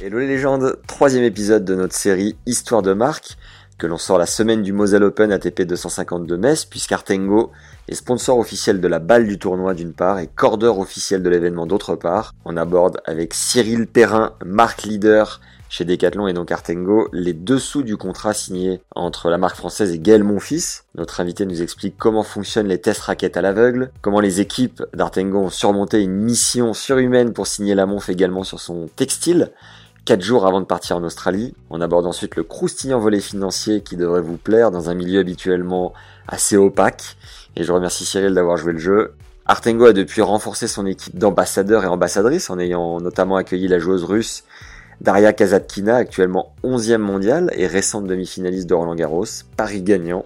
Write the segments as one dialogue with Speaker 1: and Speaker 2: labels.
Speaker 1: Hello les légendes, troisième épisode de notre série Histoire de marque, que l'on sort la semaine du Moselle Open ATP 250 de Metz, puisqu'Artengo est sponsor officiel de la balle du tournoi d'une part et cordeur officiel de l'événement d'autre part. On aborde avec Cyril Perrin, marque leader chez Decathlon et donc Artengo, les dessous du contrat signé entre la marque française et Gaël Monfils. Notre invité nous explique comment fonctionnent les tests raquettes à l'aveugle, comment les équipes d'Artengo ont surmonté une mission surhumaine pour signer la Monf également sur son textile, 4 jours avant de partir en Australie. On aborde ensuite le croustillant volet financier qui devrait vous plaire dans un milieu habituellement assez opaque. Et je remercie Cyril d'avoir joué le jeu. Artengo a depuis renforcé son équipe d'ambassadeurs et ambassadrices en ayant notamment accueilli la joueuse russe Daria Kazatkina, actuellement 11e mondiale et récente demi-finaliste de Roland Garros, Paris gagnant.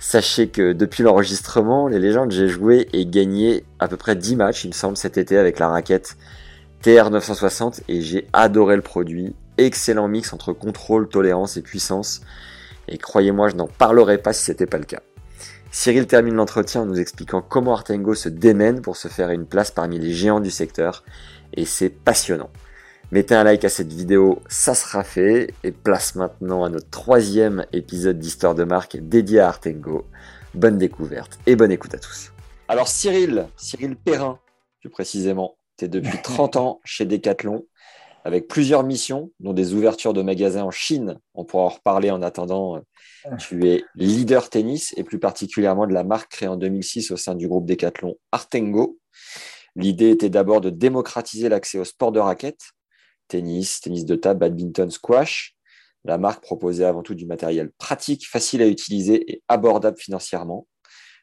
Speaker 1: Sachez que depuis l'enregistrement, les légendes, j'ai joué et gagné à peu près 10 matchs, il me semble, cet été avec la raquette TR960 et j'ai adoré le produit. Excellent mix entre contrôle, tolérance et puissance. Et croyez-moi, je n'en parlerai pas si c'était pas le cas. Cyril termine l'entretien en nous expliquant comment Artengo se démène pour se faire une place parmi les géants du secteur. Et c'est passionnant. Mettez un like à cette vidéo, ça sera fait. Et place maintenant à notre troisième épisode d'Histoire de marque dédié à Artengo. Bonne découverte et bonne écoute à tous. Alors Cyril, Cyril Perrin, plus précisément, tu es depuis 30 ans chez Decathlon avec plusieurs missions, dont des ouvertures de magasins en Chine. On pourra en reparler en attendant. Tu es leader tennis et plus particulièrement de la marque créée en 2006 au sein du groupe Decathlon Artengo. L'idée était d'abord de démocratiser l'accès au sport de raquette, tennis, tennis de table, badminton, squash. La marque proposait avant tout du matériel pratique, facile à utiliser et abordable financièrement,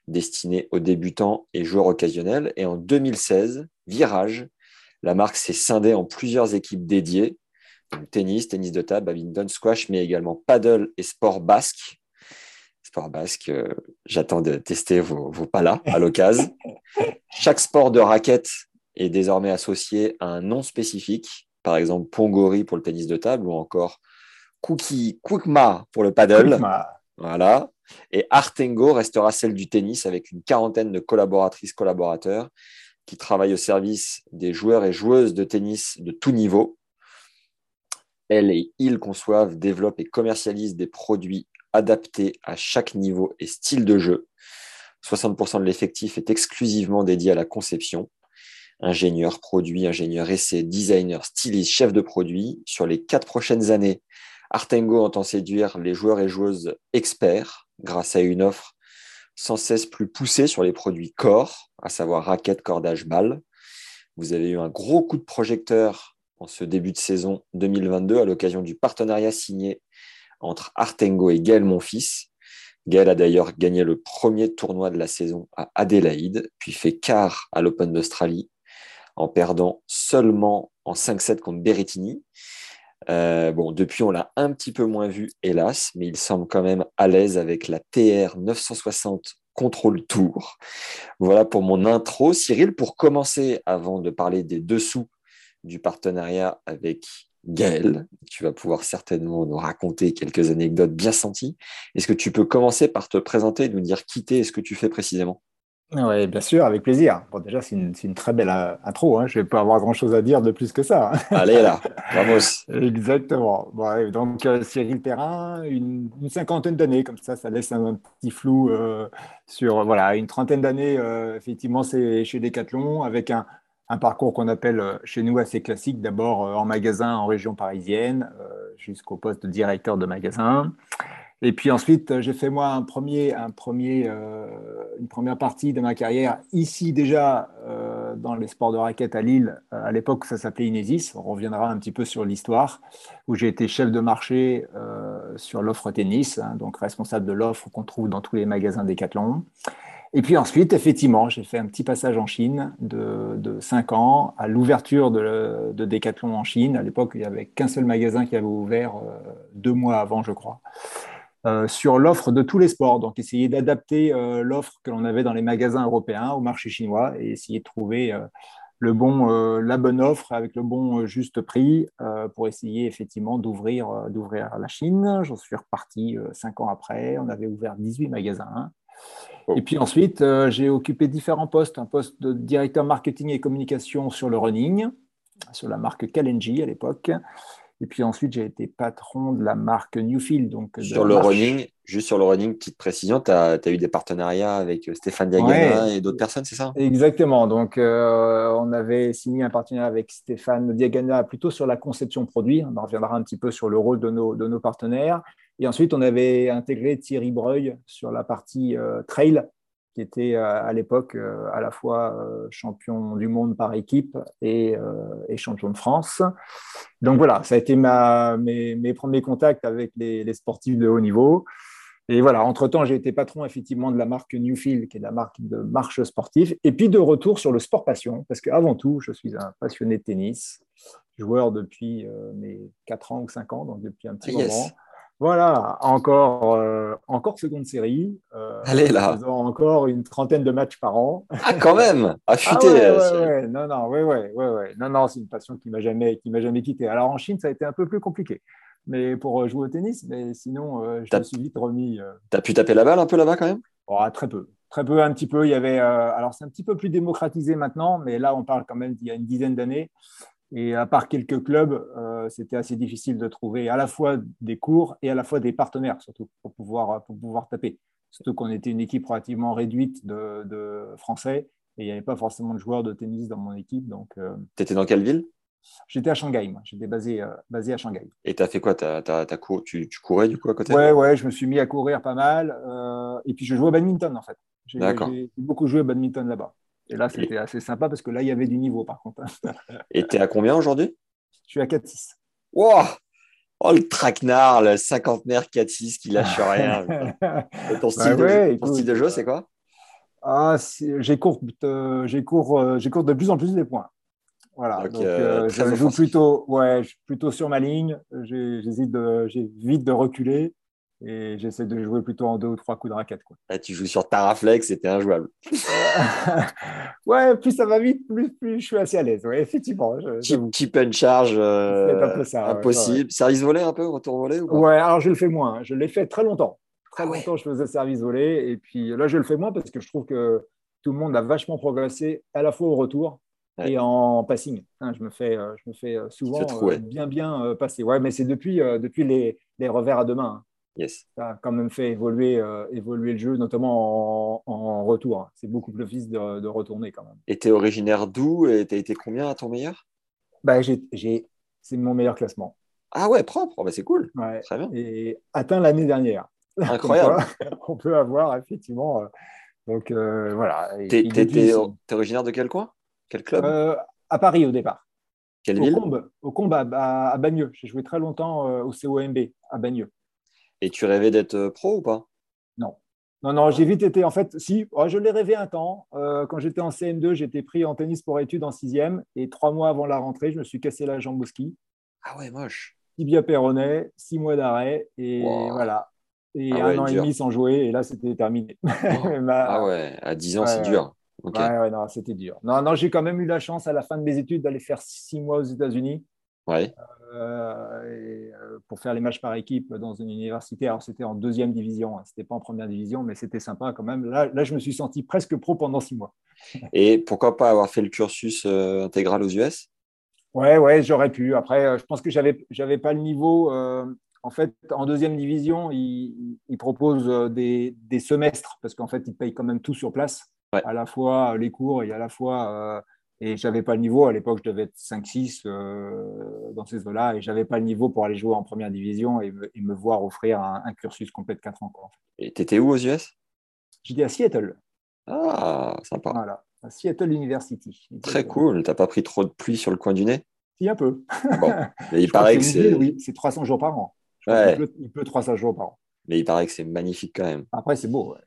Speaker 1: destiné aux débutants et joueurs occasionnels. Et en 2016, Virage, la marque s'est scindée en plusieurs équipes dédiées, donc tennis, tennis de table, badminton, squash, mais également paddle et sport basque. Sport basque, euh, j'attends de tester vos, vos palas à l'occasion. Chaque sport de raquette est désormais associé à un nom spécifique, par exemple Pongori pour le tennis de table ou encore Cookie Koukma pour le paddle. Voilà. Et Artengo restera celle du tennis avec une quarantaine de collaboratrices, collaborateurs qui travaillent au service des joueurs et joueuses de tennis de tout niveau. Elles et ils conçoivent, développent et commercialisent des produits adaptés à chaque niveau et style de jeu. 60% de l'effectif est exclusivement dédié à la conception. Ingénieur produit, ingénieur essai, designer, styliste, chef de produit. Sur les quatre prochaines années, Artengo entend séduire les joueurs et joueuses experts grâce à une offre sans cesse plus poussée sur les produits corps, à savoir raquettes, cordage, balles. Vous avez eu un gros coup de projecteur en ce début de saison 2022 à l'occasion du partenariat signé entre Artengo et Gaël Monfils. Gaël a d'ailleurs gagné le premier tournoi de la saison à Adélaïde, puis fait quart à l'Open d'Australie en perdant seulement en 5-7 contre Berrettini. Euh, bon, depuis, on l'a un petit peu moins vu, hélas, mais il semble quand même à l'aise avec la TR 960 Control Tour. Voilà pour mon intro. Cyril, pour commencer, avant de parler des dessous du partenariat avec Gaël, tu vas pouvoir certainement nous raconter quelques anecdotes bien senties. Est-ce que tu peux commencer par te présenter et nous dire qui t'es et ce que tu fais précisément?
Speaker 2: Oui, bien sûr, avec plaisir. Bon, déjà, c'est une, une, très belle euh, intro. Hein. Je ne vais pas avoir grand-chose à dire de plus que ça. Hein.
Speaker 1: Allez là, vamos.
Speaker 2: Exactement. Bon, donc, euh, Cyril Perrin, une, une cinquantaine d'années, comme ça, ça laisse un, petit flou euh, sur voilà, une trentaine d'années. Euh, effectivement, c'est chez Decathlon, avec un, un parcours qu'on appelle chez nous assez classique. D'abord en magasin en région parisienne, jusqu'au poste de directeur de magasin. Et puis ensuite, euh, j'ai fait moi un premier, euh, une première partie de ma carrière ici déjà euh, dans les sports de raquettes à Lille. À l'époque, ça s'appelait Inesis. On reviendra un petit peu sur l'histoire, où j'ai été chef de marché sur l'offre tennis, hein, donc responsable de l'offre qu'on trouve dans tous les magasins Decathlon. Et puis ensuite, effectivement, j'ai fait un petit passage en Chine de, de 5 ans à l'ouverture de, de, Decathlon en Chine. À l'époque, il n'y avait qu'un seul magasin qui avait ouvert deux mois avant, je crois, euh, sur l'offre de tous les sports. Donc, essayer d'adapter euh, l'offre que l'on avait dans les magasins européens au marché chinois et essayer de trouver le bon, la bonne offre avec le bon juste prix pour essayer effectivement d'ouvrir d'ouvrir la Chine. J'en suis reparti cinq ans après. On avait ouvert 18 magasins. Et puis ensuite, euh, j'ai occupé différents postes. Un poste de directeur marketing et communication sur le running, sur la marque Kalenji à l'époque. Et puis ensuite, j'ai été patron de la marque Newfield. Donc
Speaker 1: sur le running, juste sur le running, petite précision, tu as, eu des partenariats avec euh, Stéphane Diagana et d'autres personnes, c'est ça?
Speaker 2: Exactement. Donc, euh, on avait signé un partenariat avec Stéphane Diagana plutôt sur la conception produit. On reviendra un petit peu sur le rôle de nos, de nos partenaires. Et ensuite, on avait intégré Thierry Breuil sur la partie euh, trail, qui était euh, à l'époque euh, à la fois champion du monde par équipe et, champion de France. Donc voilà, ça a été ma, mes, premiers contacts avec les, sportifs de haut niveau. Et voilà, entre-temps, j'ai été patron effectivement de la marque Newfield, qui est la marque de marche sportive, et puis de retour sur le sport passion, parce qu'avant tout, je suis un passionné de tennis, joueur depuis mes 4 ans ou 5 ans, donc depuis un petit ah, moment. Voilà, encore, euh, encore seconde série.
Speaker 1: Euh, Allez là.
Speaker 2: Encore une trentaine de matchs par an.
Speaker 1: Ah, quand même Affûté
Speaker 2: ah ouais, Non, non, ouais, ouais, ouais, Non, non, c'est une passion qui m'a jamais, qui m'a jamais quitté. Alors en Chine, ça a été un peu plus compliqué. Mais pour euh, jouer au tennis, mais sinon, je me suis vite remis.
Speaker 1: Tu as pu taper la balle un peu là-bas quand même?
Speaker 2: Oh, Très peu. Très peu, un petit peu. Il y avait, alors c'est un petit peu plus démocratisé maintenant, mais là, on parle quand même d'il y a une dizaine d'années. Et à part quelques clubs, euh, c'était assez difficile de trouver à la fois des cours et à la fois des partenaires, surtout pour pouvoir, pour pouvoir taper. Surtout qu'on était une équipe relativement réduite de, Français et il n'y avait pas forcément de joueurs de tennis dans mon équipe. Donc,
Speaker 1: euh, tu étais dans quelle ville?
Speaker 2: J'étais à Shanghai, moi. J'étais basé, euh, basé à Shanghai.
Speaker 1: Et tu as fait quoi? Tu, tu, courais du coup à côté?
Speaker 2: Ouais, ouais, je me suis mis à courir pas mal. et puis je jouais au badminton en fait. J'ai beaucoup joué au badminton là-bas. Et là, c'était assez sympa parce que là, il y avait du niveau par contre.
Speaker 1: Et tu es à combien aujourd'hui?
Speaker 2: Je suis à 4-6.
Speaker 1: Wow Oh, le traquenard, le cinquantenaire 4-6 qui lâche rien. Et ton style, de, jeu, c'est quoi?
Speaker 2: Ah, j'ai cours, euh, cours, euh, cours de plus en plus des points. Voilà. Donc, euh, je joue plutôt, ouais, plutôt sur ma ligne. J'hésite j'ai vite de reculer et j'essaie de jouer plutôt en deux ou trois coups de raquette. Quoi.
Speaker 1: Ah, tu joues sur Taraflex et t'es injouable.
Speaker 2: ouais, plus ça va vite, plus, plus je suis assez à l'aise. Ouais, effectivement.
Speaker 1: Keep, and charge, euh, impossible. Service volé un peu, retour volé ou
Speaker 2: Ouais, alors je le fais moins. Hein. Je l'ai fait très longtemps. Très ah longtemps, je faisais service volé. Et puis là, je le fais moins parce que je trouve que tout le monde a vachement progressé à la fois au retour et en passing. Hein, je me fais, euh, je me fais euh, souvent bien, bien passer. Ouais, mais c'est depuis, depuis les, les, revers à deux mains. Hein.
Speaker 1: Yes.
Speaker 2: Ça a quand même fait évoluer, euh, évoluer le jeu, notamment en, retour. C'est beaucoup plus facile de, de, retourner quand même.
Speaker 1: Et tu es originaire d'où Et tu as été combien à ton meilleur?
Speaker 2: Bah, C'est mon meilleur classement.
Speaker 1: Ah ouais, propre, oh, bah, c'est cool.
Speaker 2: Très bien. Et atteint l'année dernière.
Speaker 1: Incroyable.
Speaker 2: on peut avoir effectivement. Euh, donc euh, voilà.
Speaker 1: Tu es, originaire de quel coin? Quel club?
Speaker 2: À Paris au départ.
Speaker 1: Quelle ville?
Speaker 2: Au Combe, à, à Bagneux. J'ai joué très longtemps au COMB à Bagneux.
Speaker 1: Et tu rêvais d'être euh, pro ou pas?
Speaker 2: Non. Non, non, j'ai vite été, en fait, si, oh, je l'ai rêvé un temps. Euh, quand j'étais en CM2, j'étais pris en tennis pour études en sixième. Et trois mois avant la rentrée, je me suis cassé la jambe au ski.
Speaker 1: Ah ouais, moche.
Speaker 2: Tibia péroné, six mois d'arrêt. Et voilà. Et ah un an et demi sans jouer. Et là, c'était terminé.
Speaker 1: ah ouais, à 10 ans, c'est dur.
Speaker 2: Ouais, ouais, non, c'était dur. Non, non, j'ai quand même eu la chance à la fin de mes études d'aller faire six mois aux États-Unis.
Speaker 1: Ouais.
Speaker 2: Euh, euh, pour faire les matchs par équipe dans une université. Alors, c'était en deuxième division, hein. c'était pas en première division, mais c'était sympa quand même. Là, là, je me suis senti presque pro pendant six mois.
Speaker 1: Et pourquoi pas avoir fait le cursus euh, intégral aux US
Speaker 2: Ouais, ouais, j'aurais pu. Après, je pense que j'avais, j'avais pas le niveau. en fait, en deuxième division, ils, ils proposent des, des, semestres parce qu'en fait, ils payent quand même tout sur place, à la fois les cours et à la fois et je n'avais pas le niveau. À l'époque, je devais être 5-6 euh, dans ces eaux-là. Et je n'avais pas le niveau pour aller jouer en première division et me, voir offrir un, cursus complet de 4 ans. Quoi,
Speaker 1: Et tu étais où aux US
Speaker 2: J'étais à Seattle.
Speaker 1: Ah, sympa.
Speaker 2: Voilà, à Seattle University.
Speaker 1: Très cool. Tu n'as pas pris trop de pluie sur le coin du nez?
Speaker 2: Si, un peu.
Speaker 1: Bon. il paraît que c'est.
Speaker 2: Oui, c'est 300 jours par an. il, pleut, 300 jours par an.
Speaker 1: mais il paraît que c'est magnifique quand même.
Speaker 2: Après, c'est beau.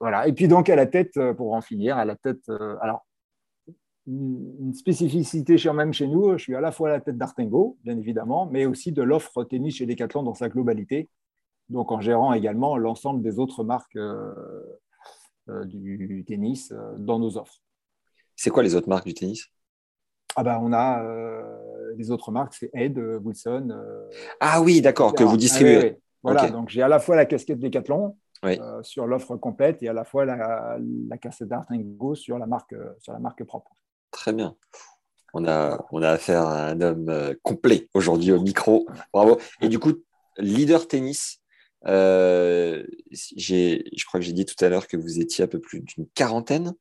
Speaker 2: voilà. Et puis donc à la tête, pour en finir, à la tête. alors, une spécificité chez, même chez nous, je suis à la fois à la tête d'Artengo, bien évidemment, mais aussi de l'offre tennis chez Decathlon dans sa globalité, donc en gérant également l'ensemble des autres marques euh, euh, du tennis euh, dans nos offres.
Speaker 1: C'est quoi les autres marques du tennis?
Speaker 2: Ah ben, On a les autres marques, c'est Ed, Wilson.
Speaker 1: ah oui, d'accord, que vous distribuez.
Speaker 2: Ah voilà, donc j'ai à la fois la casquette Decathlon sur l'offre complète et à la fois la, la casquette d'Artengo sur, la marque, sur la marque propre.
Speaker 1: Très bien. On a, on a affaire à un homme euh, complet aujourd'hui au micro. Bravo. Et du coup, leader tennis, euh, je crois que j'ai dit tout à l'heure que vous étiez à peu plus d'une quarantaine.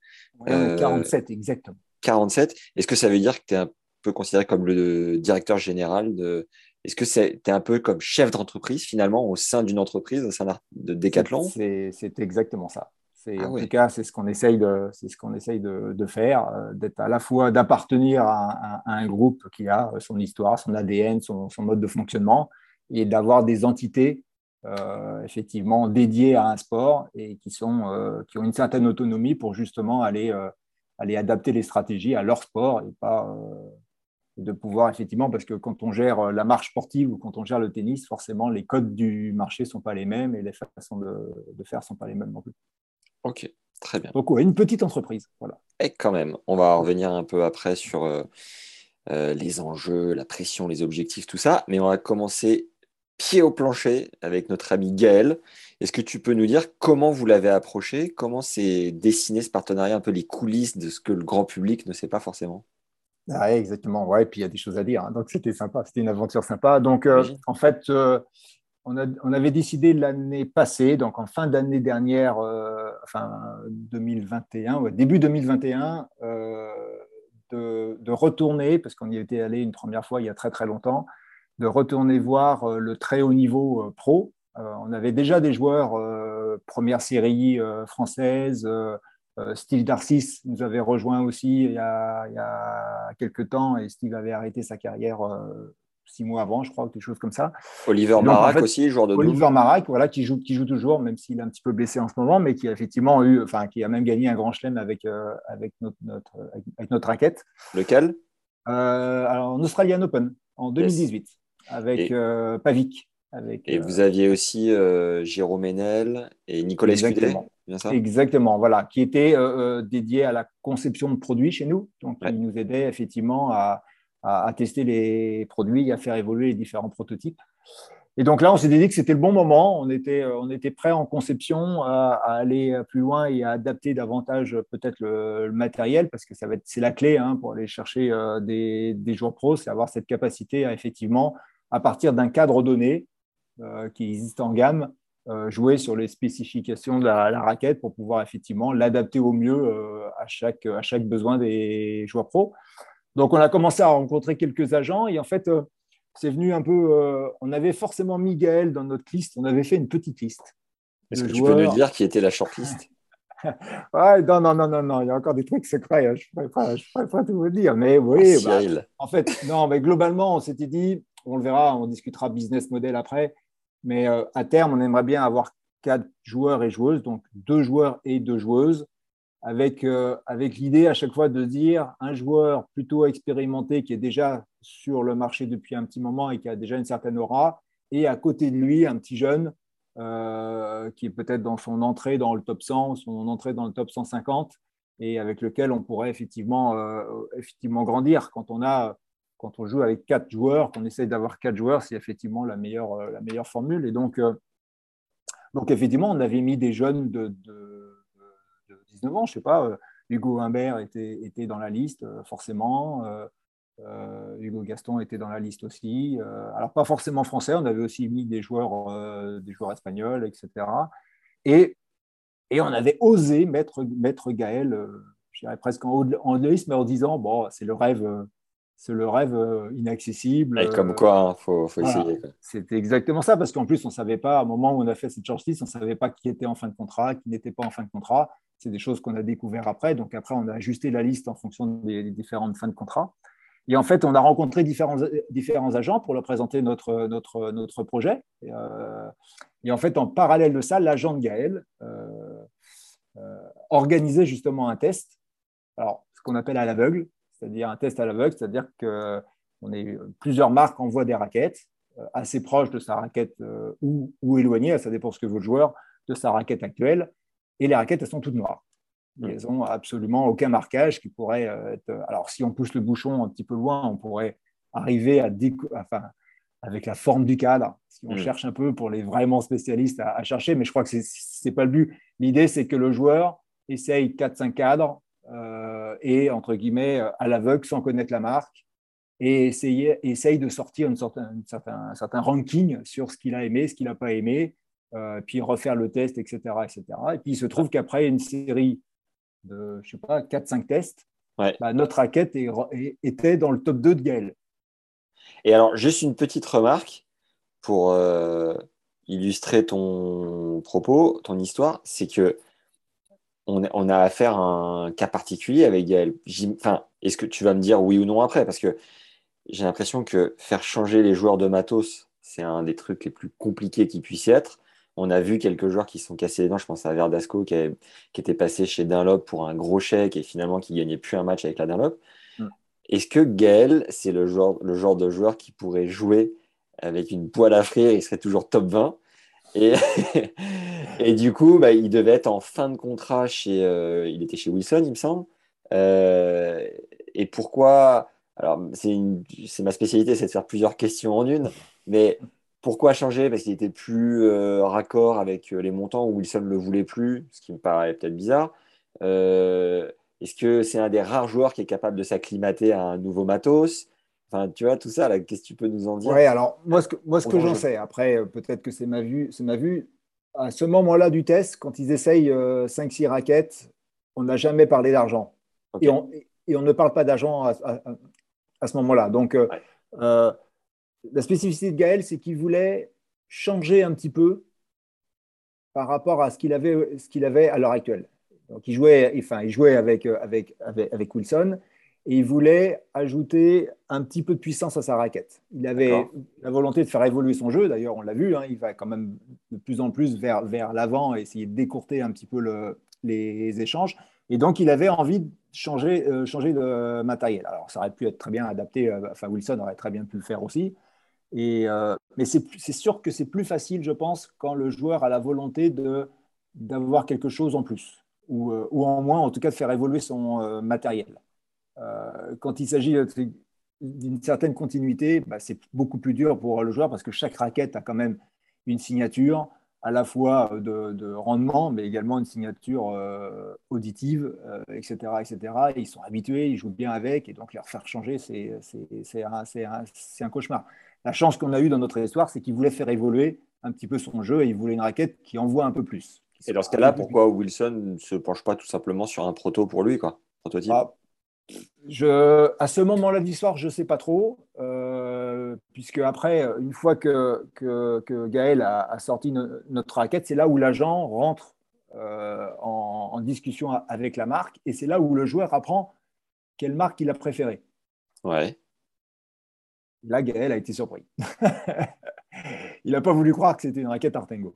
Speaker 2: 47, euh, exactement.
Speaker 1: 47. Est-ce que ça veut dire que tu es un peu considéré comme le directeur général de. Est-ce que tu es un peu comme chef d'entreprise finalement au sein d'une entreprise, au sein de Decathlon?
Speaker 2: C'est exactement ça. Ah en tout cas, c'est ce qu'on essaye de, c'est ce qu'on essaye de, faire, euh, d'être à la fois d'appartenir à, un groupe qui a son histoire, son ADN, son, mode de fonctionnement, et d'avoir des entités euh, effectivement dédiées à un sport et qui sont, euh, qui ont une certaine autonomie pour justement aller, aller adapter les stratégies à leur sport et pas de pouvoir effectivement, parce que quand on gère la marche sportive ou quand on gère le tennis, forcément les codes du marché sont pas les mêmes et les façons de, de faire sont pas les mêmes non plus.
Speaker 1: Ok, très bien.
Speaker 2: Donc, une petite entreprise. Voilà.
Speaker 1: Et quand même, on va revenir un peu après sur euh, euh, les enjeux, la pression, les objectifs, tout ça. Mais on va commencer pied au plancher avec notre ami Gaël. Est-ce que tu peux nous dire comment vous l'avez approché? Comment s'est dessiné ce partenariat, un peu les coulisses de ce que le grand public ne sait pas forcément?
Speaker 2: Ah, Exactement, ouais, puis il y a des choses à dire. Hein. Donc c'était sympa, c'était une aventure sympa. Donc euh, en fait, on, avait décidé l'année passée, donc en fin d'année dernière, euh, enfin 2021, début 2021, euh, de, retourner, parce qu'on y était allé une première fois il y a très très longtemps, de retourner voir euh, le très haut niveau pro. on avait déjà des joueurs première série française. Steve Darcis nous avait rejoint aussi il y, a, il y, a, quelques temps et Steve avait arrêté sa carrière six mois avant, je crois, ou quelque chose comme ça.
Speaker 1: Oliver Marac aussi, joueur de
Speaker 2: Oliver Marac, voilà, qui joue, qui joue toujours, même s'il est un petit peu blessé en ce moment, mais qui a effectivement eu, enfin, qui a même gagné un grand chelem avec, euh, avec, notre, notre, avec notre raquette.
Speaker 1: Lequel?
Speaker 2: Euh, alors, En Australian Open, en 2018, avec euh, Pavic. Avec,
Speaker 1: et vous aviez aussi Jérôme Ménel et Nicolas
Speaker 2: ça? Exactement, voilà, qui était dédié à la conception de produits chez nous. Donc, il nous aidait effectivement à, à, tester les produits, à faire évoluer les différents prototypes. Et donc là, on s'est dit que c'était le bon moment. On était, euh, on était prêt en conception à, aller plus loin et à adapter davantage peut-être le, matériel parce que ça va être, c'est la clé hein, pour aller chercher euh, des, joueurs pros, c'est avoir cette capacité à effectivement, à partir d'un cadre donné euh, qui existe en gamme, jouer sur les spécifications de la, la, raquette pour pouvoir effectivement l'adapter au mieux à, chaque, à chaque besoin des joueurs pros. Donc, on a commencé à rencontrer quelques agents et en fait, euh, c'est venu un peu. Euh, on avait forcément Miguel dans notre liste. On avait fait une petite liste.
Speaker 1: Est-ce que tu peux nous dire qui était la shortlist?
Speaker 2: Ouais, non, non, non, non, non, il y a encore des trucs secrets. Hein. Je ne pourrais, pas tout vous dire. Mais oui,
Speaker 1: bah,
Speaker 2: en fait, non, mais globalement, on s'était dit, on le verra, on discutera business model après. Mais euh, à terme, on aimerait bien avoir quatre joueurs et joueuses, donc deux joueurs et deux joueuses, avec, euh, avec l'idée à chaque fois de dire un joueur plutôt expérimenté qui est déjà sur le marché depuis un petit moment et qui a déjà une certaine aura, et à côté de lui, un petit jeune euh, qui est peut-être dans son entrée dans le top 100, son entrée dans le top 150, et avec lequel on pourrait effectivement, euh, effectivement grandir. Quand on, a, quand on joue avec quatre joueurs, qu'on essaye d'avoir quatre joueurs, c'est effectivement la meilleure, la meilleure formule. Et donc, donc, effectivement, on avait mis des jeunes de 19 ans, je sais pas, euh, Hugo Humbert était, était dans la liste, euh, forcément. Euh, Hugo Gaston était dans la liste aussi. alors, pas forcément français, on avait aussi mis des joueurs, des joueurs espagnols, etc. Et, et on avait osé mettre, mettre Gaël, je dirais presque en, en liste, mais en disant bon, c'est le rêve c'est le rêve inaccessible.
Speaker 1: Et comme quoi, il faut, faut, essayer.
Speaker 2: C'était exactement ça, parce qu'en plus, on ne savait pas, au moment où on a fait cette shortlist, on ne savait pas qui était en fin de contrat, qui n'était pas en fin de contrat. C'est des choses qu'on a découvert après. Donc après, on a ajusté la liste en fonction des, différentes fins de contrat. Et en fait, on a rencontré différents, différents agents pour leur présenter notre, notre, notre projet. Et, et en fait, en parallèle de ça, l'agent de Gaël organisait justement un test. Alors, ce qu'on appelle à l'aveugle, c'est-à-dire un test à l'aveugle, c'est-à-dire que on plusieurs marques envoient des raquettes euh, assez proches de sa raquette euh, ou, ou, éloignées, ça dépend ce que veut le joueur, de sa raquette actuelle. Et les raquettes, elles sont toutes noires. Elles n'ont absolument aucun marquage qui pourrait euh, être. Alors, si on pousse le bouchon un petit peu loin, on pourrait arriver à enfin, avec la forme du cadre, si on mm. cherche un peu pour les vraiment spécialistes à, chercher, mais je crois que ce n'est pas le but. L'idée, c'est que le joueur essaye 4-5 cadres et, entre guillemets, à l'aveugle, sans connaître la marque, et essaye de sortir une un, certain, certain, ranking sur ce qu'il a aimé, ce qu'il n'a pas aimé, euh, puis refaire le test, etc., etc. Et puis il se trouve qu'après une série de, je sais pas, 4-5 tests, bah, notre raquette était dans le top 2 de Gaël.
Speaker 1: Et alors, juste une petite remarque pour euh, illustrer ton propos, ton histoire, c'est que on, on, a affaire à un cas particulier avec Gaël. Enfin, est-ce que tu vas me dire oui ou non après? Parce que j'ai l'impression que faire changer les joueurs de matos, c'est un des trucs les plus compliqués qui puisse être. On a vu quelques joueurs qui se sont cassés les dents. Je pense à Verdasco qui, était passé chez Dunlop pour un gros chèque et finalement qui gagnait plus un match avec la Dunlop. Mm. Est-ce que Gaël, c'est le genre, le genre de joueur qui pourrait jouer avec une poêle à frire? Il serait toujours top 20. Et, et du coup, bah, il devait être en fin de contrat chez. Euh, il était chez Wilson, il me semble. Euh, et pourquoi alors, c'est ma spécialité, c'est de faire plusieurs questions en une. Mais pourquoi changer? Parce qu'il était plus euh, raccord avec euh, les montants où Wilson ne le voulait plus, ce qui me paraît peut-être bizarre. Euh, est-ce que c'est un des rares joueurs qui est capable de s'acclimater à un nouveau matos? Enfin, tu vois, tout ça, qu'est-ce que tu peux nous en dire?
Speaker 2: Oui, alors, moi, ce que, moi, ce que j'en sais, après, peut-être que c'est ma vue, c'est ma vue. À ce moment-là du test, quand ils essayent 5-6 raquettes, on n'a jamais parlé d'argent. Et, on, et, on, ne parle pas d'argent à, à ce moment-là. Donc, euh, euh, la spécificité de Gaël, c'est qu'il voulait changer un petit peu par rapport à ce qu'il avait, ce qu'il avait à l'heure actuelle. Donc, il jouait, enfin, il jouait avec, avec, avec, Wilson et il voulait ajouter un petit peu de puissance à sa raquette. Il avait la volonté de faire évoluer son jeu, d'ailleurs, on l'a vu, hein, il va quand même de plus en plus vers, vers l'avant et essayer de décourter un petit peu le, les échanges. Et donc, il avait envie de changer, euh, changer de matériel. Alors, ça aurait pu être très bien adapté, euh, enfin, Wilson aurait très bien pu le faire aussi. Euh, mais c'est sûr que c'est plus facile, je pense, quand le joueur a la volonté d'avoir quelque chose en plus, ou, ou, en moins, en tout cas, de faire évoluer son matériel. quand il s'agit d'une certaine continuité, bah, c'est beaucoup plus dur pour le joueur parce que chaque raquette a quand même une signature, à la fois de, rendement, mais également une signature euh, auditive, etc., euh, etc. ils sont habitués, ils jouent bien avec, et donc les refaire changer, c'est un, cauchemar. La chance qu'on a eue dans notre histoire, c'est qu'il voulait faire évoluer un petit peu son jeu, et il voulait une raquette qui envoie un peu plus.
Speaker 1: Et dans ce cas-là, pourquoi Wilson ne se penche pas tout simplement sur un proto pour lui, quoi Prototype? Ah,
Speaker 2: je, à ce moment-là de l'histoire, je ne sais pas trop, euh, puisque après, une fois que, que, Gaël a, sorti notre raquette, c'est là où l'agent rentre euh, en, discussion avec la marque, et c'est là où le joueur apprend quelle marque il a préférée.
Speaker 1: Ouais.
Speaker 2: Là, Gaël a été surpris. il n'a pas voulu croire que c'était une raquette Artengo.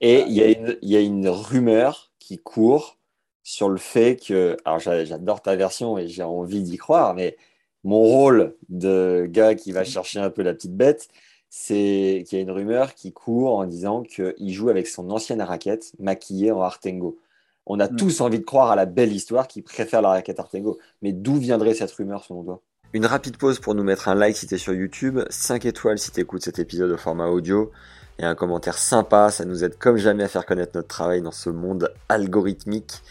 Speaker 1: Et il y, y, a une rumeur qui court sur le fait que, alors j'adore ta version et j'ai envie d'y croire, mais mon rôle de gars qui va chercher un peu la petite bête, c'est qu'il y a une rumeur qui court en disant qu'il joue avec son ancienne raquette maquillée en Artengo. On a mm. tous envie de croire à la belle histoire qu'il préfère la raquette Artengo. Mais d'où viendrait cette rumeur selon toi? Une rapide pause pour nous mettre un like si tu es sur YouTube, 5 étoiles si tu écoutes cet épisode au format audio et un commentaire sympa, ça nous aide comme jamais à faire connaître notre travail dans ce monde algorithmique.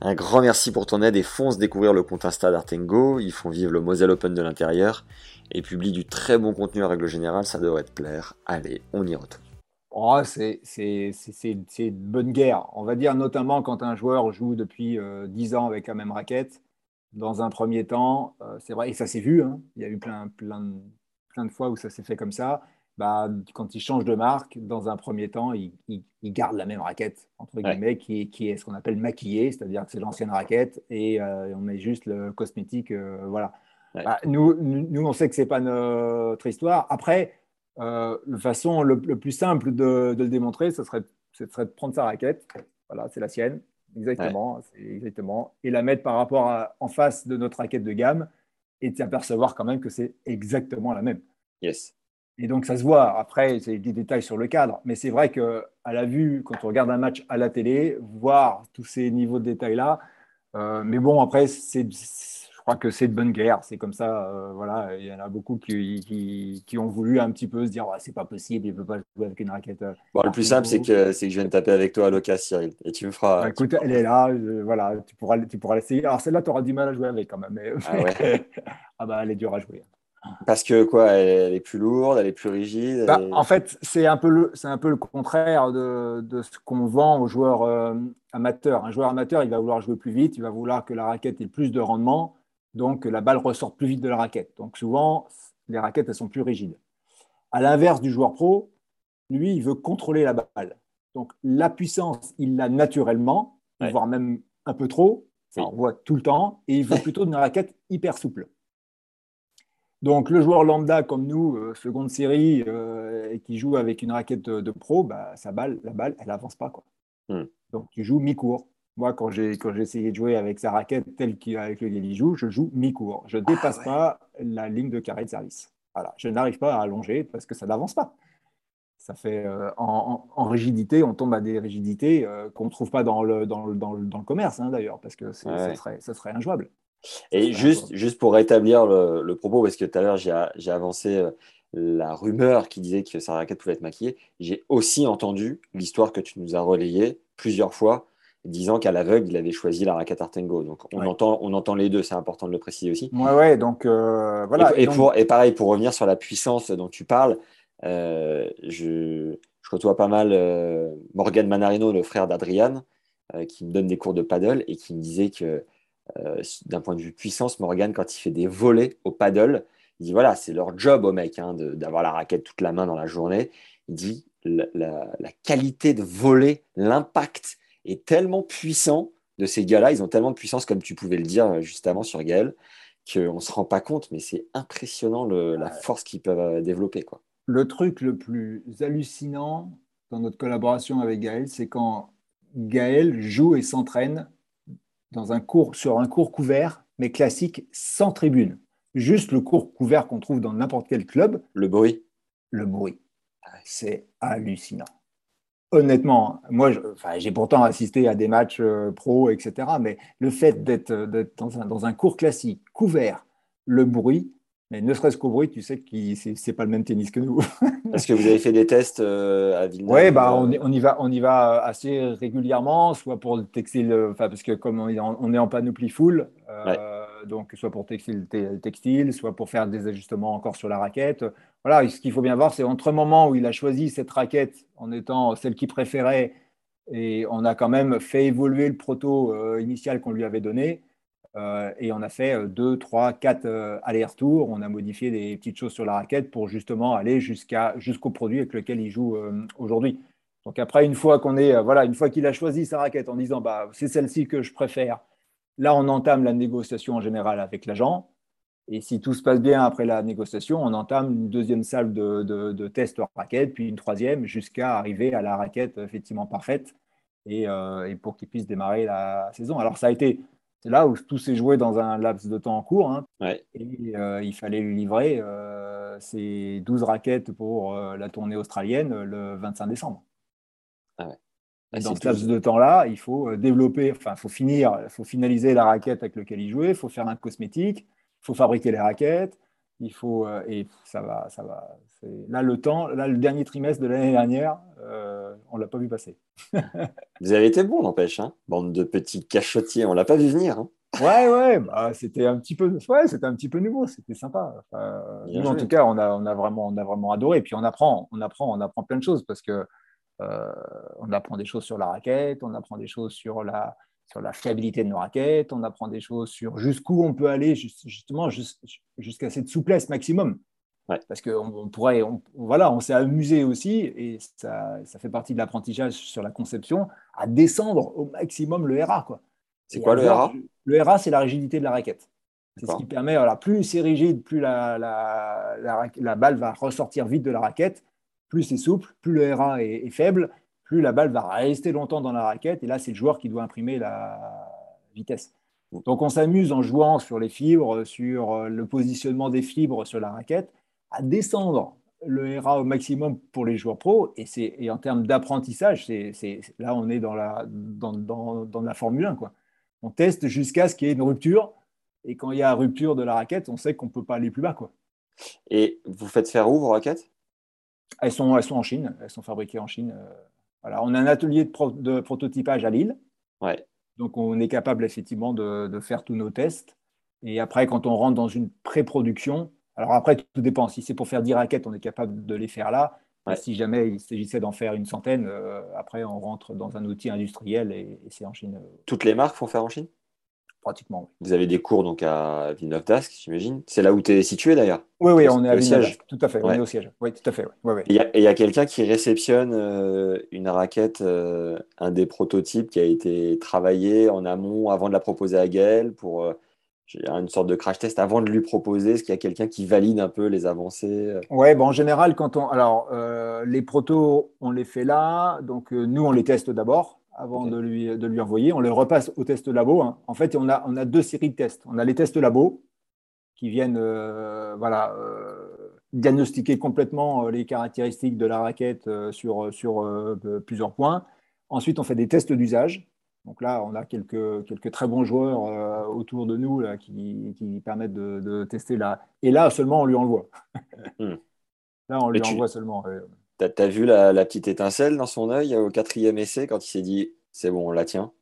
Speaker 1: Un grand merci pour ton aide et fonce découvrir le compte Insta d'Artengo. Ils font vivre le Moselle Open de l'intérieur et publient du très bon contenu à règle générale. Ça devrait te plaire. Allez, on y retourne.
Speaker 2: Oh, c'est une bonne guerre. On va dire notamment quand un joueur joue depuis 10 euh, ans avec la même raquette. Dans un premier temps, euh, c'est vrai, et ça s'est vu, hein. il y a eu plein, plein, plein de fois où ça s'est fait comme ça. Bah, quand il change de marque, dans un premier temps, il, garde la même raquette, entre guillemets, qui, est ce qu'on appelle maquillée, c'est-à-dire que c'est l'ancienne raquette et euh, on met juste le cosmétique. Euh, voilà. Bah, nous, nous, on sait que c'est pas notre histoire. Après, la façon le, plus simple de, le démontrer, ce serait, ce serait de prendre sa raquette. Voilà, c'est la sienne. Exactement, exactement. Et la mettre par rapport à, en face de notre raquette de gamme et de s'apercevoir quand même que c'est exactement la même.
Speaker 1: Yes.
Speaker 2: Et donc ça se voit. Après, c'est des détails sur le cadre, mais c'est vrai que à la vue, quand on regarde un match à la télé, voir tous ces niveaux de détails là. Euh, mais bon, après, c'est crois que c'est de bonne guerre. C'est comme ça. Euh, voilà, il y en a beaucoup qui, qui, ont voulu un petit peu se dire c'est pas possible, il ne peut pas jouer avec une raquette. Euh,
Speaker 1: bon, le plus simple, c'est que, je viens de taper avec toi à l'occasion, Cyril. Et tu me feras.
Speaker 2: Bah, écoute, elle est là. voilà, tu pourras, tu pourras l'essayer. Alors, celle-là, tu auras du mal à jouer avec quand même. Ah, ouais. ah bah, elle est dure à jouer.
Speaker 1: Parce que quoi, elle est plus lourde, elle est plus rigide.
Speaker 2: Bah, en fait, c'est un peu le, c'est un peu le contraire de, de ce qu'on vend aux joueurs euh, amateurs. Un joueur amateur, il va vouloir jouer plus vite, il va vouloir que la raquette ait plus de rendement donc la balle ressort plus vite de la raquette. Donc souvent, les raquettes, elles sont plus rigides. À l'inverse du joueur pro, lui, il veut contrôler la balle. Donc la puissance, il l'a naturellement, voire même un peu trop, on voit tout le temps, et il veut plutôt une raquette hyper souple. Donc le joueur lambda comme nous, euh, seconde série, euh, qui joue avec une raquette de, pro, bah, sa balle, la balle, elle n'avance pas. Quoi. Hmm. Donc tu joues mi-court. Moi, quand j'ai essayé de jouer avec sa raquette telle qu'avec lequel il joue, je joue mi-court. Je ne ah dépasse pas la ligne de carré de service. Voilà. Je n'arrive pas à allonger parce que ça n'avance pas. Ça fait euh, en, rigidité, on tombe à des rigidités euh, qu'on ne trouve pas dans le, dans le, dans le, commerce, hein, d'ailleurs, parce que ça, serait, ça, serait, injouable.
Speaker 1: Et juste, juste pour rétablir le, propos, parce que tout à l'heure, j'ai avancé euh, la rumeur qui disait que sa raquette pouvait être maquillée. J'ai aussi entendu l'histoire que tu nous as relayée plusieurs fois disant qu'à l'aveugle, il avait choisi la raquette Artengo. Donc on, entend, on entend les deux, c'est important de le préciser aussi.
Speaker 2: Ouais, ouais, donc euh, voilà.
Speaker 1: Et, Pour, et pareil, pour revenir sur la puissance dont tu parles, euh, je, je côtoie pas mal euh, Morgan Manarino, le frère d'Adrian, qui me donne des cours de paddle et qui me disait que d'un point de vue puissance, Morgan, quand il fait des volets au paddle, il dit voilà, c'est leur job au mec hein, d'avoir la raquette toute la main dans la journée. Il dit la, la qualité de voler, l'impact est tellement puissant de ces gars-là, ils ont tellement de puissance, comme tu pouvais le dire euh, juste avant sur Gaël, qu'on ne se rend pas compte, mais c'est impressionnant la force qu'ils peuvent euh, développer. Quoi.
Speaker 2: Le truc le plus hallucinant dans notre collaboration avec Gaël, c'est quand Gaël joue et s'entraîne dans un cours, sur un cours couvert, mais classique, sans tribune. Juste le cours couvert qu'on trouve dans n'importe quel club.
Speaker 1: Le bruit.
Speaker 2: Le bruit. C'est hallucinant honnêtement, moi, j'ai pourtant assisté à des matchs euh, pro, etc. Mais le fait d'être dans un, dans un cours classique, couvert, le bruit, mais ne serait-ce qu'au bruit, tu sais que ce n'est pas le même tennis que nous.
Speaker 1: Est-ce que vous avez fait des tests euh, à Villeneuve
Speaker 2: Oui, bah, on, on, y va, on y va assez régulièrement, soit pour le textile, enfin, parce que comme on est en, on est en panoplie full, euh, donc soit pour textile, textile, soit pour faire des ajustements encore sur la raquette. Voilà, ce qu'il faut bien voir, c'est entre le moment où il a choisi cette raquette en étant celle qu'il préférait, et on a quand même fait évoluer le proto euh, initial qu'on lui avait donné euh, et on a fait 2, 3, 4 allers-retours. On a modifié des petites choses sur la raquette pour justement aller jusqu'à, jusqu'au produit avec lequel il joue euh, aujourd'hui. Donc après, une fois qu'on est, euh, voilà, une fois qu'il a choisi sa raquette en disant bah, c'est celle-ci que je préfère, là on entame la négociation en général avec l'agent. Et si tout se passe bien après la négociation, on entame une deuxième salle de, de, de test raquette, puis une troisième, jusqu'à arriver à la raquette effectivement parfaite et, et pour qu'il puisse démarrer la saison. Alors ça a été c'est là où tout s'est joué dans un laps de temps court. Hein. Et euh, il fallait lui livrer euh, ses 12 raquettes pour euh, la tournée australienne le 25 décembre. Ah ah, dans ce laps de temps-là, il faut développer, enfin, faut finir, faut finaliser la raquette avec laquelle il jouait, il faut faire un cosmétique, il faut fabriquer les raquettes, il faut, et ça va, ça va. Là, le temps, là, le dernier trimestre de l'année dernière, on l'a pas vu passer.
Speaker 1: Vous avez été bon, n'empêche, hein bande de petits cachotiers, on l'a pas vu venir. Hein
Speaker 2: ouais, ouais, bah, c'était un petit peu, ouais, c'était un petit peu nouveau, c'était sympa. en tout cas, on a, on a vraiment, on a vraiment adoré. Et puis on apprend, on apprend, on apprend plein de choses parce que euh, on apprend des choses sur la raquette, on apprend des choses sur la, sur la fiabilité de nos raquettes, on apprend des choses sur jusqu'où on peut aller, justement, jusqu'à cette souplesse maximum. Parce qu'on pourrait, voilà, on s'est amusé aussi, et ça, ça fait partie de l'apprentissage sur la conception, à descendre au maximum le RA.
Speaker 1: C'est quoi le RA
Speaker 2: Le RA, c'est la rigidité de la raquette. C'est ce qui permet, alors plus c'est rigide, plus la, la, balle va ressortir vite de la raquette, plus c'est souple, plus le RA est, faible, plus la balle va rester longtemps dans la raquette. Et là, c'est le joueur qui doit imprimer la vitesse. Donc on s'amuse en jouant sur les fibres, sur euh, le positionnement des fibres sur la raquette, à descendre le RA au maximum pour les joueurs pros. Et, et en termes d'apprentissage, là, on est dans la, dans, dans, la Formule 1. Quoi. On teste jusqu'à ce qu'il y ait une rupture et quand il y a rupture de la raquette, on sait qu'on ne peut pas aller plus bas. Quoi.
Speaker 1: Et vous faites faire où vos raquettes?
Speaker 2: Elles sont, elles sont en Chine, elles sont fabriquées en Chine. Euh, voilà. On a un atelier de, de prototypage à Lille.
Speaker 1: Ouais.
Speaker 2: Donc on est capable effectivement de, de, faire tous nos tests. Et après, quand on rentre dans une pré-production, alors après, tout dépend. Si c'est pour faire 10 raquettes, on est capable de les faire là. Si jamais il s'agissait d'en faire une centaine, euh, après, on rentre dans un outil industriel et, et c'est en Chine.
Speaker 1: Toutes les marques font faire en Chine?
Speaker 2: Pratiquement.
Speaker 1: Vous avez des cours donc à Villeneuve d'Ascq, j'imagine. C'est là où tu es situé d'ailleurs.
Speaker 2: Oui, oui, on est à Villeneuve. Tout à fait, on est au siège. Oui, tout à fait.
Speaker 1: Et il y a, quelqu'un qui réceptionne euh, une raquette, euh, un des prototypes qui a été travaillé en amont avant de la proposer à Gaël pour euh, une sorte de crash test avant de lui proposer. Est-ce qu'il y a quelqu'un qui valide un peu les avancées
Speaker 2: Oui, bon, en général, quand on. Alors, les protos, on les fait là. Donc, nous, on les teste d'abord avant de, lui, de lui envoyer. On les repasse au test labo. Hein. En fait, on a, on a deux séries de tests. On a les tests labo qui viennent euh, voilà, euh, diagnostiquer complètement euh, les caractéristiques de la raquette sur, sur plusieurs points. Ensuite, on fait des tests d'usage. Donc là, on a quelques, quelques très bons joueurs autour de nous là, qui, qui permettent de, tester là. Et là, seulement, on lui envoie. Hmm. Là, on lui envoie seulement.
Speaker 1: T'as as vu la, petite étincelle dans son œil au quatrième essai quand il s'est dit c'est bon, on la tient?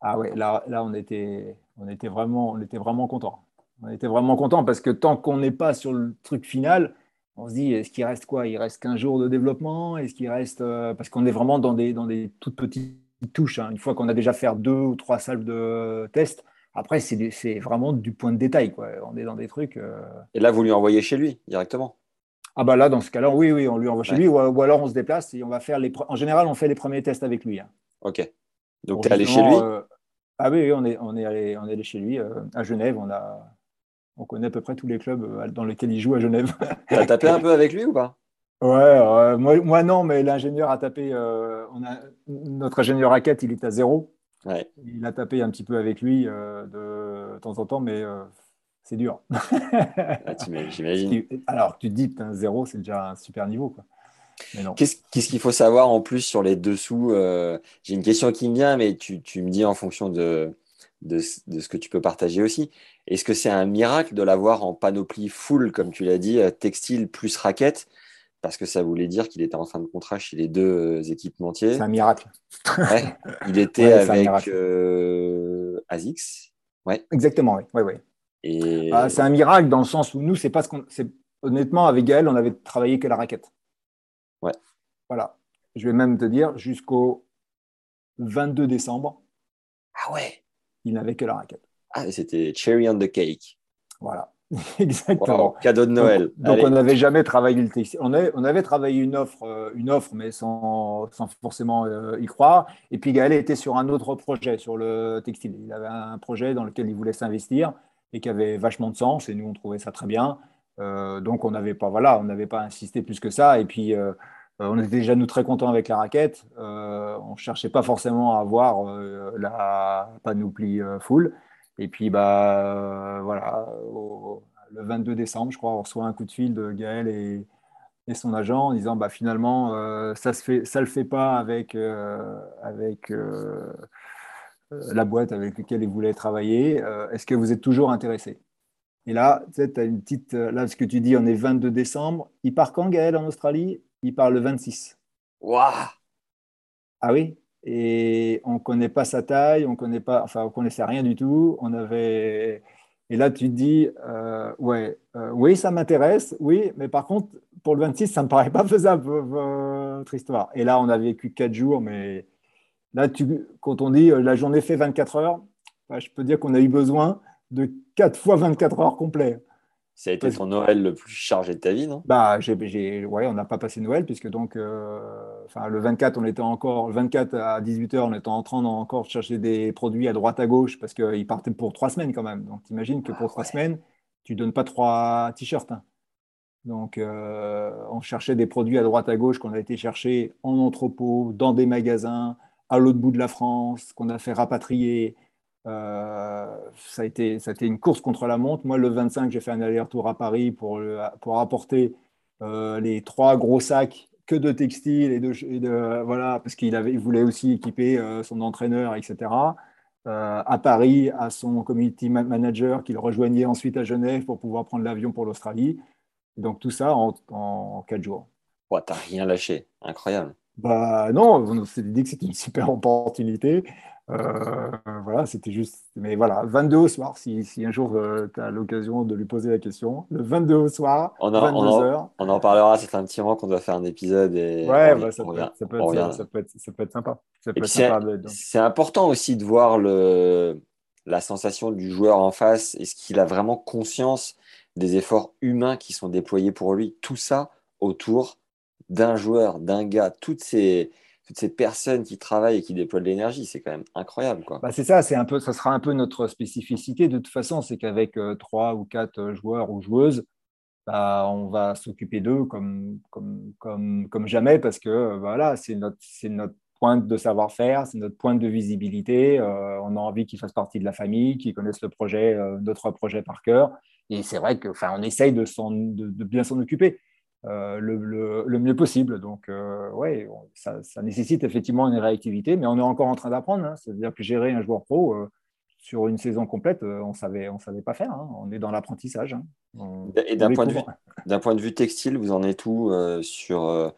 Speaker 2: Ah ouais, là, là on, était, on, était vraiment, on était vraiment content. On était vraiment content parce que tant qu'on n'est pas sur le truc final, on se dit est-ce qu'il reste quoi? Il reste 15 jours de développement? Est-ce qu'il reste. Euh, parce qu'on est vraiment dans des, dans des toutes petites touches. Hein. Une fois qu'on a déjà fait deux ou trois salles de tests, après, c'est vraiment du point de détail. Quoi. On est dans des trucs. Euh,
Speaker 1: Et là, vous lui envoyez chez lui directement?
Speaker 2: Ah bah là, dans ce cas-là, oui, oui, on lui envoie chez lui, ou, alors on se déplace et on va faire les. En général, on fait les premiers tests avec lui. Hein.
Speaker 1: Ok. Donc tu es allé chez lui?
Speaker 2: euh, Ah oui, on est, on est allé, on est allé chez lui euh, à Genève. On a, on connaît à peu près tous les clubs euh, dans lesquels il joue à Genève.
Speaker 1: Tu as tapé un peu avec lui ou pas?
Speaker 2: Ouais, moi, moi, non, mais l'ingénieur a tapé. on a, notre ingénieur raquette, il est à zéro.
Speaker 1: Ouais.
Speaker 2: Il a tapé un petit peu avec lui de temps en temps, mais c'est dur.
Speaker 1: Ah, j'imagine.
Speaker 2: Alors, tu te dis, un zéro, c'est déjà un super niveau.
Speaker 1: Qu'est-ce qu'il faut savoir en plus sur les dessous euh, J'ai une question qui me vient, mais tu, me dis en fonction de, de, ce que tu peux partager aussi. Est-ce que c'est un miracle de l'avoir en panoplie full, comme tu l'as dit, euh, textile plus raquette? Parce que ça voulait dire qu'il était en fin de contrat chez les deux euh, équipementiers.
Speaker 2: C'est un miracle.
Speaker 1: il était avec ASICS.
Speaker 2: Ouais. Exactement, oui. Ouais, ouais. Ah, c'est un miracle dans le sens où nous, c'est pas ce qu'on. Honnêtement, avec Gaël, on avait travaillé que la raquette.
Speaker 1: Ouais.
Speaker 2: Voilà. Je vais même te dire, jusqu'au 22 décembre.
Speaker 1: Ah ouais.
Speaker 2: Il n'avait que la raquette.
Speaker 1: Ah, c'était cherry on the cake.
Speaker 2: Voilà. Exactement.
Speaker 1: cadeau de Noël.
Speaker 2: Donc, on n'avait jamais travaillé le textile. On avait, on avait travaillé une offre, euh, une offre mais sans, sans forcément euh, y croire. Et puis Gaël était sur un autre projet, sur le textile. Il avait un projet dans lequel il voulait s'investir et qui avait vachement de sens. Et nous, on trouvait ça très bien. Euh, donc, on n'avait pas, voilà, on n'avait pas insisté plus que ça. Et puis, euh, on était déjà nous très contents avec la raquette. Euh, on cherchait pas forcément à avoir la panoplie full. Et puis, bah, voilà, le 22 décembre, je crois, on reçoit un coup de fil de Gaël et, et son agent en disant bah, finalement, ça ne ça le fait pas avec, avec euh, la boîte avec laquelle il voulait travailler. Euh, est-ce que vous êtes toujours intéressé? Et là, tu sais, as une petite. Euh, là, ce que tu dis, on est 22 décembre. Il part quand, Gaël, en Australie? Il part le 26.
Speaker 1: Waouh
Speaker 2: Ah oui? Et on ne connaît pas sa taille, on connaît pas, enfin, on connaissait rien du tout. On avait. Et là, tu te dis, ouais, oui, ça m'intéresse, oui, mais par contre, pour le 26, ça ne me paraît pas faisable, votre histoire. Et là, on a vécu quatre jours, mais Là, quand on dit euh, la journée fait 24 heures, bah, je peux dire qu'on a eu besoin de 4 fois 24 heures complets.
Speaker 1: Ça a été ton Noël le plus chargé de ta vie, non?
Speaker 2: Bah, j'ai, ouais, on n'a pas passé Noël, puisque donc, euh, le 24, on était encore, le 24 à 18h, on était en train d'encore chercher des produits à droite à gauche, parce qu'ils partaient pour trois semaines quand même. Donc, t'imagines que pour ah trois semaines, tu donnes pas trois t-shirts. Hein. Donc, euh, on cherchait des produits à droite à gauche qu'on a été chercher en entrepôt, dans des magasins, à l'autre bout de la France, qu'on a fait rapatrier. Euh, ça, a été, ça a été une course contre la montre. Moi, le 25, j'ai fait un aller-retour à Paris pour, pour apporter euh, les trois gros sacs que de textiles et de, voilà parce qu'il avait il voulait aussi équiper euh, son entraîneur etc à Paris à son community manager qu'il rejoignait ensuite à Genève pour pouvoir prendre l'avion pour l'Australie donc tout ça en, en quatre jours
Speaker 1: ouais, t'as rien lâché incroyable
Speaker 2: bah non on s'est dit que c'était une super opportunité euh, voilà, c'était juste. Mais voilà, 22 au soir, si, si un jour euh, tu as l'occasion de lui poser la question. Le 22 au soir,
Speaker 1: on en, 22 on heures. On en parlera, c'est un petit moment qu'on doit faire un épisode. Et
Speaker 2: ouais, bah, ça, peut, ça, peut être, ça, peut être, ça, peut être, sympa.
Speaker 1: C'est important aussi de voir le, la sensation du joueur en face. Est-ce qu'il a vraiment conscience des efforts humains qui sont déployés pour lui Tout ça autour d'un joueur, d'un gars, toutes ces toutes ces personnes qui travaillent et qui déploient de l'énergie, c'est quand même incroyable.
Speaker 2: Bah c'est ça, c'est un peu, ça sera un peu notre spécificité de toute façon, c'est qu'avec euh, trois ou quatre euh, joueurs ou joueuses, bah, on va s'occuper d'eux comme, comme, comme, comme, jamais parce que euh, voilà, c'est notre, notre pointe de savoir-faire, c'est notre pointe de visibilité. on a envie qu'ils fassent partie de la famille, qu'ils connaissent le projet, notre projet par cœur. Et c'est vrai que, on essaye de, de bien s'en occuper. Euh, le, mieux possible. Donc, euh, ouais, ça, nécessite effectivement une réactivité, mais on est encore en train d'apprendre. Hein. C'est-à-dire que gérer un joueur pro euh, sur une saison complète, on savait, on savait pas faire. Hein. On est dans l'apprentissage.
Speaker 1: Hein. Et d'un point, de vue, d'un point de vue textile, vous en êtes où sur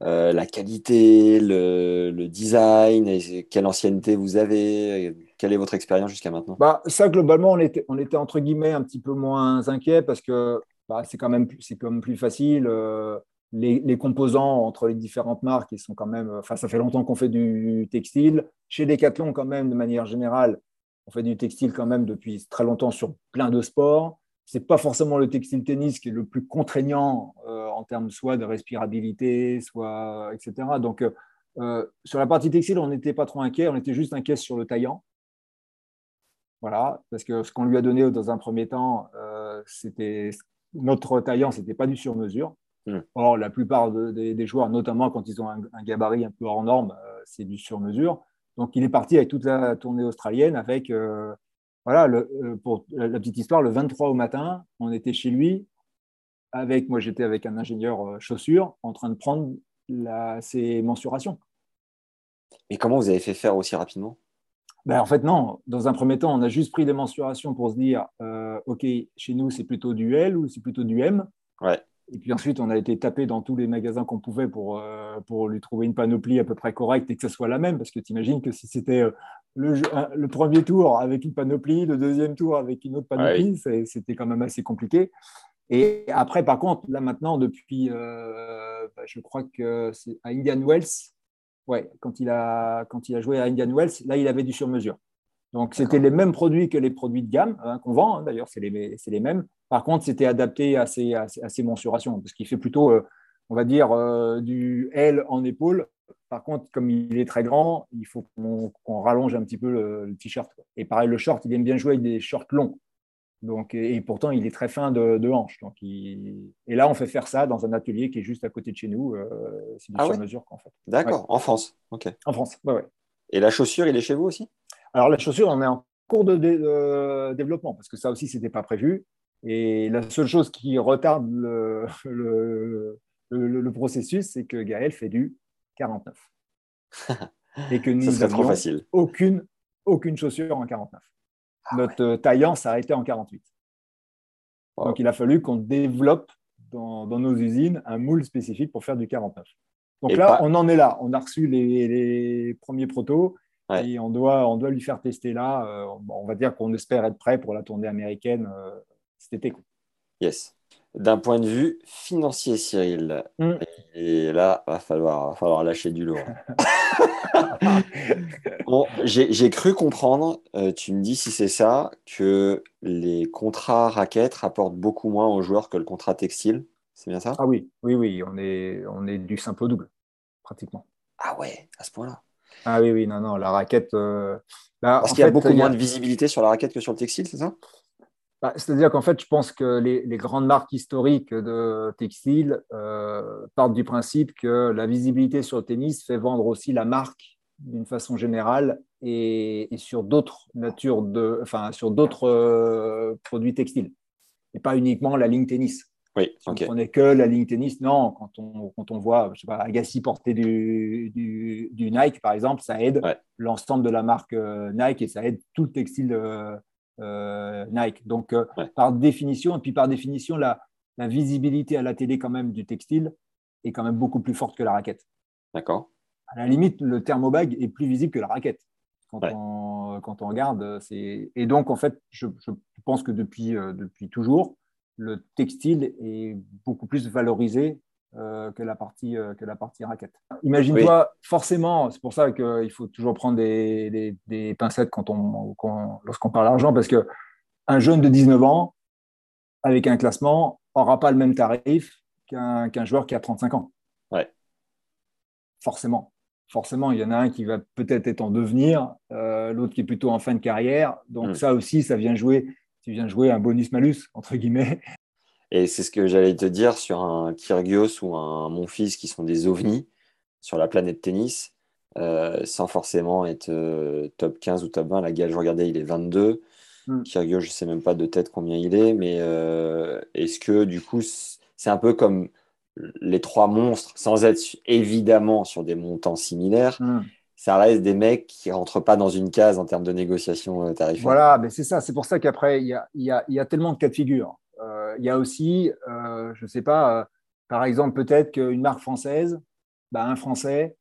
Speaker 1: la qualité, le, design, et quelle ancienneté vous avez Quelle est votre expérience jusqu'à maintenant?
Speaker 2: Bah, Ça, globalement, on était, on était entre guillemets un petit peu moins inquiet parce que bah, c'est quand, même, quand même plus facile. Euh, les, composants entre les différentes marques, ils sont quand même. Enfin, ça fait longtemps qu'on fait du textile. Chez Decathlon, quand même, de manière générale, on fait du textile quand même depuis très longtemps sur plein de sports. C'est pas forcément le textile tennis qui est le plus contraignant euh, en termes soit de respirabilité, soit etc. Donc euh, sur la partie textile, on n'était pas trop inquiet, on était juste inquiet sur le taillant. Voilà, parce que ce qu'on lui a donné dans un premier temps, c'était notre taillant, ce n'était pas du sur-mesure. Hmm. Or, la plupart des, joueurs, notamment quand ils ont un, gabarit un peu hors norme, euh, c'est du sur-mesure. Donc, il est parti avec toute la tournée australienne avec, euh, voilà, euh, pour la, petite histoire, le 23 au matin, on était chez lui avec, moi j'étais avec un ingénieur chaussures en train de prendre ses mensurations.
Speaker 1: Et comment vous avez fait faire aussi rapidement?
Speaker 2: Ben, en fait, non. Dans un premier temps, on a juste pris des mensurations pour se dire, euh, OK, chez nous, c'est plutôt du L ou c'est plutôt du M.
Speaker 1: Ouais.
Speaker 2: Et puis ensuite, on a été tapé dans tous les magasins qu'on pouvait pour, euh, pour lui trouver une panoplie à peu près correcte et que ce soit la même. Parce que tu imagines que si c'était euh, le, le, premier tour avec une panoplie, le deuxième tour avec une autre panoplie, c'était quand même assez compliqué. Et après, par contre, là maintenant, depuis, bah, je crois que c'est à Indian Wells, ouais, quand il, a, quand il a joué à Indian Wells, là, il avait du sur-mesure. Donc, c'était les mêmes produits que les produits de gamme hein, qu'on vend, hein, d'ailleurs, c'est les, les, mêmes. Par contre, c'était adapté à ses, à, mensurations, parce qu'il fait plutôt, euh, on va dire, euh, du L en épaule. Par contre, comme il est très grand, il faut qu'on rallonge un petit peu le, le t-shirt. Et pareil, le short, il aime bien jouer avec des shorts longs. Donc, et, pourtant, il est très fin de, de hanche. Donc Et là, on fait faire ça dans un atelier qui est juste à côté de chez nous. Euh, c'est du ah sur-mesure qu'en fait.
Speaker 1: D'accord, en France. Ok.
Speaker 2: En France, ouais, ouais.
Speaker 1: Et la chaussure, il est chez vous aussi?
Speaker 2: Alors, la chaussure, on est en cours de, développement parce que ça aussi, ce n'était pas prévu. Et la seule chose qui retarde le, le, processus, c'est que Gaël fait du 49. et que nous n'avons aucune, aucune chaussure en 49. Ah Notre taillant s'arrêtait en 48. Donc, il a fallu qu'on développe dans, nos usines un moule spécifique pour faire du 49. Donc là, on en est là. On a reçu les, premiers protos et on doit, on doit lui faire tester là. Euh, on va dire qu'on espère être prêt pour la tournée américaine euh, cet été.
Speaker 1: Yes. D'un point de vue financier, Cyril,
Speaker 2: Mm.
Speaker 1: et là, va falloir, va falloir lâcher du lourd. Bon, j'ai cru comprendre, euh, tu me dis si c'est ça, que les contrats raquettes rapportent beaucoup moins aux joueurs que le contrat textile. C'est bien ça?
Speaker 2: Ah oui, oui, oui, on est, on est du simple au double, pratiquement.
Speaker 1: Ah ouais, à ce point-là?
Speaker 2: Ah oui, oui, non, non, la raquette. euh, bah,
Speaker 1: Parce qu'il y a
Speaker 2: fait,
Speaker 1: beaucoup
Speaker 2: a-
Speaker 1: moins de visibilité sur la raquette que sur le textile, c'est ça?
Speaker 2: Bah, C'est-à-dire qu'en fait, je pense que les, les grandes marques historiques de textile euh, partent du principe que la visibilité sur le tennis fait vendre aussi la marque d'une façon générale et, et sur d'autres natures de, enfin, sur d'autres euh, produits textiles et pas uniquement la ligne tennis.
Speaker 1: Oui,
Speaker 2: Si
Speaker 1: ok.
Speaker 2: on prenait que la ligne tennis, non. Quand on, quand on voit, je sais pas, Agassi porter du, du, du Nike, par exemple, ça aide
Speaker 1: Ouais.
Speaker 2: l'ensemble de la marque euh, Nike et ça aide tout le textile Nike. Donc, euh,
Speaker 1: Ouais.
Speaker 2: par définition, et puis par définition, la, la visibilité à la télé quand même du textile est quand même beaucoup plus forte que la raquette.
Speaker 1: D'accord.
Speaker 2: À la limite, le thermobag est plus visible que la raquette. Quand,
Speaker 1: Ouais.
Speaker 2: on, quand on regarde, c'est et donc en fait, je, je pense que depuis, euh, depuis toujours, le textile est beaucoup plus valorisé euh, que la partie euh, que la partie raquette. Imagine-toi, forcément, c'est pour ça qu'il faut toujours prendre des, des- des pincettes quand on, quand- lorsqu'on parle argent, parce que un jeune de 19 ans avec un classement aura pas le même tarif qu'un qu'un joueur qui a 35 ans.
Speaker 1: Ouais.
Speaker 2: Forcément. Forcément, il y en a un qui va peut-être être en devenir, euh, l'autre qui est plutôt en fin de carrière. Donc
Speaker 1: Mm.
Speaker 2: ça aussi, ça vient jouer, tu viens jouer un bonus-malus, entre guillemets.
Speaker 1: Et c'est ce que j'allais te dire sur un Kyrgios ou un Monfils qui sont des ovnis sur la planète tennis, euh, sans forcément être euh, top 15 ou top 20. La Gaël, je regardais, il est 22.
Speaker 2: Mm.
Speaker 1: Kyrgios, je sais même pas de tête combien il est, mais euh, est-ce que du coup, c'est un peu comme les trois monstres, sans être évidemment sur des montants similaires,
Speaker 2: Mm.
Speaker 1: ça reste des mecs qui rentrent pas dans une case en termes de négociation tarifaire.
Speaker 2: Voilà, mais c'est ça. C'est pour ça qu'après, il y a, y, a, il y a tellement de cas de figure. Euh, il y a aussi, euh, je ne sais pas, euh, par exemple, peut-être qu'une marque française, bah, un Français,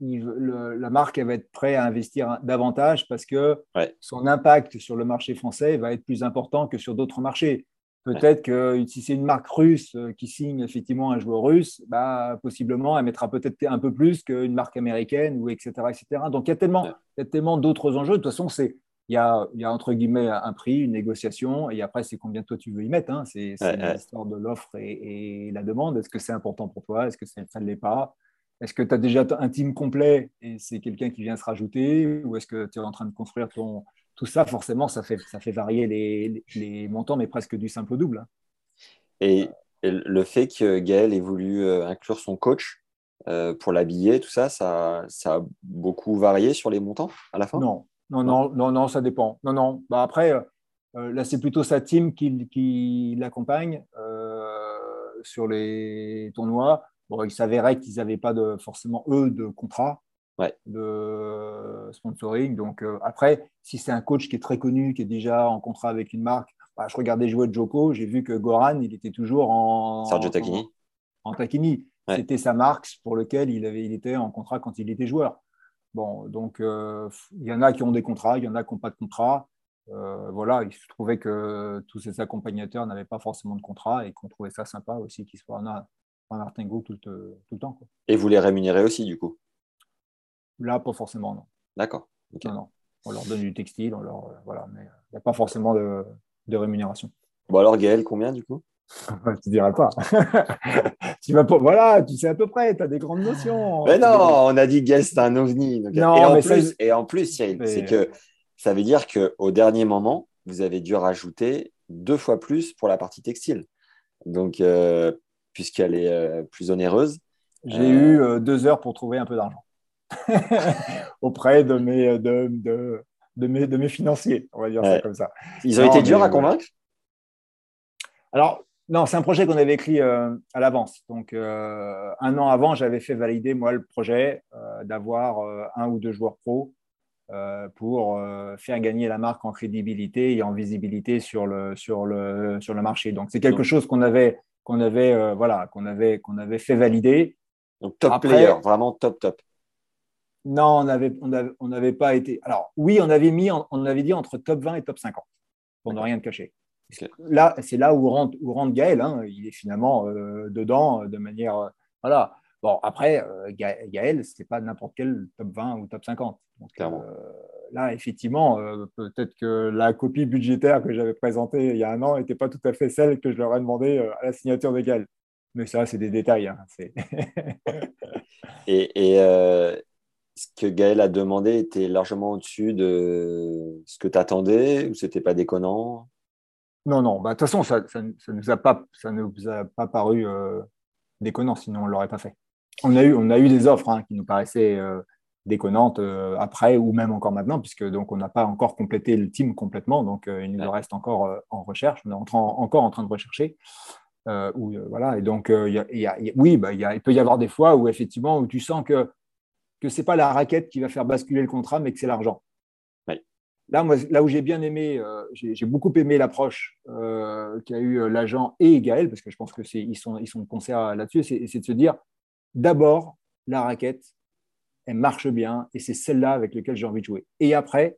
Speaker 2: il veut- le- la marque elle va être prêt à investir davantage parce que
Speaker 1: Ouais.
Speaker 2: son impact sur le marché français va être plus important que sur d'autres marchés. Peut-être que si c'est une marque russe qui signe effectivement un joueur russe, bah, possiblement, elle mettra peut-être un peu plus qu'une marque américaine, ou etc., etc. Donc, il y a tellement,
Speaker 1: Ouais.
Speaker 2: il y a tellement d'autres enjeux. De toute façon, c'est, il y a, il y a entre guillemets un prix, une négociation, et après, c'est combien toi tu veux y mettre. hein. C'est
Speaker 1: ouais.
Speaker 2: l'histoire de l'offre et, et la demande. Est-ce que c'est important pour toi? Est-ce que ça ne l'est pas? Est-ce que tu as déjà un team complet et c'est quelqu'un qui vient se rajouter? Ou est-ce que tu es en train de construire ton. Tout ça, forcément, ça fait, ça fait varier les, les montants, mais presque du simple au double. hein.
Speaker 1: Et, et le fait que Gaël ait voulu euh, inclure son coach euh, pour l'habiller, tout ça, ça, ça a beaucoup varié sur les montants à la fin?
Speaker 2: Non, non, non, non, non, ça dépend. Non, non. Bah après, euh, là, c'est plutôt sa team qui, qui l'accompagne euh, sur les tournois. Bon, il s'avérait qu'ils n'avaient pas de, forcément, eux, de contrat
Speaker 1: Ouais.
Speaker 2: de sponsoring. Donc, euh, après, si c'est un coach qui est très connu, qui est déjà en contrat avec une marque, bah, je regardais jouer Joko, j'ai vu que Goran, il était toujours en.
Speaker 1: Sergio Tacchini
Speaker 2: En, en Tacchini.
Speaker 1: Ouais.
Speaker 2: C'était sa marque pour laquelle il, avait, il était en contrat quand il était joueur. Bon, donc euh, il y en a qui ont des contrats, il y en a qui n'ont pas de contrat. Euh, voilà, il se trouvait que tous ces accompagnateurs n'avaient pas forcément de contrat et qu'on trouvait ça sympa aussi qu'ils soient en, en artingo tout, le- tout le temps. quoi.
Speaker 1: Et vous les rémunérez aussi, du coup?
Speaker 2: Là, pas forcément, non.
Speaker 1: D'accord.
Speaker 2: non, non. On leur donne du textile, on leur, euh, voilà, mais il n'y a pas forcément de, de rémunération.
Speaker 1: Bon, alors, Gaël, combien, du coup?
Speaker 2: tu diras pas. tu vas pas. Voilà, tu sais à peu près, tu as des grandes notions.
Speaker 1: Mais non, on a dit Gaël, c'était un ovni. donc-
Speaker 2: Non,
Speaker 1: et, en
Speaker 2: ça,
Speaker 1: plus, et en plus, Cyril,
Speaker 2: Mais-
Speaker 1: c'est que ça veut dire qu'au dernier moment, vous avez dû rajouter deux fois plus pour la partie textile. Donc, euh, puisqu'elle est euh, plus onéreuse.
Speaker 2: J'ai
Speaker 1: Euh,
Speaker 2: eu deux heures pour trouver un peu d'argent auprès de mes, de, de, de mes, de mes financiers, on va dire ça comme ça.
Speaker 1: Ils ont
Speaker 2: Non,
Speaker 1: été durs à convaincre?
Speaker 2: Alors, non, c'est un projet qu'on avait écrit euh, à l'avance. Donc, euh, un an avant, j'avais fait valider, moi, le projet euh, d'avoir un ou deux joueurs pro pour faire gagner la marque en crédibilité et en visibilité sur le, sur le, sur le marché. Donc, c'est quelque chose qu'on avait, qu'on avait, voilà, qu'on avait, qu'on avait fait valider.
Speaker 1: Donc, top
Speaker 2: Après-
Speaker 1: player, vraiment top, top.
Speaker 2: Non, on n'avait on avait, on pas été. Alors, oui, on avait mis, on avait dit entre top 20 et top 50, pour ne rien te cacher. Là, c'est là où rentre, où rentre Gaël. Hein. Il est finalement euh, dedans de manière. Euh, voilà. Bon, après, euh, Gaël, ce n'est pas n'importe quel top 20 ou top 50. Donc, là, effectivement, peut-être que la copie budgétaire que j'avais présentée il y a un an n'était pas tout à fait celle que je leur ai demandé à la signature de Gaël. Mais ça, c'est des détails. Hein.
Speaker 1: et, et ce que Gaël a demandé était largement au-dessus de ce que tu attendais ou c'était pas déconnant?
Speaker 2: Non, non. Bah, de toute façon, ça ne nous, a pas, ça nous a pas paru euh, déconnant, sinon on ne l'aurait pas fait. On a eu, on a eu des offres hein, qui nous paraissaient euh, déconnantes euh, après ou même encore maintenant, puisque donc on n'a pas encore complété le team complètement, donc il nous reste encore en recherche. On est encore en train de rechercher. voilà, et donc, oui, bah, il peut y avoir des fois où effectivement, où tu sens que que ce n'est pas la raquette qui va faire basculer le contrat, mais que c'est l'argent. Là, moi, là où j'ai bien aimé, euh, j'ai beaucoup aimé l'approche euh, qu'a eu euh, l'agent et Gaël, parce que je pense qu'ils sont, ils sont de concert là-dessus, c'est de se dire d'abord, la raquette, elle marche bien et c'est celle-là avec laquelle j'ai envie de jouer. Et après,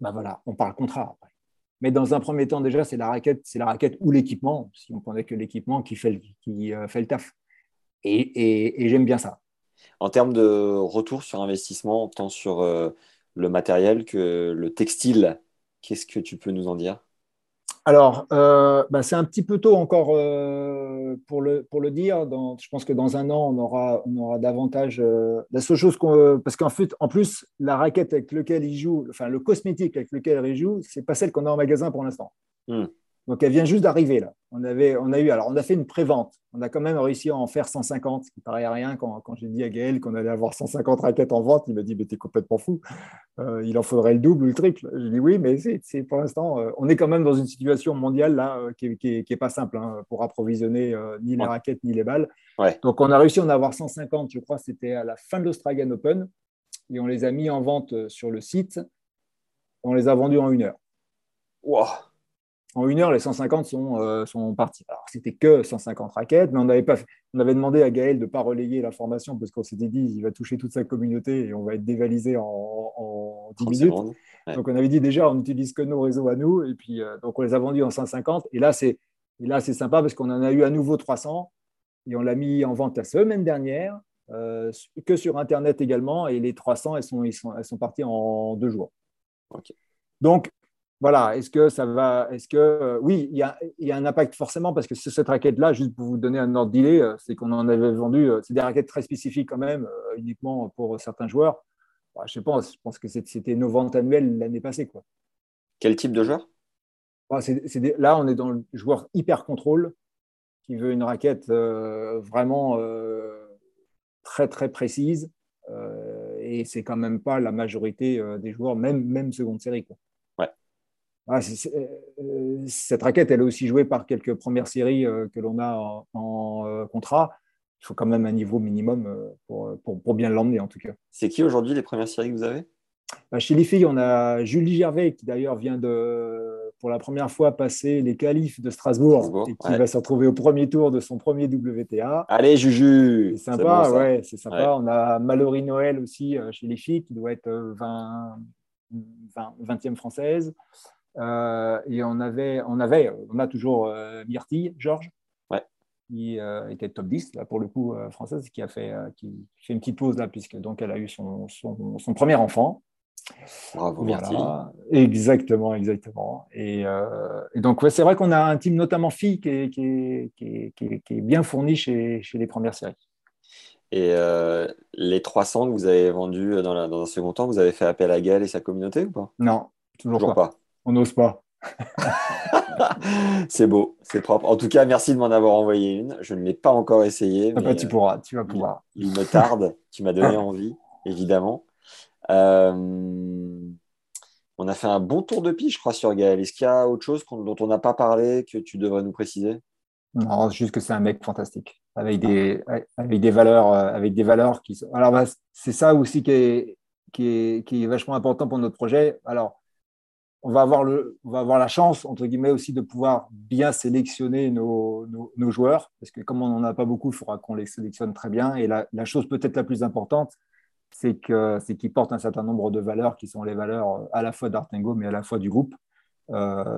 Speaker 2: ben voilà, on parle contrat après. Mais dans un premier temps, déjà, c'est la raquette, c'est la raquette ou l'équipement, si on prenait que l'équipement qui, fait le, qui fait le taf. et j'aime bien ça.
Speaker 1: En termes de retour sur investissement, tant sur le matériel que le textile, qu'est-ce que tu peux nous en dire?
Speaker 2: Alors, euh, bah, c'est un petit peu tôt encore euh, pour, le, pour le dire. je pense que dans un an, on aura, on aura davantage. la seule chose qu'on. Parce qu'en fait, en plus, la raquette avec laquelle il joue, enfin, le cosmétique avec lequel il joue, ce n'est pas celle qu'on a en magasin pour l'instant. Hmm. Donc elle vient juste d'arriver là. On avait, on a eu, alors on a fait une prévente. On a quand même réussi à en faire 150, ce qui paraît rien quand, quand j'ai dit à Gaël qu'on allait avoir 150 raquettes en vente. Il m'a dit mais t'es complètement fou. Euh, il en faudrait le double ou le triple. Je dis oui, mais c'est pour l'instant, euh, on est quand même dans une situation mondiale là euh, qui, n'est pas simple hein, pour approvisionner ni les raquettes ni les balles. Donc on a réussi à en avoir 150. Je crois c'était à la fin de l'Australian Open et on les a mis en vente sur le site. On les a vendus en une heure.
Speaker 1: Wow
Speaker 2: en une heure, les 150 sont, euh, sont partis. Alors, c'était que 150 raquettes, mais on avait, pas, on avait demandé à Gaël de ne pas relayer l'information parce qu'on s'était dit il va toucher toute sa communauté et on va être dévalisé en, en 10 minutes. Donc, on avait dit déjà, on n'utilise que nos réseaux à nous. Et puis, euh, donc, on les a vendus en 150. Et là, c'est, là, c'est sympa parce qu'on en a eu à nouveau 300 et on l'a mis en vente la semaine dernière, euh, que sur Internet également. Et les 300, elles sont, sont, elles sont parties en deux jours. Donc, voilà, est-ce que ça va, est-ce que, euh, oui, il y a, un impact forcément parce que cette raquette-là, juste pour vous donner un ordre d'idée, euh, c'est qu'on en avait vendu, euh, c'est des raquettes très spécifiques quand même, uniquement pour certains joueurs. Bah, je pense que c'était nos ventes annuelles l'année passée, quoi.
Speaker 1: Quel type de joueur?
Speaker 2: Bah, Là, on est dans le joueur hyper contrôle qui veut une raquette vraiment très très précise et c'est quand même pas la majorité des joueurs, même même seconde série, quoi. Ah, euh, cette raquette, elle est aussi jouée par quelques premières séries euh, que l'on a en, euh, contrat. Il faut quand même un niveau minimum pour, pour, bien l'emmener, en tout cas.
Speaker 1: C'est qui aujourd'hui les premières séries que vous avez?
Speaker 2: Bah, Chez les filles, on a Julie Gervais, qui d'ailleurs vient de, pour la première fois, passer les qualifs de Strasbourg, et qui va se retrouver au premier tour de son premier WTA.
Speaker 1: Allez, Juju
Speaker 2: C'est sympa, ouais, c'est sympa. On a Mallory Noël aussi chez les filles, qui doit être 20, 20e française. Euh, et on avait, on avait, on a toujours euh, Myrtille, Georges, qui euh, était top 10, là, pour le coup, française, qui a fait, qui fait une petite pause, là, puisque donc elle a eu son, son, premier enfant.
Speaker 1: Bravo, Myrtille.
Speaker 2: Exactement, exactement. Et, donc, c'est vrai qu'on a un team, notamment fille, qui est, qui qui qui est bien fourni chez, chez, les premières séries.
Speaker 1: Et les 300 que vous avez vendus dans, dans, un second temps, vous avez fait appel à Gaël et sa communauté ou pas?
Speaker 2: Non, toujours, pas on n'ose pas.
Speaker 1: c'est beau, c'est propre. En tout cas, merci de m'en avoir envoyé une. Je ne l'ai pas encore essayé.
Speaker 2: Ah bah, tu pourras, tu vas pouvoir.
Speaker 1: Il, me tarde, tu m'as donné envie, évidemment. Euh, on a fait un bon tour de piste, je crois, sur Gaël. Est-ce qu'il y a autre chose dont on n'a pas parlé que tu devrais nous préciser?
Speaker 2: Non, juste que c'est un mec fantastique, avec des, avec des valeurs, euh, avec des valeurs qui sont. Alors, bah, c'est ça aussi qui est, qui est, qui est vachement important pour notre projet. Alors, on va avoir, le, on va avoir la chance, entre guillemets, aussi de pouvoir bien sélectionner nos, nos, joueurs, parce que comme on n'en a pas beaucoup, il faudra qu'on les sélectionne très bien. Et la, chose peut-être la plus importante, c'est qu'ils portent un certain nombre de valeurs qui sont les valeurs à la fois d'Artengo, mais à la fois du groupe.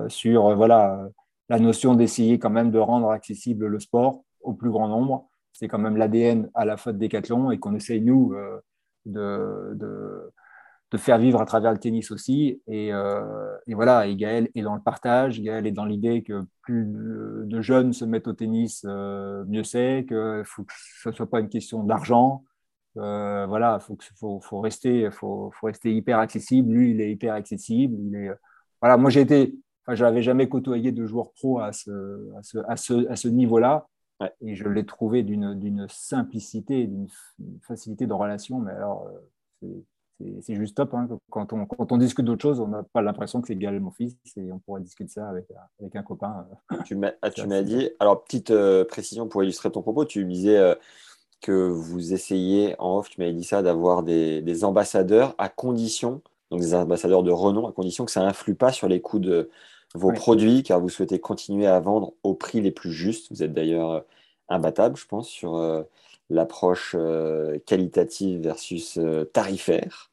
Speaker 2: sur voilà, la notion d'essayer quand même de rendre accessible le sport au plus grand nombre. C'est quand même l'ADN à la fois de Decathlon et qu'on essaye, nous, de, de, faire vivre à travers le tennis aussi. Et, et, voilà, et Gaël est dans le partage, Gaël est dans l'idée que plus de jeunes se mettent au tennis, mieux c'est, qu'il faut que ce ne soit pas une question d'argent, euh, voilà, faut, faut, faut, rester, faut, faut, rester hyper accessible. Lui, il est hyper accessible. Il est, voilà, moi, j'ai été, enfin, je n'avais jamais côtoyé de joueurs pro à ce, à ce, à ce, à ce niveau-là. Et je l'ai trouvé d'une simplicité, d'une facilité de relation. Mais alors, euh, c'est juste top. Hein. Quand, on, quand on discute d'autre chose, on n'a pas l'impression que c'est égal mon fils et on pourrait discuter ça avec, avec un copain.
Speaker 1: Tu m'as dit, alors petite euh, précision pour illustrer ton propos, tu disais que vous essayez, en off, tu m'avais dit ça, d'avoir des, ambassadeurs à condition, donc des ambassadeurs de renom, à condition que ça n'influe pas sur les coûts de vos produits, car vous souhaitez continuer à vendre au prix les plus justes. Vous êtes d'ailleurs euh, imbattable, je pense, sur euh, l'approche euh, qualitative versus tarifaire.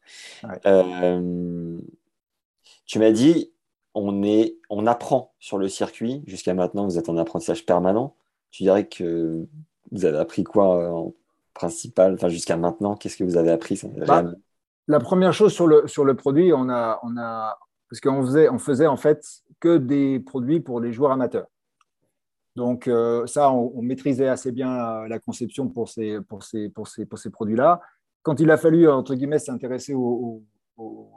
Speaker 1: tu m'as dit, on, est, on apprend sur le circuit. Jusqu'à maintenant, vous êtes en apprentissage permanent. Tu dirais que vous avez appris quoi en principal? Enfin, Jusqu'à maintenant, qu'est-ce que vous avez appris?
Speaker 2: Bah, La première chose sur le, sur le produit, on a, on a, parce qu'on faisait, on faisait en fait que des produits pour les joueurs amateurs. Donc euh, ça, on, maîtrisait assez bien euh, la conception pour ces, pour ces, pour ces, pour ces produits-là. Quand il a fallu, entre guillemets, s'intéresser au, au,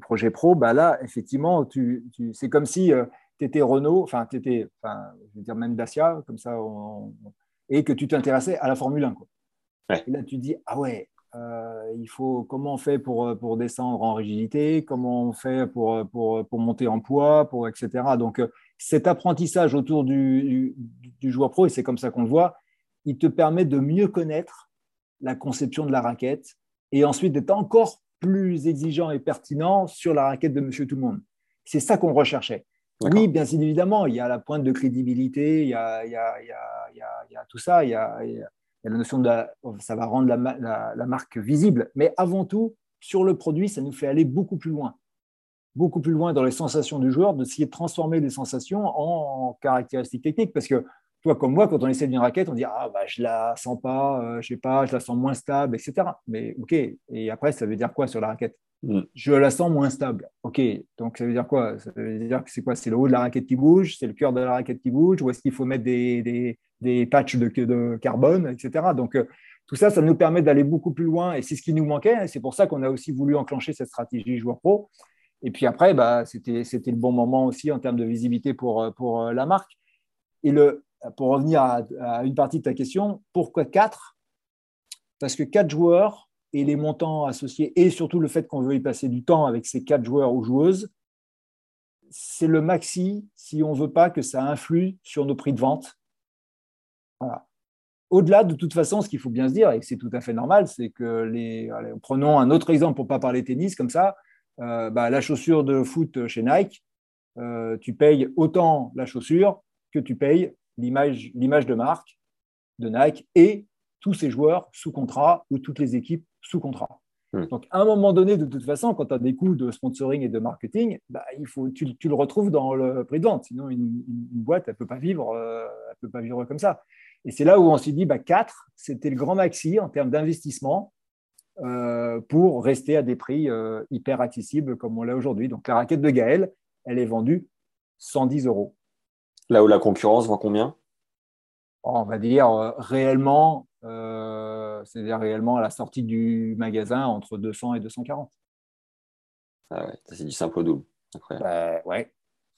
Speaker 2: projet pro, bah là, effectivement, tu, tu, c'est comme si euh, tu étais Renault, enfin, tu étais, enfin, je veux dire même Dacia, comme ça, et que tu t'intéressais à la Formule 1. Quoi. Et là, tu dis, ah ouais, euh, il faut, comment on fait pour, euh, pour descendre en rigidité, comment on fait pour, euh, pour, pour monter en poids, pour, etc. Donc, cet apprentissage autour du, du, joueur pro, et c'est comme ça qu'on le voit, il te permet de mieux connaître la conception de la raquette et ensuite d'être encore plus exigeant et pertinent sur la raquette de Monsieur Tout-le-Monde. C'est ça qu'on recherchait. Oui, bien évidemment, il y a la pointe de crédibilité, il y a, il y a, il y a, il y a tout ça, il y a, il y a la notion de ça va rendre la, marque visible, mais avant tout, sur le produit, ça nous fait aller beaucoup plus loin. Beaucoup plus loin dans les sensations du joueur, d'essayer de transformer les sensations en caractéristiques techniques. Parce que toi, comme moi, quand on essaie d'une raquette, on dit Ah, bah, je la sens pas, euh, je sais pas, je la sens moins stable, etc. Mais OK. Et après, ça veut dire quoi sur la raquette? Mm. Je la sens moins stable. OK. Donc, ça veut dire quoi? Ça veut dire que c'est quoi? C'est le haut de la raquette qui bouge C'est le cœur de la raquette qui bouge Ou est-ce qu'il faut mettre des, des patchs de, carbone, etc. Donc, euh, tout ça, ça nous permet d'aller beaucoup plus loin et c'est ce qui nous manquait. C'est pour ça qu'on a aussi voulu enclencher cette stratégie joueur pro. Et puis après, bah, c'était le bon moment aussi en termes de visibilité pour, euh, euh, la marque. Et pour revenir à, une partie de ta question, pourquoi 4 Parce que 4 joueurs et les montants associés, et surtout le fait qu'on veut y passer du temps avec ces 4 joueurs ou joueuses, c'est le maxi si on ne veut pas que ça influe sur nos prix de vente au-delà, de toute façon, ce qu'il faut bien se dire, et c'est tout à fait normal, c'est que les. prenons un autre exemple pour ne pas parler tennis comme ça. Euh, bah, la chaussure de foot chez Nike, euh, tu payes autant la chaussure que tu payes l'image de marque de Nike et tous ces joueurs sous contrat ou toutes les équipes sous contrat. Hmm. Donc, à un moment donné, de toute façon, quand tu as des coûts de sponsoring et de marketing, bah, il faut, tu, le retrouves dans le prix de vente. Sinon, une, boîte, elle ne peut, pas vivre, euh, peut pas vivre comme ça. Et c'est là où on s'est dit, bah, 4, c'était le grand maxi en termes d'investissement pour rester à des prix euh, hyper accessibles comme on l'a aujourd'hui. Donc la raquette de Gaël, elle est vendue 110 euros.
Speaker 1: Là où la concurrence vend combien?
Speaker 2: On va dire euh, réellement, c'est-à-dire réellement à la sortie du magasin entre 200 et 240.
Speaker 1: Ah ouais, c'est du simple au double.
Speaker 2: Incroyable. Bah, ouais.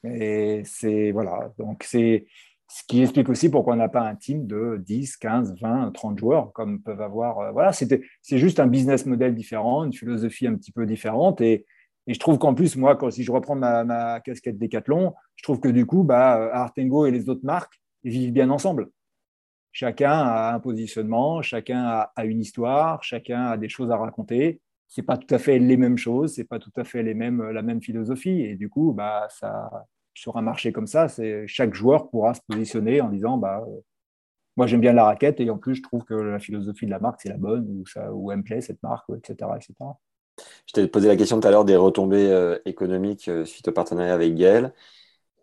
Speaker 2: Et c'est voilà, donc c'est ce qui explique aussi pourquoi on n'a pas un team de 10, 15, 20, 30 joueurs comme peuvent avoir. Euh, voilà, c'est juste un business model différent, une philosophie un petit peu différente. Et, et je trouve qu'en plus, moi, quand, si je reprends ma, ma casquette Decathlon, je trouve que du coup, bah, Artengo et les autres marques vivent bien ensemble. Chacun a un positionnement, chacun a, une histoire, chacun a des choses à raconter. C'est pas tout à fait les mêmes choses, c'est pas tout à fait les mêmes, la même philosophie. Et du coup, bah, ça, sur un marché comme ça, c'est chaque joueur pourra se positionner en disant bah, euh, moi j'aime bien la raquette et en plus je trouve que la philosophie de la marque c'est la bonne ou, ça, ou elle me plaît cette marque, etc., etc.
Speaker 1: Je t'ai posé la question tout à l'heure des retombées euh, économiques euh, suite au partenariat avec Gaël.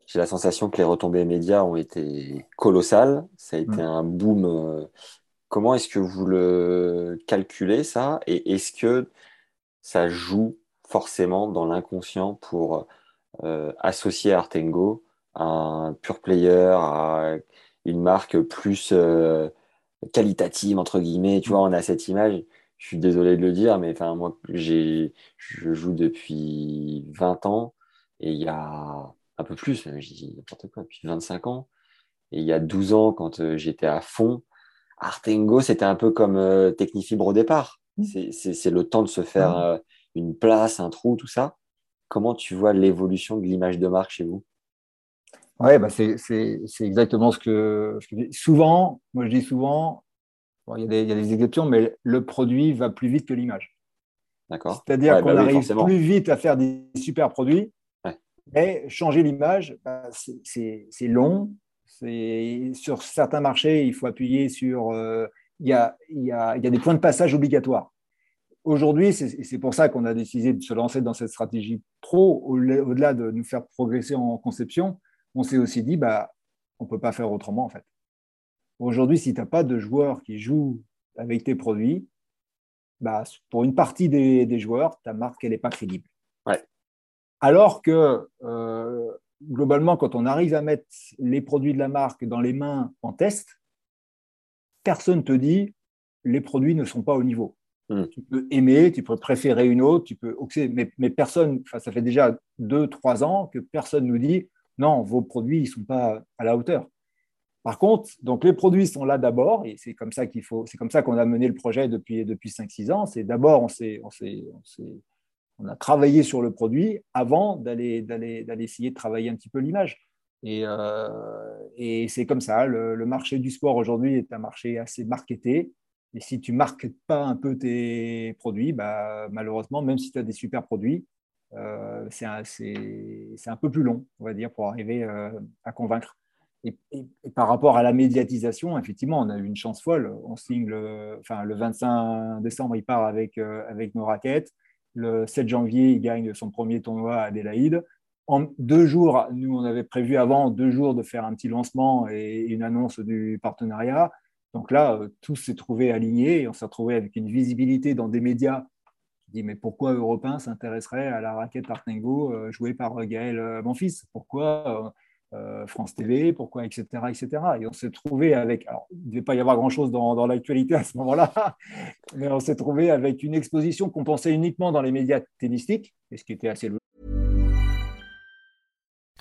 Speaker 1: j'ai la sensation que les retombées médias ont été colossales. Ça a été
Speaker 2: Mm.
Speaker 1: un boom. Comment est-ce que vous le calculez, ça? Et est-ce que ça joue forcément dans l'inconscient pour associer Artengo à un pure player, à une marque plus euh, qualitative, entre guillemets? Tu vois, on a cette image. Je suis désolé de le dire, mais enfin, moi, j'ai, je joue depuis 20 ans et il y a un peu plus, je dis n'importe quoi, depuis 25 ans. Et il y a 12 ans, quand euh, j'étais à fond, Artengo, c'était un peu comme euh, Technifibre au départ. C'est c'est- c'est le temps de se faire euh, une place, un trou, tout ça. Comment tu vois l'évolution de l'image de marque chez vous?
Speaker 2: Ouais, bah c'est exactement ce que, ce que je dis. Souvent, moi je dis souvent, bon, il y a des, il y a des exceptions, mais le produit va plus vite que l'image.
Speaker 1: D'accord?
Speaker 2: C'est-à-dire
Speaker 1: Ouais,
Speaker 2: qu'on
Speaker 1: bah oui,
Speaker 2: arrive
Speaker 1: forcément.
Speaker 2: plus vite à faire des super produits,
Speaker 1: Ouais.
Speaker 2: mais changer l'image, bah, c'est- long. Sur certains marchés, il faut appuyer sur. euh, il, y a, il, y a, il y a des points de passage obligatoires. Aujourd'hui, c'est pour ça qu'on a décidé de se lancer dans cette stratégie pro, au- au-delà de nous faire progresser en conception, on s'est aussi dit, bah, on ne peut pas faire autrement en fait. Aujourd'hui, si tu n'as pas de joueurs qui jouent avec tes produits, bah, pour une partie des, des joueurs, ta marque, elle n'est pas crédible.
Speaker 1: Ouais.
Speaker 2: Alors que euh, globalement, quand on arrive à mettre les produits de la marque dans les mains en test, personne ne te dit les produits ne sont pas au niveau.
Speaker 1: Mm.
Speaker 2: Tu peux aimer, tu peux préférer une autre, tu peux, mais, mais personne, ça fait déjà deux, trois ans que personne nous dit non, vos produits ne sont pas à la hauteur. Par contre, donc les produits sont là d'abord, et c'est comme ça qu'il faut, c'est comme ça qu'on a mené le projet depuis, depuis 5-6 ans. C'est d'abord, on, on, on, on a travaillé sur le produit avant d'aller, d'aller, d'aller essayer de travailler un petit peu l'image. Et, euh, et c'est comme ça. Le, marché du sport aujourd'hui est un marché assez marketé. Et si tu ne marques pas un peu tes produits, bah, malheureusement, même si tu as des super produits, euh, c'est, un, peu plus long, on va dire, pour arriver euh, à convaincre. Et, par rapport à la médiatisation, effectivement, on a eu une chance folle. On signe le, enfin, le 25 décembre, il part avec, euh, avec nos raquettes. Le 7 janvier, il gagne son premier tournoi à Adélaïde. En deux jours, nous, on avait prévu avant deux jours de faire un petit lancement et une annonce du partenariat. Donc là, euh, tout s'est trouvé aligné et on s'est retrouvé avec une visibilité dans des médias qui dit mais pourquoi Europe 1 s'intéresserait à la raquette Artengo euh, jouée par Gaël euh, Monfils Pourquoi France TV, pourquoi, etc., etc. Et on s'est trouvé avec, alors il ne devait pas y avoir grand-chose dans, dans l'actualité à ce moment-là, mais on s'est trouvé avec une exposition qu'on pensait uniquement dans les médias tennistiques, et ce qui était assez.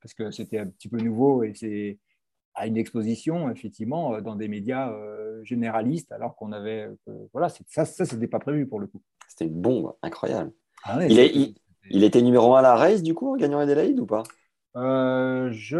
Speaker 2: Parce que c'était un petit peu nouveau et c'est à une exposition effectivement dans des médias euh, généralistes alors qu'on avait euh, voilà ça ça c'était pas prévu pour le coup.
Speaker 1: C'était une bombe incroyable.
Speaker 2: Ah ouais,
Speaker 1: il, est, il, il, était numéro 1 à la race, du coup, en gagnant Adelaide ou pas?
Speaker 2: Euh, Je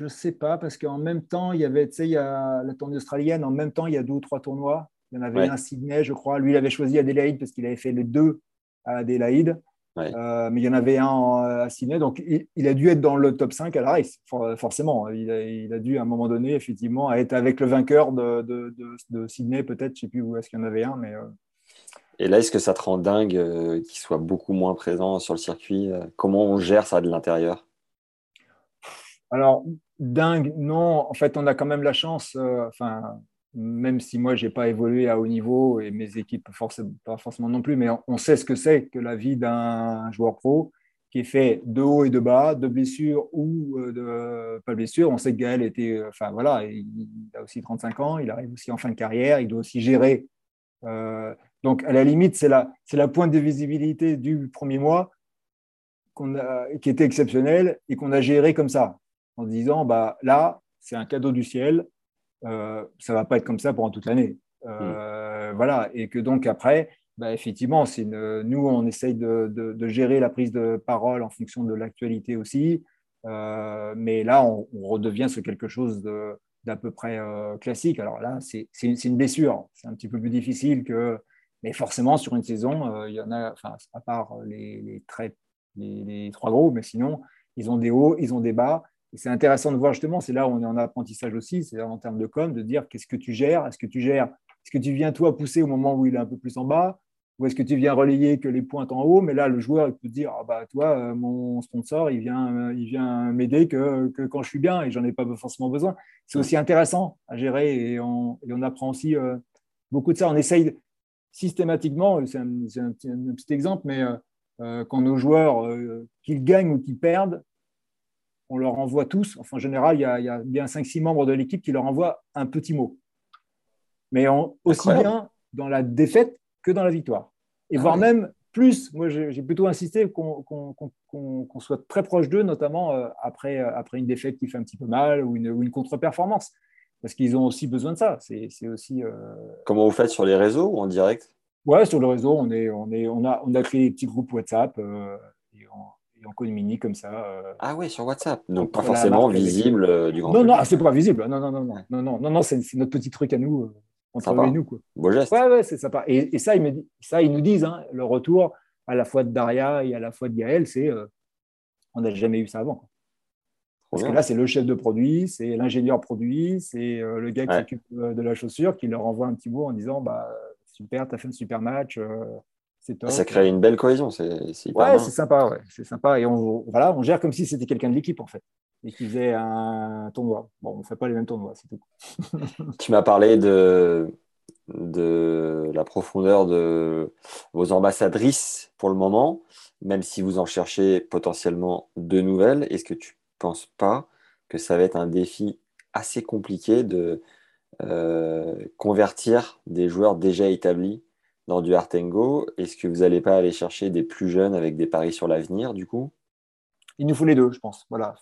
Speaker 2: ne sais pas, parce qu'en même temps, il y avait, tu sais, il y a la tournée australienne, en même temps, il y a deux ou trois tournois. Il y en avait ouais. un à Sydney, je crois. Lui, il avait choisi Adelaide parce qu'il avait fait les deux à Adelaide. Ouais. Euh, mais il y en avait un à Sydney, donc il, il, a dû être dans le top 5 à la race, for, forcément. Il a, il a, dû, à un moment donné, effectivement, être avec le vainqueur de, de, de, de Sydney, peut-être. Je ne sais plus où est-ce qu'il y en avait un, mais. Euh...
Speaker 1: Et là, est-ce que ça te rend dingue euh, qu'il soit beaucoup moins présent sur le circuit euh, Comment on gère ça de l'intérieur?
Speaker 2: Alors, dingue, non. En fait, on a quand même la chance, euh, enfin, même si moi, je n'ai pas évolué à haut niveau et mes équipes, pas forcément non plus, mais on, sait ce que c'est que la vie d'un joueur pro qui est fait de haut et de bas, de blessures ou euh, de pas de blessures. On sait que Gaël était, enfin voilà, il, a aussi 35 ans, il arrive aussi en fin de carrière, il doit aussi gérer. Euh, donc, à la limite, c'est la, c'est la pointe de visibilité du premier mois qui était exceptionnelle et qu'on a géré comme ça, en se disant, bah, là, c'est un cadeau du ciel, euh, ça ne va pas être comme ça pendant toute l'année. Euh, mmh. Voilà, et que donc après, bah, effectivement, une, nous, on essaye de, de, gérer la prise de parole en fonction de l'actualité aussi. Euh, mais là, on, redevient sur quelque chose d'à peu près euh, classique. Alors là, c'est une blessure. C'est un petit peu plus difficile que. Mais forcément, sur une saison, euh, il y en a, enfin, à part les, les, les, les, trois gros, mais sinon, ils ont des hauts, ils ont des bas. Et c'est intéressant de voir justement, c'est là où on est en apprentissage aussi, c'est en termes de com, de dire qu'est-ce que tu gères Est-ce que tu gères Est-ce que tu viens toi pousser au moment où il est un peu plus en bas ou est-ce que tu viens relayer que les pointes en haut, mais là, le joueur, il peut te dire, ah bah, toi, euh, mon sponsor, il vient, euh, il vient m'aider que, quand je suis bien et j'en ai pas forcément besoin. C'est aussi intéressant à gérer et on, apprend aussi euh, beaucoup de ça. On essaye systématiquement, c'est un, petit exemple, mais quand nos joueurs, qu'ils gagnent ou qu'ils perdent, on leur envoie tous, enfin en général, il y a, il y a bien 5-6 membres de l'équipe qui leur envoient un petit mot. Mais aussi bien dans la défaite que dans la victoire. Et ah voire même plus, moi j'ai plutôt insisté qu'on soit très proche d'eux, notamment euh, après, euh, après une défaite qui fait un petit peu mal ou une, une contre-performance. Parce qu'ils ont aussi besoin de ça. C'est aussi. Euh,
Speaker 1: Comment vous faites sur les réseaux ou en direct?
Speaker 2: Ouais, sur le réseau, on, est, on, est, on, a, on a créé des petits groupes WhatsApp et, on, communique comme ça.
Speaker 1: ah ouais, sur WhatsApp. Donc pas forcément visible du grand
Speaker 2: Non, non, c'est pas visible. Non, non, non, non, non, non, non, non c'est notre petit truc à nous entre nous. Quoi.
Speaker 1: Beau geste.
Speaker 2: Ouais, ouais, c'est sympa. Et, ça, ils ça, ils nous disent, hein, le retour à la fois de Daria et à la fois de Gaël, c'est euh, on n'a jamais eu ça avant. Parce que là, c'est le chef de produit, c'est l'ingénieur produit, c'est euh, le gars qui s'occupe de la chaussure qui leur envoie un petit mot en disant bah, Super, tu as fait un super match. Euh, top.
Speaker 1: Ça crée une belle cohésion. C'est,
Speaker 2: ouais, c'est sympa. Ouais, c'est sympa. Et on, voilà, on gère comme si c'était quelqu'un de l'équipe, en fait et qui faisait un tournoi. Bon, on ne fait pas les mêmes tournois, c'est tout.
Speaker 1: tu m'as parlé de, de la profondeur de vos ambassadrices pour le moment, même si vous en cherchez potentiellement de nouvelles. Est-ce que tu ne penses pas que ça va être un défi assez compliqué de euh, convertir des joueurs déjà établis dans du Artengo Est-ce que vous n'allez pas aller chercher des plus jeunes avec des paris sur l'avenir du coup?
Speaker 2: Il nous faut les deux, je pense. Voilà,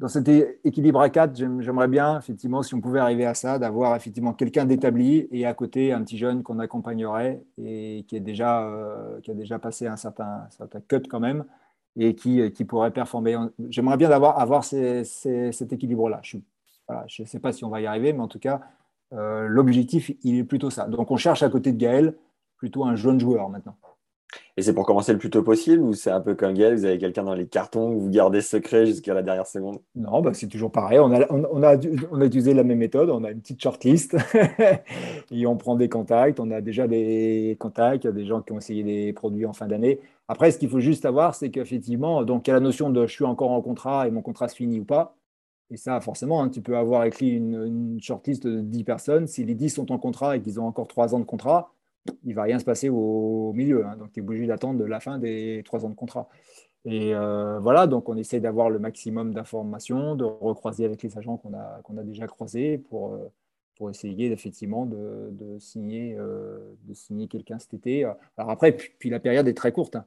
Speaker 2: dans cet équilibre à quatre, j'aimerais bien, effectivement, si on pouvait arriver à ça, d'avoir effectivement quelqu'un d'établi et à côté un petit jeune qu'on accompagnerait et qui, est déjà, euh, qui a déjà passé un certain, certain cut quand même et qui, qui pourrait performer. J'aimerais bien avoir, avoir cet équilibre-là. Je ne sais pas si on va y arriver, mais en tout cas, euh, l'objectif, il est plutôt ça. Donc, on cherche à côté de Gaël plutôt un jeune joueur maintenant.
Speaker 1: Et c'est pour commencer le plus tôt possible ou c'est un peu comme Gaël, vous avez quelqu'un dans les cartons, vous gardez secret jusqu'à la dernière seconde?
Speaker 2: Non, bah c'est toujours pareil. On a, on, a, on a utilisé la même méthode, on a une petite shortlist et on prend des contacts. On a déjà des contacts, il y a des gens qui ont essayé des produits en fin d'année. Après, ce qu'il faut juste savoir, c'est qu'effectivement, donc il y a la notion de je suis encore en contrat et mon contrat se finit ou pas. Et ça, forcément, hein, tu peux avoir écrit une, une shortlist de 10 personnes. Si les 10 sont en contrat et qu'ils ont encore 3 ans de contrat, il va rien se passer au, milieu. Hein. donc, tu es obligé d'attendre la fin des trois ans de contrat. Et euh, voilà, donc on essaie d'avoir le maximum d'informations, de recroiser avec les agents qu'on a, qu'on a déjà croisés pour, euh, pour essayer effectivement de, de signer, euh, de signer quelqu'un cet été. Alors après, puis, la période est très courte. Hein.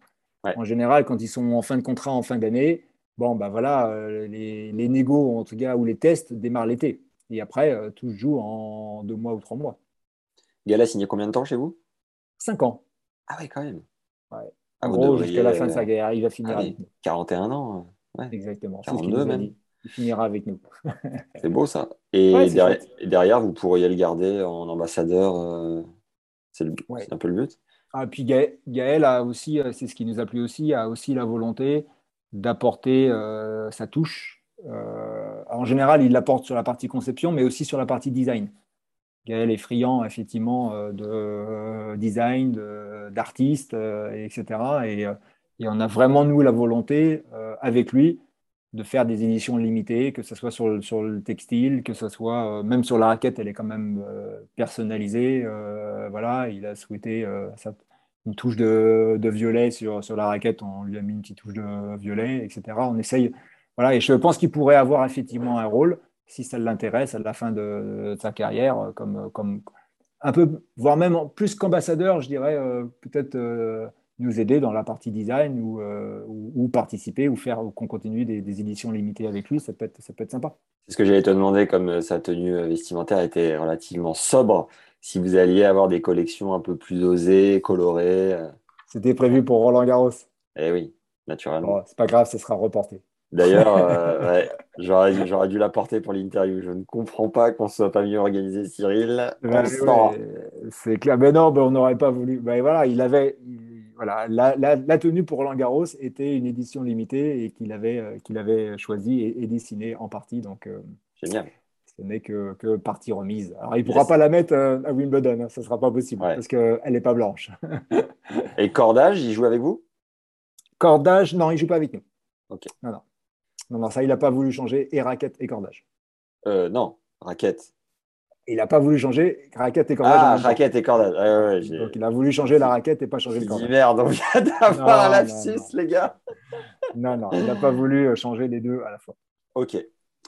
Speaker 2: En général, quand ils sont en fin de contrat, en fin d'année, bon, ben voilà, les, les négos, en tout cas, ou les tests démarrent l'été. Et après, tout se joue en deux mois ou trois mois.
Speaker 1: Gala a signé combien de temps chez vous?
Speaker 2: 5 ans.
Speaker 1: Ah ouais, quand même.
Speaker 2: Ouais. Ah, en gros, jusqu'à la fin de sa carrière, il va finir ah avec nous.
Speaker 1: 41 ans.
Speaker 2: Ouais. Exactement. 42 même. Il finira avec nous.
Speaker 1: c'est beau ça. Et, derrière, vous pourriez le garder en ambassadeur. Euh, c'est un peu le but.
Speaker 2: Ah, puis Gaël, a aussi, euh, c'est ce qui nous a plu aussi, a aussi la volonté d'apporter euh, sa touche. en général, il l'apporte sur la partie conception, mais aussi sur la partie design. Gaël est friand effectivement euh, de euh, design, d'artistes, etc. Euh, et, on a vraiment, nous, la volonté, avec lui, de faire des éditions limitées, que ce soit sur le, textile, que ce soit même sur la raquette, elle est quand même personnalisée. voilà, il a souhaité une touche de, de, violet sur, sur la raquette, on lui a mis une petite touche de violet, etc. On essaye, voilà, et je pense qu'il pourrait avoir effectivement un rôle si ça l'intéresse à la fin de, sa carrière, euh, comme, euh, comme un peu, voire même plus qu'ambassadeur, je dirais, euh, peut-être nous aider dans la partie design ou, ou, participer ou faire qu'on continue des, éditions limitées avec lui, ça peut être, ça peut être sympa.
Speaker 1: C'est ce que j'allais te demander, comme sa tenue vestimentaire était relativement sobre. si vous alliez avoir des collections un peu plus osées, colorées.
Speaker 2: C'était prévu pour Roland Garros.
Speaker 1: Eh oui, naturellement.
Speaker 2: c'est pas grave, ce sera reporté.
Speaker 1: D'ailleurs, euh, j'aurais dû l'apporter pour l'interview. Je ne comprends pas qu'on ne soit pas mieux organisé, Cyril.
Speaker 2: c'est clair. Mais non, on n'aurait pas voulu. Ben voilà, il avait. Voilà, la, tenue pour Roland Garros était une édition limitée et qu'il avait, euh, qu'il avait choisi et, dessiné en partie. Donc, euh,
Speaker 1: Génial.
Speaker 2: Ce n'est que, que, partie remise. Alors, il ne pourra pas la mettre à Wimbledon, hein, ça ne sera pas possible parce qu'elle n'est pas blanche.
Speaker 1: et Cordage, il joue avec vous?
Speaker 2: Cordage, non, il ne joue pas avec nous.
Speaker 1: Ok.
Speaker 2: Non, non. Non, non, ça, il n'a pas voulu changer et raquette et cordage.
Speaker 1: Euh, non, raquette.
Speaker 2: Il n'a pas voulu changer raquette et cordage.
Speaker 1: Ah, raquette et cordage.
Speaker 2: Donc, il a voulu changer la raquette et pas changer le cordage.
Speaker 1: merde, on vient d'avoir un lapsus, les gars.
Speaker 2: Non, non, il n'a pas voulu euh, changer les deux à la fois.
Speaker 1: Ok.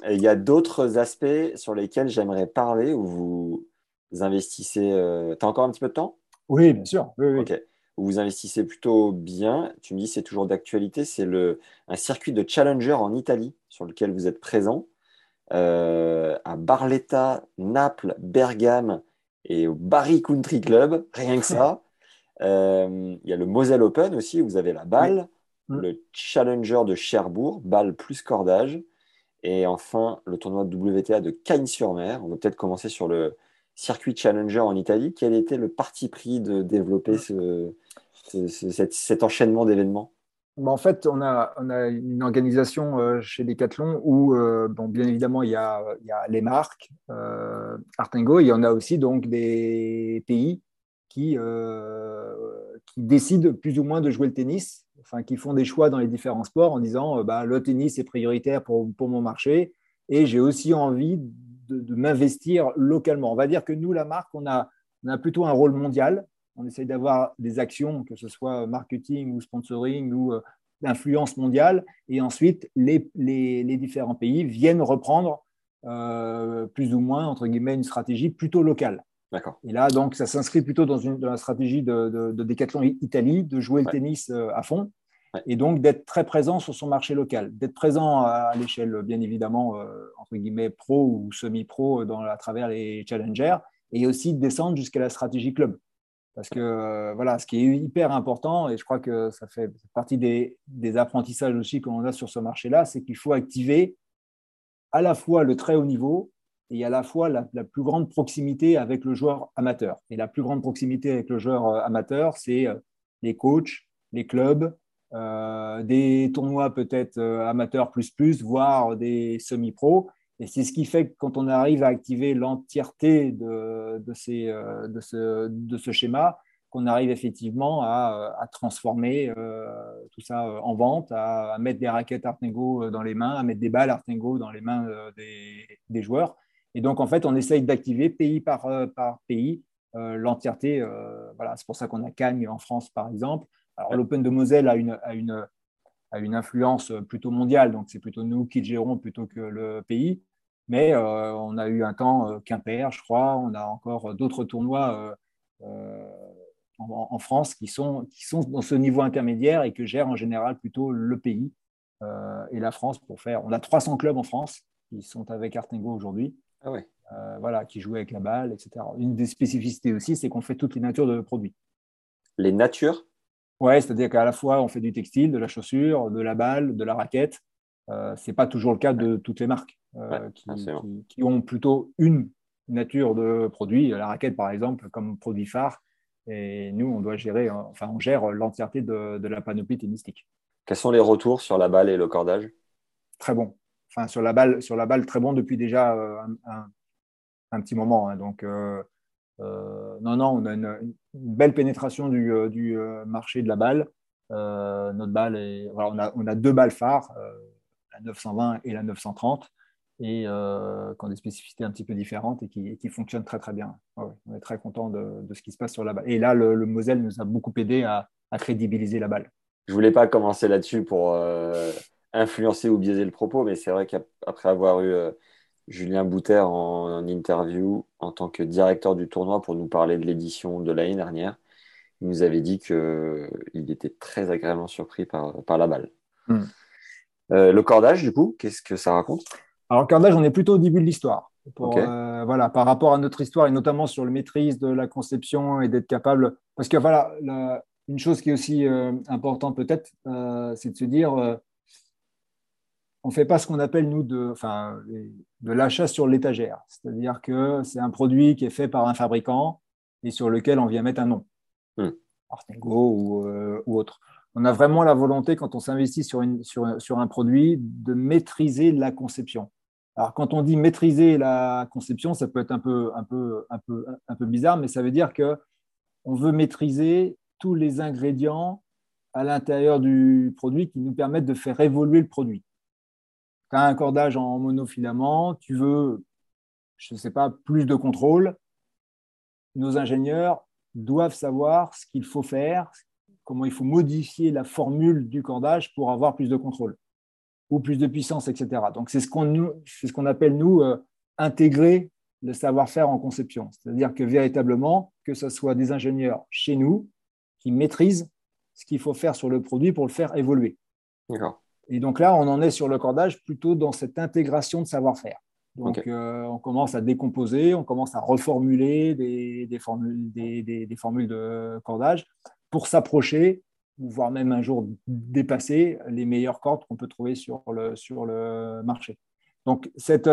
Speaker 1: il y a d'autres aspects sur lesquels j'aimerais parler où vous investissez. Euh, tu as encore un petit peu de temps?
Speaker 2: Oui, bien sûr. Oui, oui.
Speaker 1: Ok où vous investissez plutôt bien. Tu me dis c'est toujours d'actualité. C'est un circuit de challenger en Italie sur lequel vous êtes présent. Euh, à Barletta, Naples, Bergame et au Bari Country Club, rien que ça. Euh, il y a le Moselle Open aussi, où vous avez la balle, mm. le Challenger de Cherbourg, balle plus cordage, et enfin le tournoi de WTA de Cagnes-sur-Mer. On va peut-être commencer sur le circuit Challenger en Italie. Quel était le parti pris de développer mm. ce, cet, enchaînement d'événements?
Speaker 2: Bah, en fait, on a, une organisation euh, chez Decathlon où, euh, bien évidemment, il y a, les marques, euh, Artengo, il y en a aussi donc des pays qui, qui décident plus ou moins de jouer le tennis, enfin, qui font des choix dans les différents sports en disant bah, le tennis est prioritaire pour, mon marché et j'ai aussi envie de, m'investir localement. On va dire que nous, la marque, on a plutôt un rôle mondial on essaye d'avoir des actions, que ce soit marketing ou sponsoring ou euh, d'influence mondiale, et ensuite les, différents pays viennent reprendre euh, plus ou moins, entre guillemets, une stratégie plutôt locale.
Speaker 1: D'accord.
Speaker 2: Et là, donc, ça s'inscrit plutôt dans, une, la stratégie de, de, Decathlon Italie, de jouer le tennis euh, à fond, et donc d'être très présent sur son marché local, d'être présent à, l'échelle, bien évidemment, entre guillemets, pro ou semi-pro à travers les challengers, et aussi de descendre jusqu'à la stratégie club. Parce que euh, voilà, ce qui est hyper important, et je crois que ça fait partie des, apprentissages aussi qu'on a sur ce marché-là, c'est qu'il faut activer à la fois le très haut niveau et à la fois la, plus grande proximité avec le joueur amateur. Et la plus grande proximité avec le joueur euh, amateur, c'est euh, les coachs, les clubs, des tournois peut-être amateurs plus plus, voire des semi-pros. Et c'est ce qui fait que quand on arrive à activer l'entièreté de, de, ces, euh, de, ce, de, ce, schéma, qu'on arrive effectivement à, à transformer euh, tout ça en vente, à, mettre des raquettes Artengo dans les mains, à mettre des balles Artengo dans les mains euh, des, des, joueurs. Et donc, en fait, on essaye d'activer pays par, par pays l'entièreté. voilà, c'est pour ça qu'on a Cagnes en France, par exemple. Alors, l'Open de Moselle a une, a une a une influence plutôt mondiale, donc c'est plutôt nous qui le gérons plutôt que le pays. Mais euh, on a eu un temps euh, Quimper, je crois, on a encore d'autres tournois euh, en, France qui sont, qui sont dans ce niveau intermédiaire et que gère en général plutôt le pays et la France pour faire. On a 300 clubs en France qui sont avec Artengo aujourd'hui.
Speaker 1: Ah ouais.
Speaker 2: voilà, qui jouent avec la balle, etc. Une des spécificités aussi, c'est qu'on fait toutes les natures de produits.
Speaker 1: Les natures
Speaker 2: Ouais, c'est-à-dire qu'à la fois, on fait du textile, de la chaussure, de la balle, de la raquette. Euh, ce n'est pas toujours le cas de toutes les marques euh, qui, ont plutôt une nature de produit. La raquette, par exemple, comme produit phare. Et nous, on doit gérer, enfin, on gère l'entièreté de, la panoplie tennistique.
Speaker 1: Quels sont les retours sur la balle et le cordage?
Speaker 2: Très bon. Enfin, sur la balle, sur la balle, très bon depuis déjà euh, un, petit moment. Hein. donc, euh, non, non, on a une, belle pénétration du, euh, euh, marché de la balle. notre balle est, on, a, deux balles phares, la 920 et la 930 et qui ont des spécificités un petit peu différentes et qui, fonctionnent très très bien. on est très content de, ce qui se passe sur la balle. Et là, le, Moselle nous a beaucoup aidé à, crédibiliser la balle.
Speaker 1: Je voulais pas commencer là-dessus pour influencer ou biaiser le propos, mais c'est vrai qu'après avoir eu Julien Bouter en, interview en tant que directeur du tournoi pour nous parler de l'édition de l'année dernière. Il nous avait dit qu'il était très agréablement surpris par, la balle. Hmm. Euh, le cordage, du coup, qu'est-ce que ça raconte?
Speaker 2: Alors, le cordage, on est plutôt au début de l'histoire. voilà, par rapport à notre histoire et notamment sur le maîtrise de la conception et d'être capable. Parce que voilà, une chose qui est aussi importante peut-être, c'est de se dire on ne fait pas ce qu'on appelle, nous, de, enfin, de l'achat sur l'étagère. C'est-à-dire que c'est un produit qui est fait par un fabricant et sur lequel on vient mettre un nom, euh, ou, autre. On a vraiment la volonté, quand on s'investit sur, sur, sur, un produit, de maîtriser la conception. Alors, quand on dit maîtriser la conception, ça peut être un peu, un peu, un peu, un peu bizarre, mais ça veut dire que on veut maîtriser tous les ingrédients à l'intérieur du produit qui nous permettent de faire évoluer le produit un cordage en monofilament, tu veux, je ne sais pas, plus de contrôle, nos ingénieurs doivent savoir ce qu'il faut faire, comment il faut modifier la formule du cordage pour avoir plus de contrôle ou plus de puissance, etc. Donc, c'est ce qu'on ce appelle, nous, euh, intégrer le savoir-faire en conception. C'est-à-dire que véritablement, que ce soit des ingénieurs chez nous qui maîtrisent ce qu'il faut faire sur le produit pour le faire évoluer. D'accord. Et donc là, on en est sur le cordage plutôt dans cette intégration de savoir-faire. Donc, euh, on commence à décomposer, on commence à reformuler des, des, formules, des, des, formules, de cordage pour s'approcher, voire même un jour dépasser les meilleures cordes qu'on peut trouver sur le, sur le marché. Donc, cette,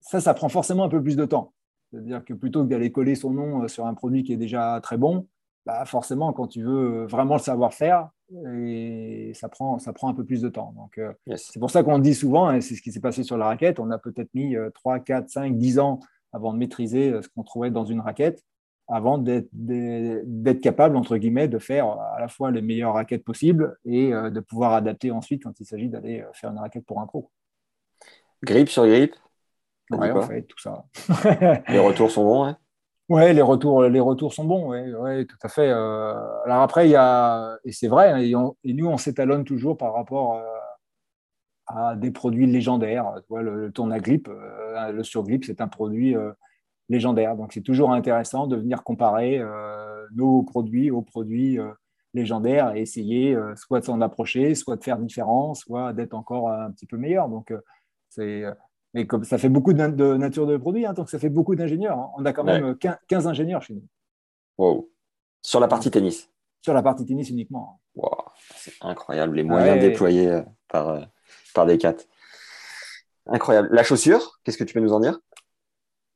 Speaker 2: ça, ça prend forcément un peu plus de temps. C'est-à-dire que plutôt que d'aller coller son nom sur un produit qui est déjà très bon, bah forcément, quand tu veux vraiment le savoir-faire, et ça prend, ça prend un peu plus de temps. Donc, euh, c'est pour ça qu'on dit souvent, et c'est ce qui s'est passé sur la raquette, on a peut-être mis 3, 4, 5, 10 ans avant de maîtriser euh, ce qu'on trouvait dans une raquette, avant d'être capable, entre guillemets, de faire à la fois les meilleures raquettes possibles et euh, de pouvoir adapter ensuite quand il s'agit d'aller faire une raquette pour un pro.
Speaker 1: Grip sur grip?
Speaker 2: Ouais, on fait tout ça.
Speaker 1: les retours sont bons, hein
Speaker 2: oui, les retours, les retours sont bons, oui, ouais, tout à fait. Euh, alors après, il y a, et c'est vrai, hein, et, nous, on s'étalonne toujours par rapport euh, à des produits légendaires. Tu vois, le, le tournagrip, euh, le surgrip, c'est un produit légendaire. Donc, c'est toujours intéressant de venir comparer nos produits aux produits légendaires et essayer soit de s'en approcher, soit de faire différent, soit d'être encore un petit peu meilleur. Donc, c'est mais comme ça fait beaucoup de, nature de produits, hein, donc ça fait beaucoup d'ingénieurs. Hein. On a quand même 15, ingénieurs chez nous.
Speaker 1: Wow. Sur la partie tennis
Speaker 2: Sur la partie tennis uniquement.
Speaker 1: Wow. C'est incroyable, les moyens déployés euh, par, euh, par Decat. Incroyable. La chaussure, qu'est-ce que tu peux nous en dire?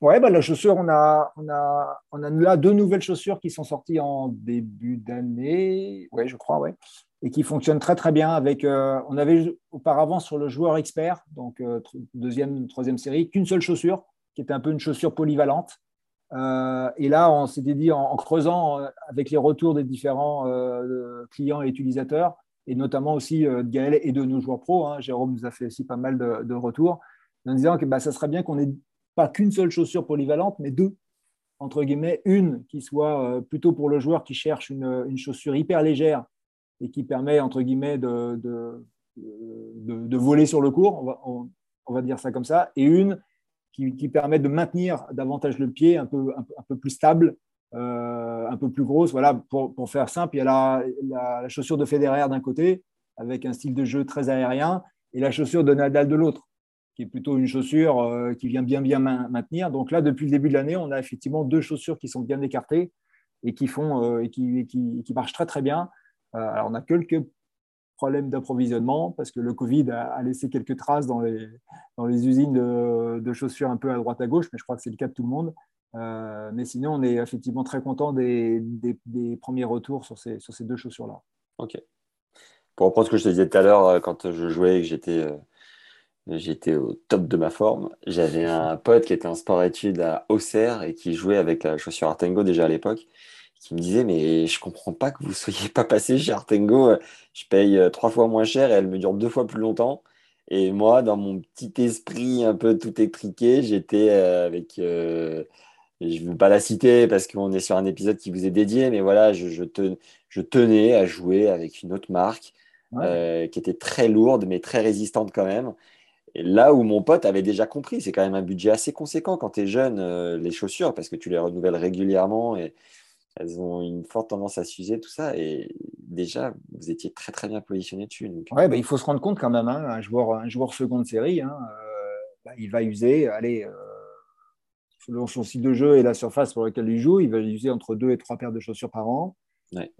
Speaker 2: Ouais, bah, la chaussure, on a, on, a, on a là deux nouvelles chaussures qui sont sorties en début d'année. Ouais, je crois, ouais et qui fonctionne très très bien avec. Euh, on avait auparavant sur le joueur expert, donc euh, deuxième, troisième série, qu'une seule chaussure, qui était un peu une chaussure polyvalente. Euh, et là, on s'était dit en, creusant avec les retours des différents clients et utilisateurs, et notamment aussi de Gaël et de nos joueurs pro. Hein, Jérôme nous a fait aussi pas mal de, retours, en disant que bah, ça serait bien qu'on ait pas qu'une seule chaussure polyvalente, mais deux entre guillemets, une qui soit plutôt pour le joueur qui cherche une chaussure hyper légère et qui permet, entre guillemets, de, de, de, voler sur le cours, on va, on, va, dire ça comme ça, et une qui, qui, permet de maintenir davantage le pied un peu, un, peu plus stable, euh, un peu plus grosse. Voilà, pour, pour, faire simple, il y a la, chaussure de Federer d'un côté, avec un style de jeu très aérien, et la chaussure de Nadal de l'autre, qui est plutôt une chaussure euh, qui vient bien bien maintenir. Donc là, depuis le début de l'année, on a effectivement deux chaussures qui sont bien écartées et qui font euh, et qui, qui, qui, marchent très très bien. Euh, alors, on a quelques problèmes d'approvisionnement parce que le Covid a, laissé quelques traces dans les, dans les usines de, chaussures un peu à droite à gauche, mais je crois que c'est le cas de tout le monde. Euh, mais sinon, on est effectivement très content des, des, premiers retours sur ces, sur ces deux chaussures-là.
Speaker 1: Ok. Pour reprendre ce que je te disais tout à l'heure, euh, quand je jouais et que j'étais, j'étais au top de ma forme, j'avais un pote qui était en sport-études à Auxerre et qui jouait avec la chaussure Artengo déjà à l'époque qui me disait mais je comprends pas que vous soyez pas passé chez Artengo. Je paye euh, trois fois moins cher et elle me dure deux fois plus longtemps. Et moi, dans mon petit esprit un peu tout étriqué, j'étais euh, avec. Euh, je ne veux pas la citer parce qu'on est sur un épisode qui vous est dédié, mais voilà, je, je, je tenais à jouer avec une autre marque qui était très lourde, mais très résistante quand même. Et là où mon pote avait déjà compris, c'est quand même un budget assez conséquent quand tu es jeune, les chaussures, parce que tu les renouvelles régulièrement et elles ont une forte tendance à s'user, tout ça. Et déjà, vous étiez très très bien positionné dessus.
Speaker 2: Donc... Ouais, bah, il faut se rendre compte quand même, hein, un, joueur, un joueur seconde série, hein, euh, bah, il va user, allez, euh, selon son site de jeu et la surface pour laquelle il joue, il va utiliser entre deux et trois paires de chaussures par an.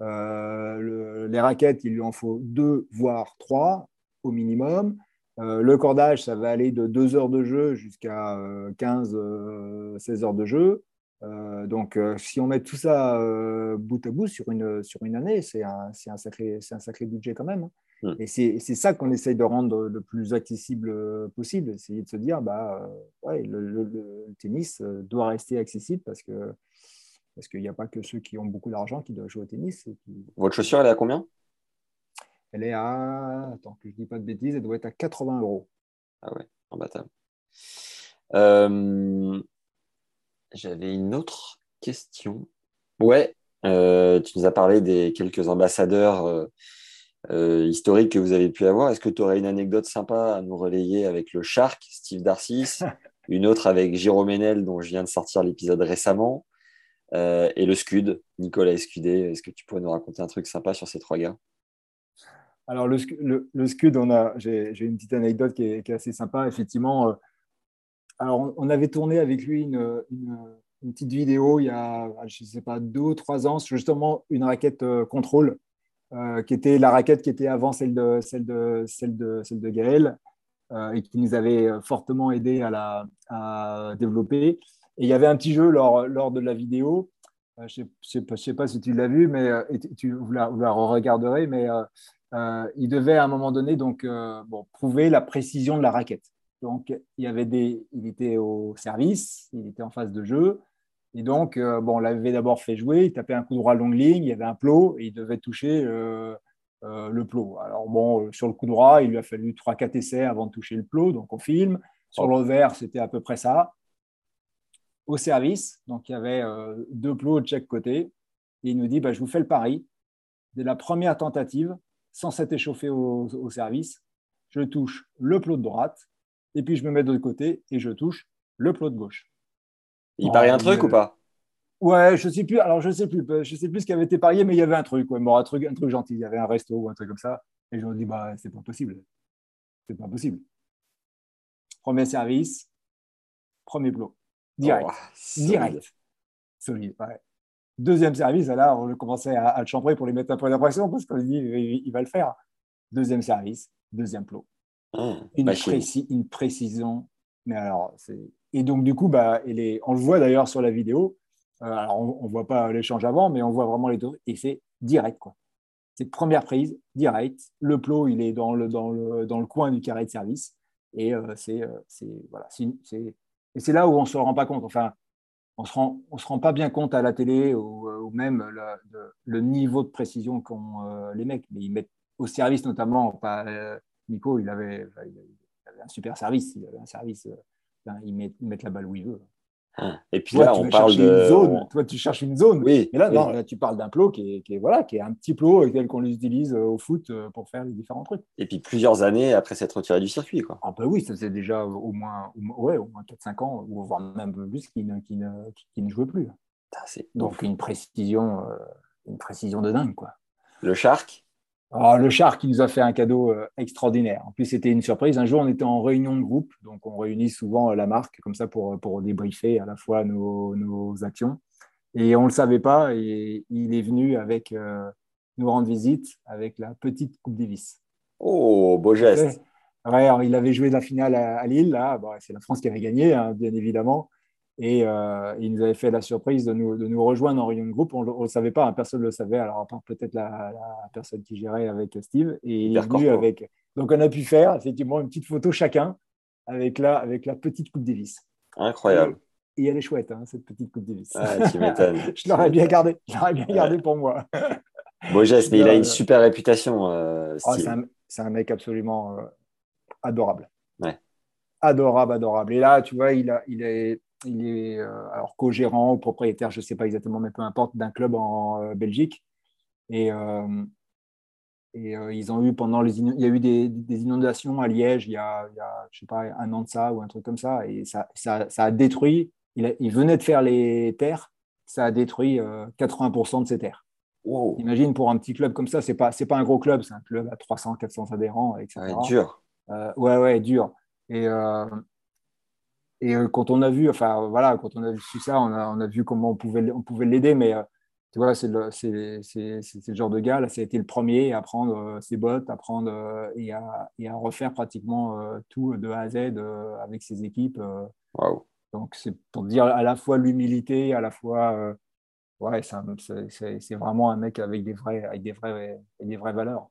Speaker 2: Euh, les raquettes, il lui en faut deux, voire trois au minimum. Le cordage, ça va aller de 2 heures de jeu jusqu'à 15-16 euh, heures de jeu. Donc, si on met tout ça bout à bout sur une, sur une année, c'est un, un, sacré, un sacré budget quand même. Hein. Hmm. Et c'est ça qu'on essaye de rendre le plus accessible possible, essayer de se dire, bah, ouais, le, le, tennis doit rester accessible parce que parce qu'il n'y a pas que ceux qui ont beaucoup d'argent qui doivent jouer au tennis.
Speaker 1: Votre chaussure, elle est à combien?
Speaker 2: Elle est à. Attends, que je ne dis pas de bêtises, elle doit être à 80 euros.
Speaker 1: Ah ouais, imbattable. Euh... J'avais une autre question. Ouais, euh, tu nous as parlé des quelques ambassadeurs euh, euh, historiques que vous avez pu avoir. Est-ce que tu aurais une anecdote sympa à nous relayer avec le Shark, Steve Darcis, une autre avec Jérôme Ménel, dont je viens de sortir l'épisode récemment, et le Scud, Nicolas Escudé. Est-ce que tu pourrais nous raconter un truc sympa sur ces trois gars?
Speaker 2: Alors, le, le, Scud, j'ai, une petite anecdote qui est, assez sympa. Effectivement, alors on, avait tourné avec lui une, petite vidéo il y a, je sais pas, deux ou trois ans, justement une raquette euh, contrôle, qui était la raquette qui était avant celle de, celle de, celle de, celle de Gaël. et qui nous avait fortement aidé à la développer. Et il y avait un petit jeu lors, lors de la vidéo. Euh, je ne sais, pas si tu l'as vu, mais euh, tu vous la, regarderez, mais euh, il devait à un moment donné donc, bon, prouver la précision de la raquette. Donc, il, avait des, il était au service, il était en phase de jeu. Et donc, bon, on l'avait d'abord fait jouer, il tapait un coup droit longue ligne, il y avait un plot et il devait toucher le plot. Alors, bon, sur le coup droit, il lui a fallu 3-4 essais avant de toucher le plot, donc on filme. Sur le vert, c'était à peu près ça au service. Donc, il y avait euh, deux plots de chaque côté. Et il nous dit, bah, je vous fais le pari. Dès la première tentative, sans s'être échauffé au, service, je touche le plot de droite, et puis je me mets de l'autre côté et je touche le plot de gauche.
Speaker 1: Il parie un truc ou pas?
Speaker 2: Ouais, je sais plus. Alors je sais plus, je sais plus ce qui avait été parié, mais il y avait un truc, un truc, un truc gentil. Il y avait un resto ou un truc comme ça. Et je me dis bah c'est pas possible, c'est pas possible. Premier service, premier plot. Direct. Oh, Direct. Solide. Deuxième service, là, on commençait à, à, le chambrer pour lui mettre un peu d'impression parce qu'on dit il, va le faire. Deuxième service, deuxième plot. Mmh, une, une, précision. Mais alors, et donc, du coup, bah, on le voit d'ailleurs sur la vidéo. Euh, alors, on ne voit pas l'échange avant, mais on voit vraiment les deux. Et c'est direct, quoi. C'est première prise, direct. Le plot, il est dans le, dans le, dans le coin du carré de service. Et euh, c'est euh, voilà, c'est et c'est là où on ne se rend pas compte. Enfin, on ne se, rend, on se rend pas bien compte à la télé ou, même le, niveau de précision qu'ont euh, les mecs. Mais ils mettent au service notamment, pas, euh, Nico, il avait, il avait, un super service. Il avait un service, ils, mettent, ils mettent la balle où il veut.
Speaker 1: Et puis là, on parle de.
Speaker 2: zone. Toi, tu cherches une zone. Oui. Mais là, non, là tu parles d'un plot qui est, qui est, voilà, qui est un petit plot tel qu'on utilise euh, au foot euh, pour faire les différents trucs.
Speaker 1: Et puis plusieurs années après s'être retiré du circuit. Quoi.
Speaker 2: Ah, bah oui, ça c'est déjà au moins, ouais, au moins 4-5 ans, ou voire même plus, qui ne, ne, ne jouait plus. Donc une précision, euh, une précision de dingue. Quoi.
Speaker 1: Le Shark?
Speaker 2: Alors, le char qui nous a fait un cadeau euh, extraordinaire. En plus, c'était une surprise. Un jour, on était en réunion de groupe, donc on réunit souvent euh, la marque comme ça pour, pour débriefer à la fois nos, nos actions. Et on ne le savait pas, et il est venu avec euh, nous rendre visite avec la petite Coupe Davis.
Speaker 1: Oh, beau geste.
Speaker 2: Ouais, il avait joué la finale à, Lille, là. c'est la France qui avait gagné, hein, bien évidemment. Et euh, il nous avait fait la surprise de nous, de nous rejoindre en réunion de groupe. On ne le savait pas, hein, personne ne le savait, alors peut-être la, personne qui gérait avec Steve. Et il est venu avec. Donc on a pu faire effectivement une petite photo chacun avec la, avec la petite Coupe Davis.
Speaker 1: Incroyable.
Speaker 2: Et, elle est chouette, hein, cette petite Coupe Davis.
Speaker 1: Ah, tu m'étonnes.
Speaker 2: je l'aurais bien gardée. Je l'aurais bien gardée pour moi.
Speaker 1: Beau geste, mais il a une super réputation. Euh,
Speaker 2: oh, c'est un, mec absolument euh, adorable. Ouais. Adorable, adorable. Et là, tu vois, il, a, il est il est euh, alors co-gérant ou propriétaire, je ne sais pas exactement, mais peu importe, d'un club en euh, Belgique. Et, euh, et ils ont eu pendant les il y a eu des, inondations à Liège il y a, il y a, je sais pas un an de ça ou un truc comme ça. Et ça, ça, a détruit il, venait de faire les terres ça a détruit 80% de ces terres. Imagine pour un petit club comme ça c'est pas c'est pas un gros club c'est un club à 300 400 adhérents etc
Speaker 1: dur.
Speaker 2: Ouais ouais dur. Et et quand on a vu, enfin voilà, quand on a vu ça, on a, on a vu comment on pouvait, on pouvait l'aider, mais tu vois, c'est le, le, genre de gars, là, ça a été le premier à prendre ses bottes, à prendre et, à, et, à, refaire pratiquement tout de A à Z avec ses équipes.
Speaker 1: Wow.
Speaker 2: Donc, c'est pour dire à la fois l'humilité, à la fois. ouais, c'est vraiment un mec avec des, vrais, avec des, vrais, des vraies valeurs.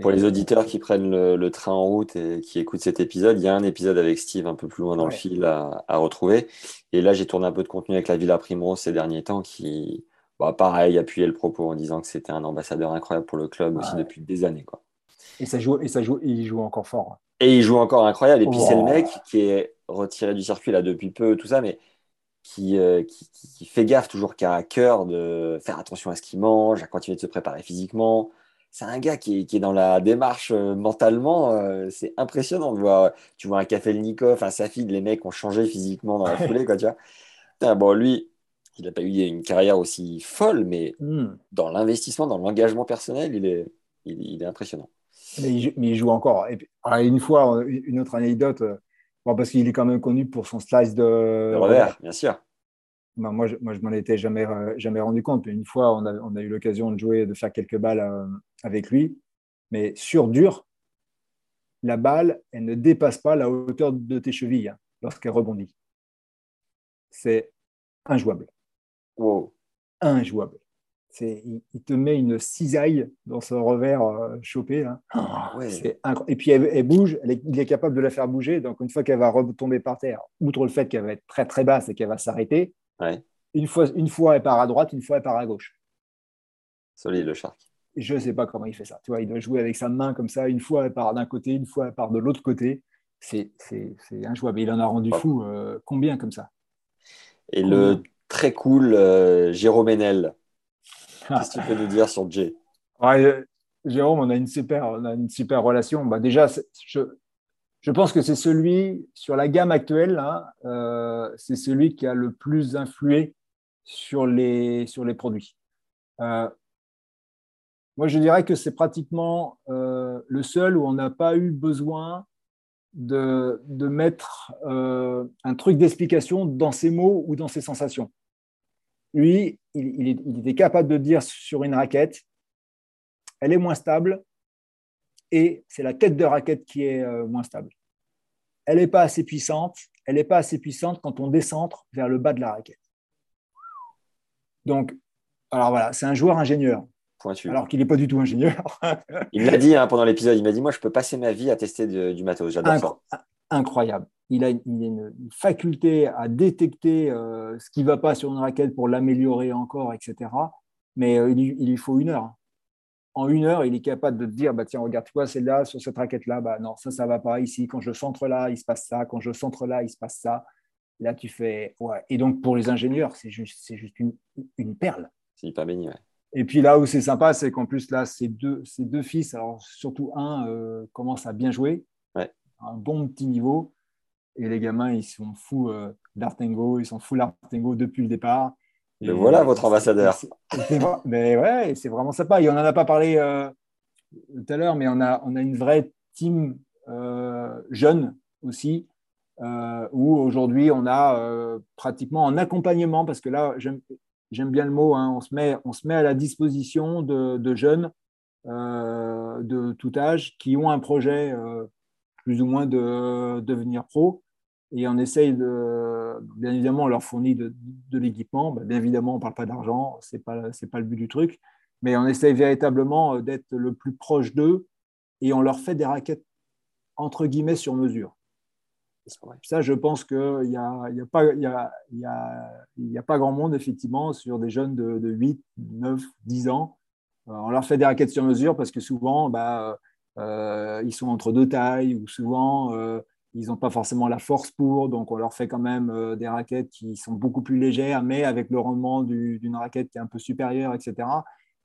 Speaker 1: Pour les auditeurs qui prennent le, train en route et qui écoutent cet épisode, il y a un épisode avec Steve un peu plus loin dans le fil à, retrouver. Et là, j'ai tourné un peu de contenu avec la Villa Primrose ces derniers temps qui, bah, pareil, appuyait le propos en disant que c'était un ambassadeur incroyable pour le club aussi depuis des années. Quoi.
Speaker 2: Et ça joue, et ça joue, il joue encore fort.
Speaker 1: Et il joue encore incroyable. Et puis c'est le mec qui est retiré du circuit là depuis peu, tout ça, mais qui, euh, qui, fait gaffe toujours, qui a à cœur de faire attention à ce qu'il mange, à continuer de se préparer physiquement c'est un gars qui est, dans la démarche euh, mentalement. Euh, c'est impressionnant de voir. Tu vois un Café Nikov, un Safid, les mecs ont changé physiquement dans la foulée. Quoi, tu vois. bon, lui, il n'a pas eu une carrière aussi folle, mais hmm. dans l'investissement, dans l'engagement personnel, il est, il, est impressionnant.
Speaker 2: Mais il, joue encore. Et ah, une fois, une autre anecdote, euh, parce qu'il est quand même connu pour son slice de,
Speaker 1: de revers, bien sûr.
Speaker 2: Ben, moi, je, moi, je m'en étais jamais, euh, jamais rendu compte. une fois, on a, on a eu l'occasion de jouer, de faire quelques balles euh, avec lui. Mais sur dur, la balle, elle ne dépasse pas la hauteur de tes chevilles hein, lorsqu'elle rebondit. C'est injouable.
Speaker 1: Wow.
Speaker 2: Injouable. Il, il, te met une cisaille dans ce revers euh, chopé. Ah Et puis elle, bouge, il est capable de la faire bouger. Donc une fois qu'elle va retomber par terre, outre le fait qu'elle va être très très basse et qu'elle va s'arrêter, une, fois, une fois, elle part à droite, une fois, elle part à gauche.
Speaker 1: Solide, le Shark.
Speaker 2: Je ne sais pas comment il fait ça. Tu vois, il doit jouer avec sa main comme ça. Une fois, elle part d'un côté, une fois, elle part de l'autre côté. C'est injouable. Il en a rendu fou euh, combien comme ça?
Speaker 1: Et le très cool euh, Jérôme Enel. Qu'est-ce que tu peux nous dire sur Jay?
Speaker 2: Euh, Jérôme, on a une super, on a une super relation. Bah, déjà, je, je pense que c'est celui, sur la gamme actuelle, euh, c'est celui qui a le plus influé sur les, sur les produits. Euh, moi, je dirais que c'est pratiquement euh, le seul où on n'a pas eu besoin de, de mettre un truc d'explication dans ses mots ou dans ses sensations. Lui, il était capable de dire sur une raquette, elle est moins stable, et c'est la tête de raquette qui est euh, moins stable. Elle n'est pas assez puissante. Elle n'est pas assez puissante quand on descend vers le bas de la raquette. Donc, alors voilà, c'est un joueur ingénieur. Alors qu'il n'est pas du tout ingénieur.
Speaker 1: il l'a dit hein, pendant l'épisode. Il m'a dit Moi, je peux passer ma vie à tester du matos. J'adore
Speaker 2: ça. Incroyable. Il a, une, faculté à détecter euh, ce qui ne va pas sur une raquette pour l'améliorer encore, etc. Mais euh, il, il, lui faut une heure en une heure, il est capable de te dire bah, tiens, regarde, toi, c'est là, sur cette raquette-là, bah, non, ça, ça va pas. Ici, quand je centre là, il se passe ça. Quand je centre là, il se passe ça. Là, tu fais. Ouais. Et donc, pour les ingénieurs, c'est juste, juste une, une perle.
Speaker 1: C'est hyper béni, ouais.
Speaker 2: Et puis là où c'est sympa, c'est qu'en plus, là, ces deux, ces deux fils, alors surtout un euh, commence à bien jouer,
Speaker 1: ouais.
Speaker 2: un bon petit niveau. Et les gamins, ils sont fous euh, d'Artengo, ils sont fous d'Artengo depuis le départ
Speaker 1: voilà votre ambassadeur.
Speaker 2: mais ouais, c'est vraiment sympa. Et on n'en a pas parlé euh, tout à l'heure, mais on a, on a une vraie team euh, jeune aussi, euh, où aujourd'hui on a pratiquement en accompagnement, parce que là, j'aime bien le mot, hein, on, se met, on se met à la disposition de, de jeunes de tout âge qui ont un projet plus ou moins de devenir pro et on essaye de, bien évidemment, on leur fournit de, l'équipement. bien évidemment, on ne parle pas d'argent, ce n'est pas, pas le but du truc, mais on essaye véritablement euh, d'être le plus proche d'eux et on leur fait des raquettes entre guillemets sur mesure. Ça, je pense qu'il n'y a, y a, pas, y a, y a, y a pas grand monde, effectivement, sur des jeunes de, de 8, 9, 10 ans. Euh, on leur fait des raquettes sur mesure parce que souvent, bah, euh, ils sont entre deux tailles ou souvent, ils n'ont pas forcément la force pour, donc on leur fait quand même euh, des raquettes qui sont beaucoup plus légères, mais avec le rendement d'une raquette qui est un peu supérieur, etc.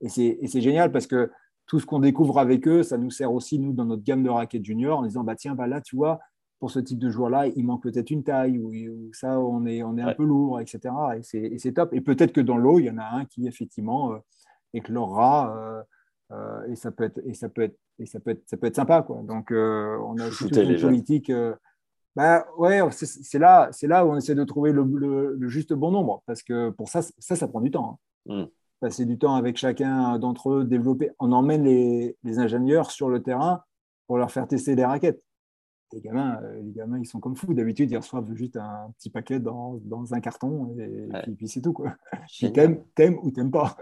Speaker 2: Et c'est génial parce que tout ce qu'on découvre avec eux, ça nous sert aussi, nous, dans notre gamme de raquettes juniors, en disant, bah, tiens, bah, là, tu vois, pour ce type de joueur-là, il manque peut-être une taille, ou, ça, on est, on est un peu lourd, etc. Et c'est top. Et peut-être que dans l'eau, il y en a un qui, effectivement, euh, éclorera. Euh, euh, et ça peut être et ça peut être et ça peut être ça peut être sympa quoi donc euh, on a toute une politique euh, Bah ouais, c'est là, c'est là où on essaie de trouver le, juste bon nombre, parce que pour ça, ça, ça prend du temps. Hein. Mm. Passer du temps avec chacun d'entre eux, développer. On emmène les, les, ingénieurs sur le terrain pour leur faire tester des raquettes. Les gamins, euh, les gamins, ils sont comme fous. D'habitude, ils reçoivent juste un petit paquet dans, dans un carton et, puis, c'est tout. Quoi. Tu t'aimes, t'aimes ou t'aimes pas.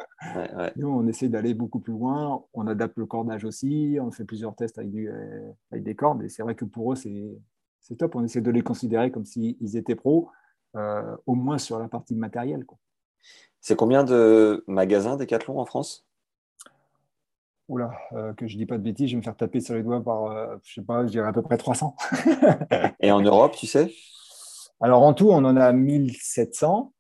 Speaker 2: Nous, on essaie d'aller beaucoup plus loin. On adapte le cordage aussi. On fait plusieurs tests avec, du, euh, avec des cordes. Et c'est vrai que pour eux, c'est, c'est top. On essaie de les considérer comme s'ils étaient pros, euh, au moins sur la partie matérielle.
Speaker 1: C'est combien de magasins Decathlon en France?
Speaker 2: Oula, euh, que je dis pas de bêtises, je vais me faire taper sur les doigts par, euh, je sais pas, je dirais à peu près 300.
Speaker 1: Et en Europe, tu sais?
Speaker 2: Alors en tout, on en a 1700.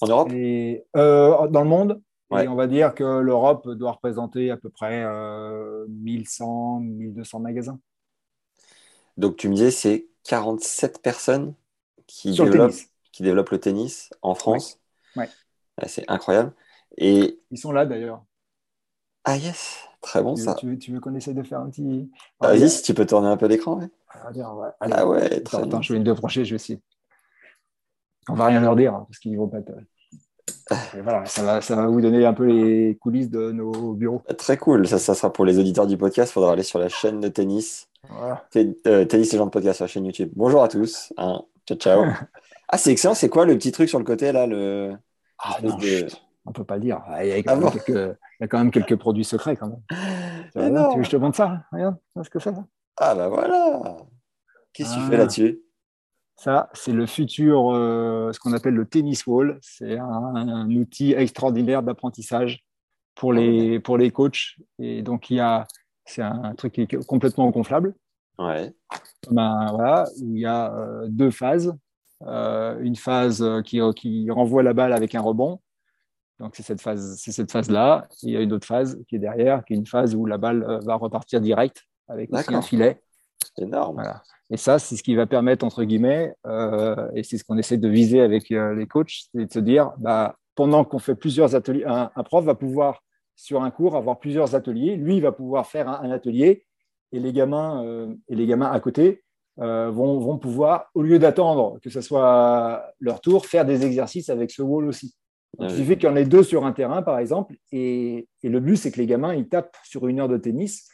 Speaker 1: En Europe?
Speaker 2: Et, Dans le monde Et on va dire que l'Europe doit représenter à peu près 1100, 1200 magasins.
Speaker 1: Donc tu me disais, c'est 47 personnes qui, développent, le qui développent le tennis en France?
Speaker 2: Ouais.
Speaker 1: C'est incroyable. Et...
Speaker 2: Ils sont là d'ailleurs.
Speaker 1: Ah yes, très bon ça.
Speaker 2: Tu veux, tu veux qu'on essaie de faire un petit.
Speaker 1: Vas-y, si tu peux tourner un peu l'écran.
Speaker 2: Ah, ouais.
Speaker 1: ah ouais, très
Speaker 2: Attends, je vais une deux prochaine, je vais essayer. On va rien leur dire hein, parce qu'ils vont pas être. voilà, ça va, ça va vous donner un peu les coulisses de nos bureaux.
Speaker 1: Très cool, ça, ça sera pour les auditeurs du podcast. Il faudra aller sur la chaîne de tennis voilà. Euh, tennis Légende Podcast sur la chaîne YouTube. Bonjour à tous. Hein. Ciao, ciao. ah, c'est excellent. C'est quoi le petit truc sur le côté là le...
Speaker 2: Ah, non, On peut pas le dire. Il y, a quand ah quelques... Il y, a quand même quelques produits secrets quand même. tu veux que je te montre ça Regarde ce que c'est.
Speaker 1: Ah bah voilà. Qu'est-ce que tu fais ah. là-dessus?
Speaker 2: Ça, c'est le futur, euh, ce qu'on appelle le tennis wall. C'est un, outil extraordinaire d'apprentissage pour les, pour les coachs. Et donc, il y a, c'est un, truc qui est complètement gonflable.
Speaker 1: Ouais.
Speaker 2: Ben, voilà, il y a euh, deux phases. Euh, une phase qui, qui, renvoie la balle avec un rebond. Donc, c'est cette phase, c'est cette phase-là. Il y a une autre phase qui est derrière, qui est une phase où la balle euh, va repartir direct avec un filet.
Speaker 1: C'est énorme.
Speaker 2: Voilà. Et ça, c'est ce qui va permettre, entre guillemets, et c'est ce qu'on essaie de viser avec les coachs, c'est de se dire, bah, pendant qu'on fait plusieurs ateliers, un, un prof va pouvoir sur un cours, avoir plusieurs ateliers. Lui, il va pouvoir faire un, atelier et les gamins, euh, et les gamins à côté euh, vont, vont, pouvoir, au lieu d'attendre que ce soit leur tour, faire des exercices avec ce wall aussi. Il suffit qu'il y en ait deux sur un terrain, par exemple, et, et le but, c'est que les gamins, ils tapent sur une heure de tennis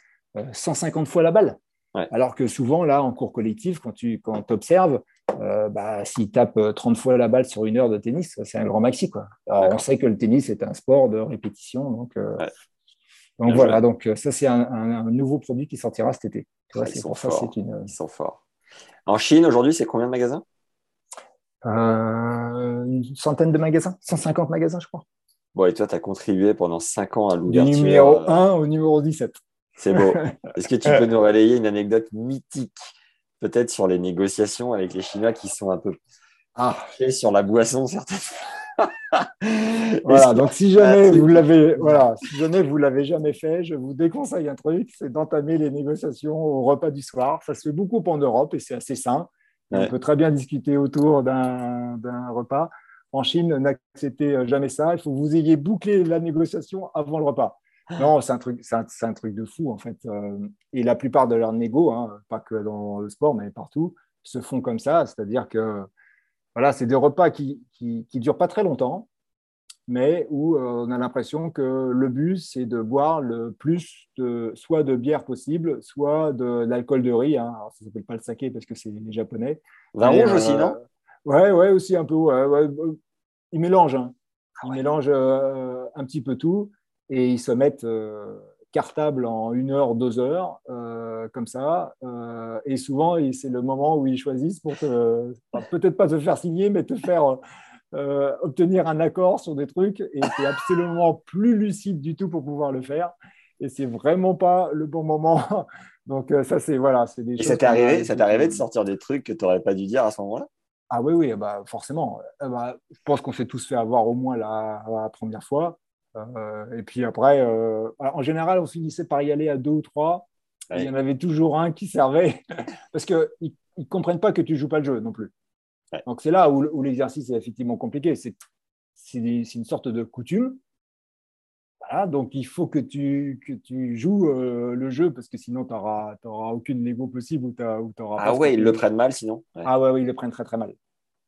Speaker 2: 150 euh, fois la balle. Alors que souvent, là, en cours collectif, quand tu quand observes, euh, bah, s'il tape 30 euh, fois la balle sur une heure de tennis, c'est un grand maxi. Quoi. on sait que le tennis est un sport de répétition. Donc, euh, donc voilà, donc ça, c'est un, nouveau produit qui sortira cet été.
Speaker 1: ils, sont forts. Une... ils sont forts. En Chine, aujourd'hui, c'est combien de magasins?
Speaker 2: Une centaine de magasins, 150 magasins, je crois.
Speaker 1: Bon, et toi, tu as contribué pendant 5 ans à l'ouverture.
Speaker 2: Du numéro 1 au numéro 17.
Speaker 1: C'est beau. Est-ce que tu peux nous relayer une anecdote mythique peut-être sur les négociations avec les Chinois qui sont un peu ah. sur la boisson certaines
Speaker 2: voilà, donc si jamais vous l'avez, voilà, si jamais vous l'avez jamais fait, je vous déconseille un truc, c'est d'entamer les négociations au repas du soir. Ça se fait beaucoup en Europe et c'est assez sain. On peut très bien discuter autour d'un repas. En Chine, n'acceptez jamais ça. Il faut que vous ayez bouclé la négociation avant le repas. Non, c'est un truc, c'est un, truc de fou en fait. Euh, et la plupart de leurs négos, hein, pas que dans le sport, mais partout, se font comme ça. C'est-à-dire que voilà, c'est des repas qui, qui, durent pas très longtemps, mais où euh, on a l'impression que le but c'est de boire le plus de soit de bière possible, soit de, l'alcool de riz. Hein. Alors, ça s'appelle pas le saké parce que c'est japonais.
Speaker 1: Vin rouge aussi, non?
Speaker 2: Ouais, ouais, aussi un peu. Ouais, Ils mélangent. Hein. Ah ils mélangent euh, un petit peu tout et ils se mettent euh, cartable en une heure, deux heures, euh, comme ça. Euh, et souvent, c'est le moment où ils choisissent pour peut-être pas te faire signer, mais te faire obtenir un accord sur des trucs. Et c'est absolument plus lucide du tout pour pouvoir le faire. Et c'est vraiment pas le bon moment. Donc ça, c'est voilà, c'est des.
Speaker 1: Et ça t'est arrivé, ça arrivé de sortir des trucs que tu n'aurais pas dû dire à ce moment-là?
Speaker 2: Ah oui, oui, bah forcément. Bah, je pense qu'on s'est tous fait avoir au moins la première fois. Euh, et puis après, euh, en général, on finissait par y aller à deux ou trois. Il y en avait toujours un qui servait parce qu'ils ne comprennent pas que tu joues pas le jeu non plus. Donc c'est là où, où l'exercice est effectivement compliqué. C'est une sorte de coutume. Voilà, donc il faut que tu, que tu joues euh, le jeu parce que sinon tu n'auras aucune négo possible ou
Speaker 1: Ah ouais, ils le prennent mal sinon.
Speaker 2: Ah ouais, ils le prennent très très mal.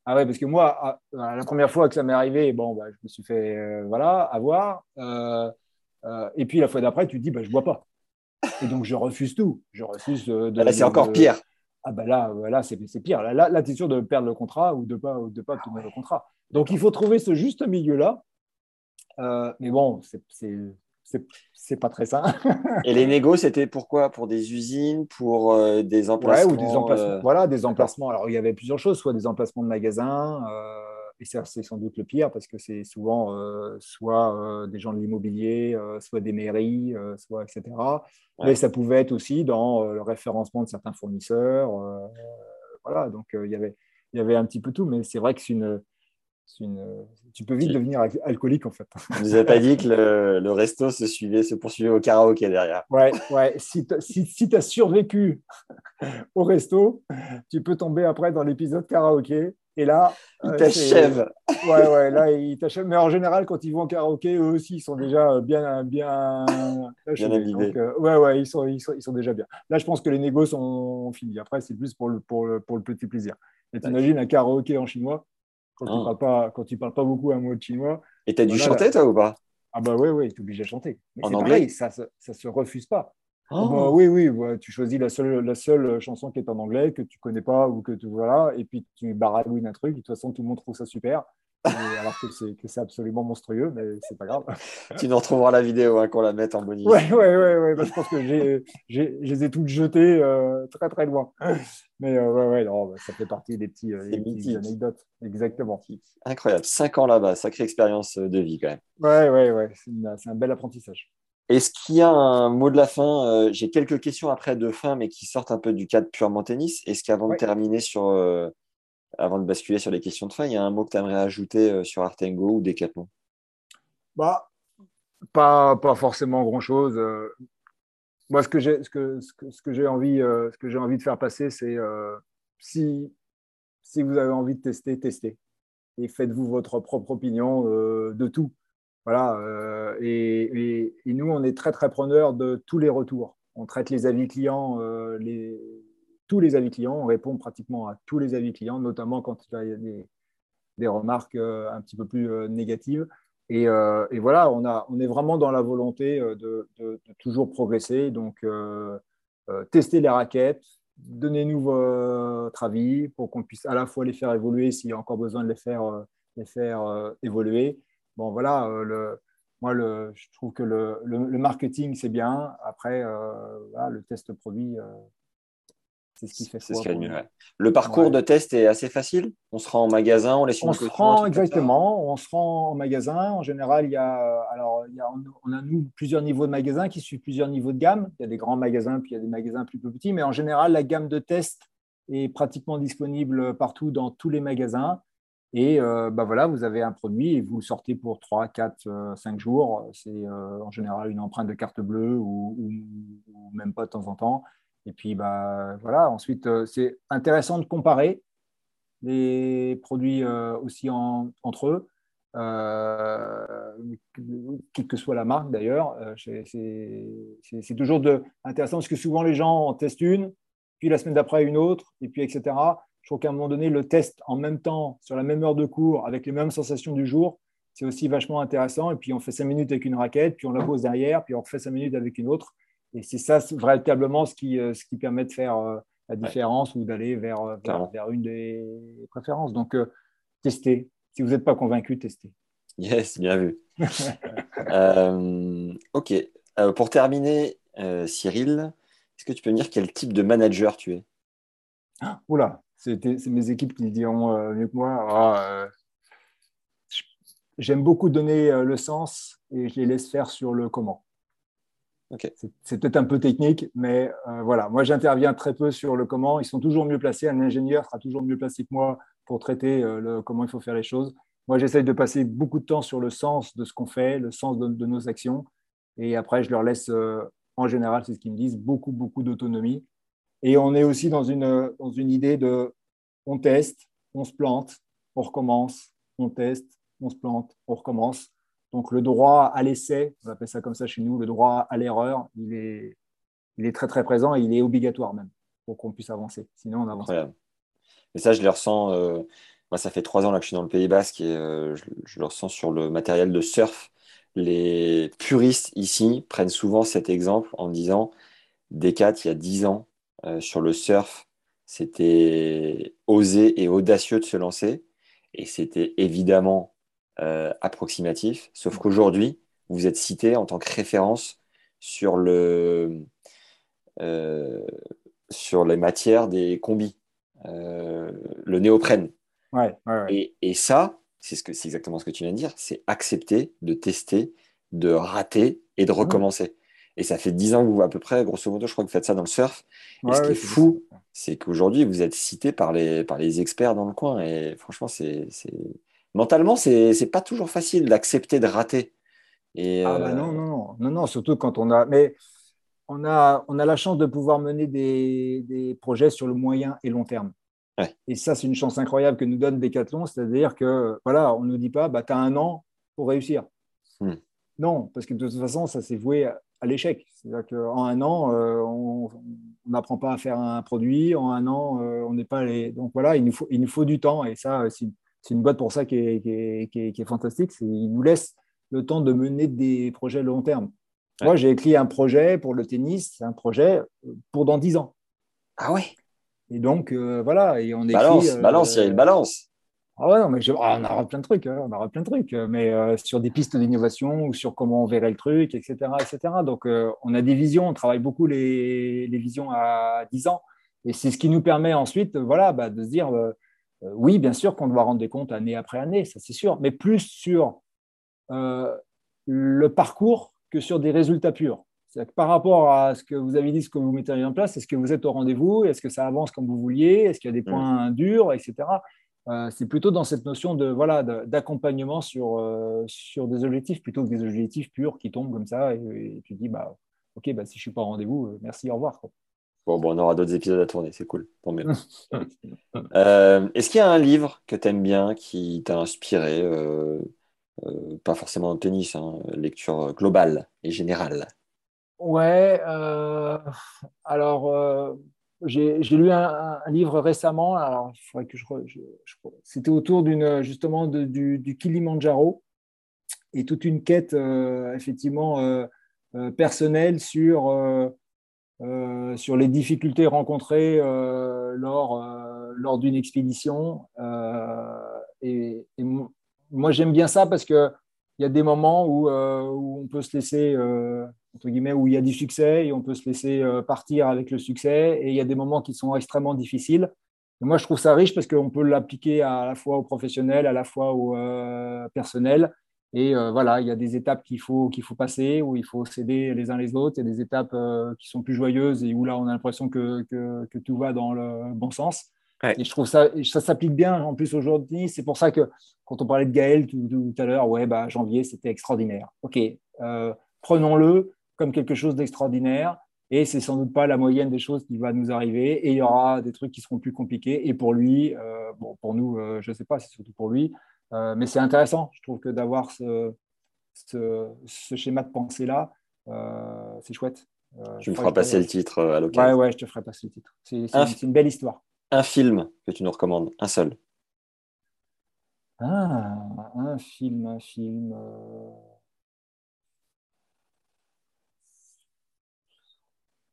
Speaker 2: Ah ouais, parce que moi, la première fois que ça m'est arrivé, bon, bah, je me suis fait euh, voilà, avoir. Euh, et puis la fois d'après, tu te dis, bah, je ne bois pas. Et donc je refuse tout. Je refuse de.
Speaker 1: Là, c'est encore pire.
Speaker 2: Ah ben là, là c'est pire. Là, là, tu es sûr de perdre le contrat ou de ne pas, de pas obtenir le contrat. Donc il faut trouver ce juste milieu-là. Euh, mais bon, c'est pas très sain.
Speaker 1: Et les négos, c'était pourquoi Pour des usines, pour euh, des emplacements,
Speaker 2: ouais, ou des emplacements euh, Voilà, des emplacements. Alors il y avait plusieurs choses, soit des emplacements de magasins, et c'est sans doute le pire parce que c'est souvent soit des gens de l'immobilier, soit des mairies, soit etc. Mais ça pouvait être aussi dans le référencement de certains fournisseurs. voilà, donc il y avait il y avait un petit peu tout, mais c'est vrai que c'est une, une... tu peux vite devenir alcoolique en fait.
Speaker 1: Vous n'avez pas dit que le, resto se, suivait, se poursuivait au karaoké derrière.
Speaker 2: Ouais, ouais. Si tu si, as survécu au resto, tu peux tomber après dans l'épisode karaoké. Et là,
Speaker 1: il euh, t'achève.
Speaker 2: Ouais, ouais, là, il t'achève. Mais en général, quand ils vont au karaoké, eux aussi, ils sont déjà bien, bien,
Speaker 1: bien
Speaker 2: euh, ouais, ouais, ils sont, ils, sont, ils sont déjà bien. Là, je pense que les négos sont finis. Après, c'est plus pour le, pour, le, pour le petit plaisir. Et t'imagines un karaoké en chinois quand, tu ne ah. parles pas, quand tu parles pas beaucoup un mot de chinois.
Speaker 1: Et tu as dû chanter, toi, ou pas?
Speaker 2: Ah, bah oui, oui, tu es obligé de chanter. Mais en anglais ça ne se refuse pas. Ah bah oui, oui, tu choisis la seule, la seule chanson qui est en anglais, que tu connais pas, ou que tu. Voilà, et puis tu baragouines un truc, de toute façon, tout le monde trouve ça super. alors que c'est absolument monstrueux, mais c'est pas grave.
Speaker 1: tu nous retrouveras la vidéo hein, qu'on la mette en bonus.
Speaker 2: Oui, ouais, ouais, ouais, bah, je pense que je les ai toutes jetées euh, très très loin. Mais euh, ouais, ouais, non, bah, ça fait partie des petits, euh, des anecdotes. Exactement.
Speaker 1: Incroyable. Cinq ans là-bas, sacrée expérience de vie quand même.
Speaker 2: Ouais, ouais, ouais. C'est un bel apprentissage.
Speaker 1: Est-ce qu'il y a un mot de la fin J'ai quelques questions après de fin, mais qui sortent un peu du cadre purement tennis. Est-ce qu'avant de terminer sur avant de basculer sur les questions de fin, il y a un mot que tu aimerais ajouter euh, sur Artengo ou Decathlon?
Speaker 2: Bah, pas, pas forcément grand-chose. Euh. Moi, ce que j'ai ce que, ce que, j'ai envie, euh, ce que j'ai envie de faire passer, c'est si, si vous avez envie de tester, testez. Et faites-vous votre propre opinion de tout. Voilà. Et, et, nous, on est très, très preneurs de tous les retours. On traite les avis clients, les, tous les avis clients, on répond pratiquement à tous les avis clients, notamment quand il y a des, remarques euh, un petit peu plus euh, négatives. Euh, et, voilà, on, est vraiment dans la volonté de, toujours progresser. Donc, tester les raquettes, donnez-nous votre avis pour qu'on puisse à la fois les faire évoluer s'il y a encore besoin de les faire évoluer. Bon, voilà, le, moi, le, je trouve que le, marketing, c'est bien. Après, le test produit, c'est ce qui fait
Speaker 1: ce Le parcours de test est assez facile On se rend en magasin, on laisse
Speaker 2: On se rend exactement, on se rend en magasin. En général, il y a, alors, il y a, on a nous plusieurs niveaux de magasins qui suivent plusieurs niveaux de gamme. Il y a des grands magasins, puis il y a des magasins plus petits. Mais en général, la gamme de test est pratiquement disponible partout dans tous les magasins. Et euh, bah voilà, vous avez un produit et vous sortez pour 3, 4, 5 jours. C'est euh, en général une empreinte de carte bleue ou, même pas de temps en temps. Et puis, bah, voilà, ensuite, euh, c'est intéressant de comparer les produits aussi entre eux, quelle que soit la marque d'ailleurs. c'est toujours de, intéressant parce que souvent les gens en testent une, puis la semaine d'après une autre, et puis etc. Je trouve qu'à un moment donné, le test en même temps, sur la même heure de cours, avec les mêmes sensations du jour, c'est aussi vachement intéressant. Et puis on fait cinq minutes avec une raquette, puis on la pose derrière, puis on refait cinq minutes avec une autre. Et c'est ça véritablement ce qui, euh, ce qui permet de faire euh, la différence ou d'aller vers, euh, vers, une des préférences. Donc, testez. Si vous n'êtes pas convaincu, testez.
Speaker 1: Yes, bien vu. ok. pour terminer, Cyril, est-ce que tu peux me dire quel type de manager tu es?
Speaker 2: Oula, c'est mes équipes qui diront mieux que moi. Ah, j'aime beaucoup donner le sens et je les laisse faire sur le comment. C'est peut-être un peu technique, mais euh, voilà, moi j'interviens très peu sur le comment. Ils sont toujours mieux placés. Un ingénieur sera toujours mieux placé que moi pour traiter euh, le, comment il faut faire les choses. Moi, j'essaye de passer beaucoup de temps sur le sens de ce qu'on fait, le sens de, nos actions. Et après, je leur laisse, euh, en général, c'est ce qu'ils me disent, beaucoup, beaucoup d'autonomie. Et on est aussi dans une, dans une idée de on teste, on se plante, on recommence, on teste, on se plante, on recommence. Donc le droit à l'essai, on appelle ça comme ça chez nous, le droit à l'erreur, il est, il est très très présent et il est obligatoire même pour qu'on puisse avancer. Sinon, on avance.
Speaker 1: Et ça, je le ressens. Euh, moi, ça fait trois ans là, que je suis dans le Pays Basque et euh, je, le ressens sur le matériel de surf. Les puristes ici prennent souvent cet exemple en disant Decat, il y a dix ans, sur le surf, c'était osé et audacieux de se lancer. Et c'était évidemment approximatif. Sauf qu'aujourd'hui, vous êtes cité en tant que référence sur, le, sur les matières des combis. Euh, le néoprène. Et, ça, c'est ce c'est exactement ce que tu viens de dire, c'est accepter de tester, de rater et de recommencer. Et ça fait dix ans que vous, à peu près, grosso modo, je crois que vous faites ça dans le surf. Et ce qui est fou, c'est qu'aujourd'hui, vous êtes cité par les, par les experts dans le coin. Et franchement, c'est, mentalement, c'est, pas toujours facile d'accepter de rater.
Speaker 2: Et, ah bah euh, non, non, non, non, surtout quand on a. Mais on a, on a la chance de pouvoir mener des, projets sur le moyen et long terme. Et ça, c'est une chance incroyable que nous donne Decathlon, c'est-à-dire que voilà, on ne nous dit pas, bah, tu as un an pour réussir. Hmm. Non, parce que de toute façon, ça s'est voué à, l'échec. C'est-à-dire qu'en un an, euh, on n'apprend pas à faire un produit, en un an, euh, on n'est pas les. Donc voilà, il nous, faut, il nous faut du temps, et ça, c'est une boîte pour ça qui est, qui est, qui est fantastique. Il nous laisse le temps de mener des projets long terme. Moi, j'ai écrit un projet pour le tennis, c'est un projet pour dans 10 ans.
Speaker 1: Ah ouais
Speaker 2: Et donc, euh, voilà. Et on écrit,
Speaker 1: balance, balance, il y a une balance.
Speaker 2: Ah ouais, non, mais ah, on aura plein de trucs, hein, on aura plein de trucs, mais sur des pistes d'innovation ou sur comment on verrait le truc, etc. etc. Donc, on a des visions, on travaille beaucoup les, les visions à 10 ans. Et c'est ce qui nous permet ensuite voilà, bah, de se dire, oui, bien sûr qu'on doit rendre des comptes année après année, ça c'est sûr, mais plus sur le parcours que sur des résultats purs. Que par rapport à ce que vous avez dit, ce que vous mettez en place, est-ce que vous êtes au rendez-vous Est-ce que ça avance comme vous vouliez Est-ce qu'il y a des mm. points durs, etc. Euh, c'est plutôt dans cette notion de voilà d'accompagnement sur, euh, sur des objectifs plutôt que des objectifs purs qui tombent comme ça et, tu dis bah ok bah si je suis pas au rendez-vous euh, merci au revoir
Speaker 1: Bon, bon, on aura d'autres épisodes à tourner, c'est cool. Est-ce qu'il y a un livre que tu aimes bien qui t'a inspiré pas forcément en tennis, hein, lecture globale et générale?
Speaker 2: Ouais, alors j'ai lu un, livre récemment. Alors, il faudrait que je, c'était autour d'une justement du, du, Kilimanjaro et toute une quête effectivement personnelle sur sur les difficultés rencontrées lors lors d'une expédition et, moi, j'aime bien ça parce qu'il y a des moments où, euh, on peut se laisser, euh, entre guillemets, où il y a du succès et on peut se laisser euh, partir avec le succès. Et il y a des moments qui sont extrêmement difficiles. Et moi, je trouve ça riche parce qu'on peut l'appliquer à, la fois aux professionnels, à la fois aux personnels. Et voilà, il y a des étapes qu'il faut, qu'il faut passer, où il faut s'aider les uns les autres. Il y a des étapes qui sont plus joyeuses et où là, on a l'impression que, que, que, tout va dans le bon sens. Et je trouve ça, ça s'applique bien en plus aujourd'hui. C'est pour ça que quand on parlait de Gaël tout, à l'heure, ouais, bah, janvier, c'était extraordinaire. OK, euh, prenons-le comme quelque chose d'extraordinaire. Et c'est sans doute pas la moyenne des choses qui va nous arriver. Et il y aura des trucs qui seront plus compliqués. Et pour lui, euh, bon, pour nous, euh, je ne sais pas, c'est surtout pour lui. mais c'est intéressant, je trouve que d'avoir ce, ce, schéma de pensée-là, c'est chouette.
Speaker 1: tu me feras passer le titre à l'occasion.
Speaker 2: Ouais, ouais, je te ferai passer le titre. C'est une belle histoire
Speaker 1: un film que tu nous recommandes, un seul.
Speaker 2: Ah, un film, un film.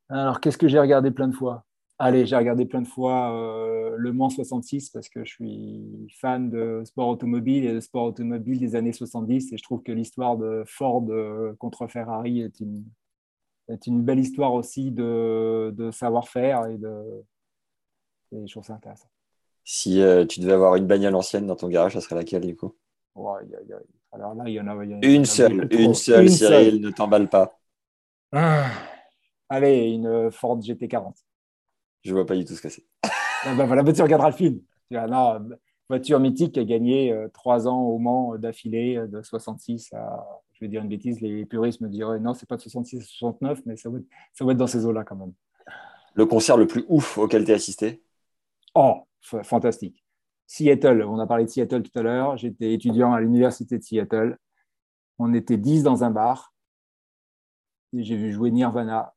Speaker 2: Alors, qu'est-ce que j'ai regardé plein de fois? Allez, j'ai regardé plein de fois euh, Le Mans 66 parce que je suis fan de sport automobile et de sport automobile des années 70 et je trouve que l'histoire de Ford euh, contre Ferrari est une, est une belle histoire aussi de, de savoir-faire et de, et je trouve ça intéressant.
Speaker 1: Si euh, tu devais avoir une bagnole ancienne dans ton garage, ça serait laquelle du coup?
Speaker 2: Alors là, il y en a.
Speaker 1: une, seule, une seule, Cyril, ne t'emballe pas.
Speaker 2: Ah. Allez, une Ford GT40.
Speaker 1: Je vois pas du tout ce que c'est.
Speaker 2: ah bah voilà, tu regarderas le film. Non, voiture mythique qui a gagné euh, trois ans au Mans d'affilée, euh, de 66 à, je vais dire une bêtise, les puristes me diraient non, c'est pas de 66 à 69, mais ça va, ça va être dans ces eaux-là quand même.
Speaker 1: Le concert le plus ouf auquel tu as assisté?
Speaker 2: Oh, fantastique. Seattle, on a parlé de Seattle tout à l'heure. J'étais étudiant à l'université de Seattle. On était 10 dans un bar. J'ai vu jouer Nirvana.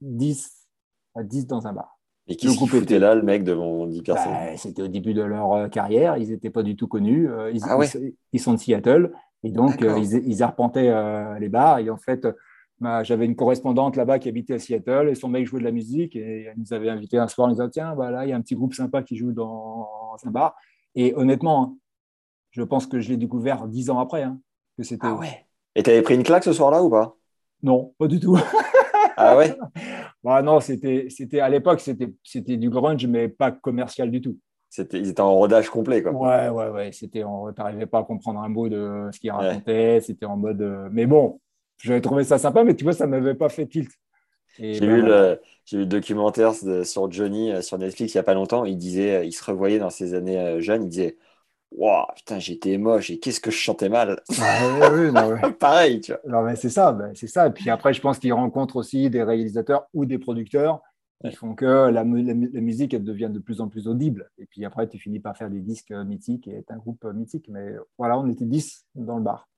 Speaker 2: 10 à 10 dans un bar.
Speaker 1: Et qui était là, le mec, devant 10 personnes
Speaker 2: bah, C'était au début de leur euh, carrière. Ils n'étaient pas du tout connus. Euh, ils,
Speaker 1: ah
Speaker 2: ils, sont de Seattle. Et donc, euh, ils, ils, arpentaient les bars. Et en fait, j'avais une correspondante là-bas qui habitait à Seattle et son mec jouait de la musique et elle nous avait invité un soir en disant tiens bah là il y a un petit groupe sympa qui joue dans un bar et honnêtement je pense que je l'ai découvert dix ans après hein, que c'était
Speaker 1: ah ouais et tu avais pris une claque ce soir-là ou pas?
Speaker 2: Non pas du tout
Speaker 1: ah ouais?
Speaker 2: Bah non c'était c'était à l'époque c'était c'était du grunge mais pas commercial du tout
Speaker 1: c'était, ils étaient en rodage complet, quoi.
Speaker 2: Ouais, ouais, ouais. C'était, t'arrivais pas à comprendre un mot de ce qu'ils racontaient. C'était en mode. Euh, mais bon, j'avais trouvé ça sympa, mais tu vois, ça ne m'avait pas fait tilt.
Speaker 1: J'ai vu, le, le documentaire sur Johnny euh, sur Netflix il n'y a pas longtemps. Il disait, euh, il se revoyait dans ses années jeunes. Il disait Waouh, putain, j'étais moche et qu'est-ce que je chantais mal.
Speaker 2: Ah, oui, non,
Speaker 1: Pareil, tu vois.
Speaker 2: Non, mais c'est ça, ben, c'est ça. Et puis après, je pense qu'il rencontre aussi des réalisateurs ou des producteurs qui font que la, la, musique elle devient de plus en plus audible. Et puis après, tu finis par faire des disques mythiques et être un groupe mythique. Mais voilà, on était 10 dans le bar.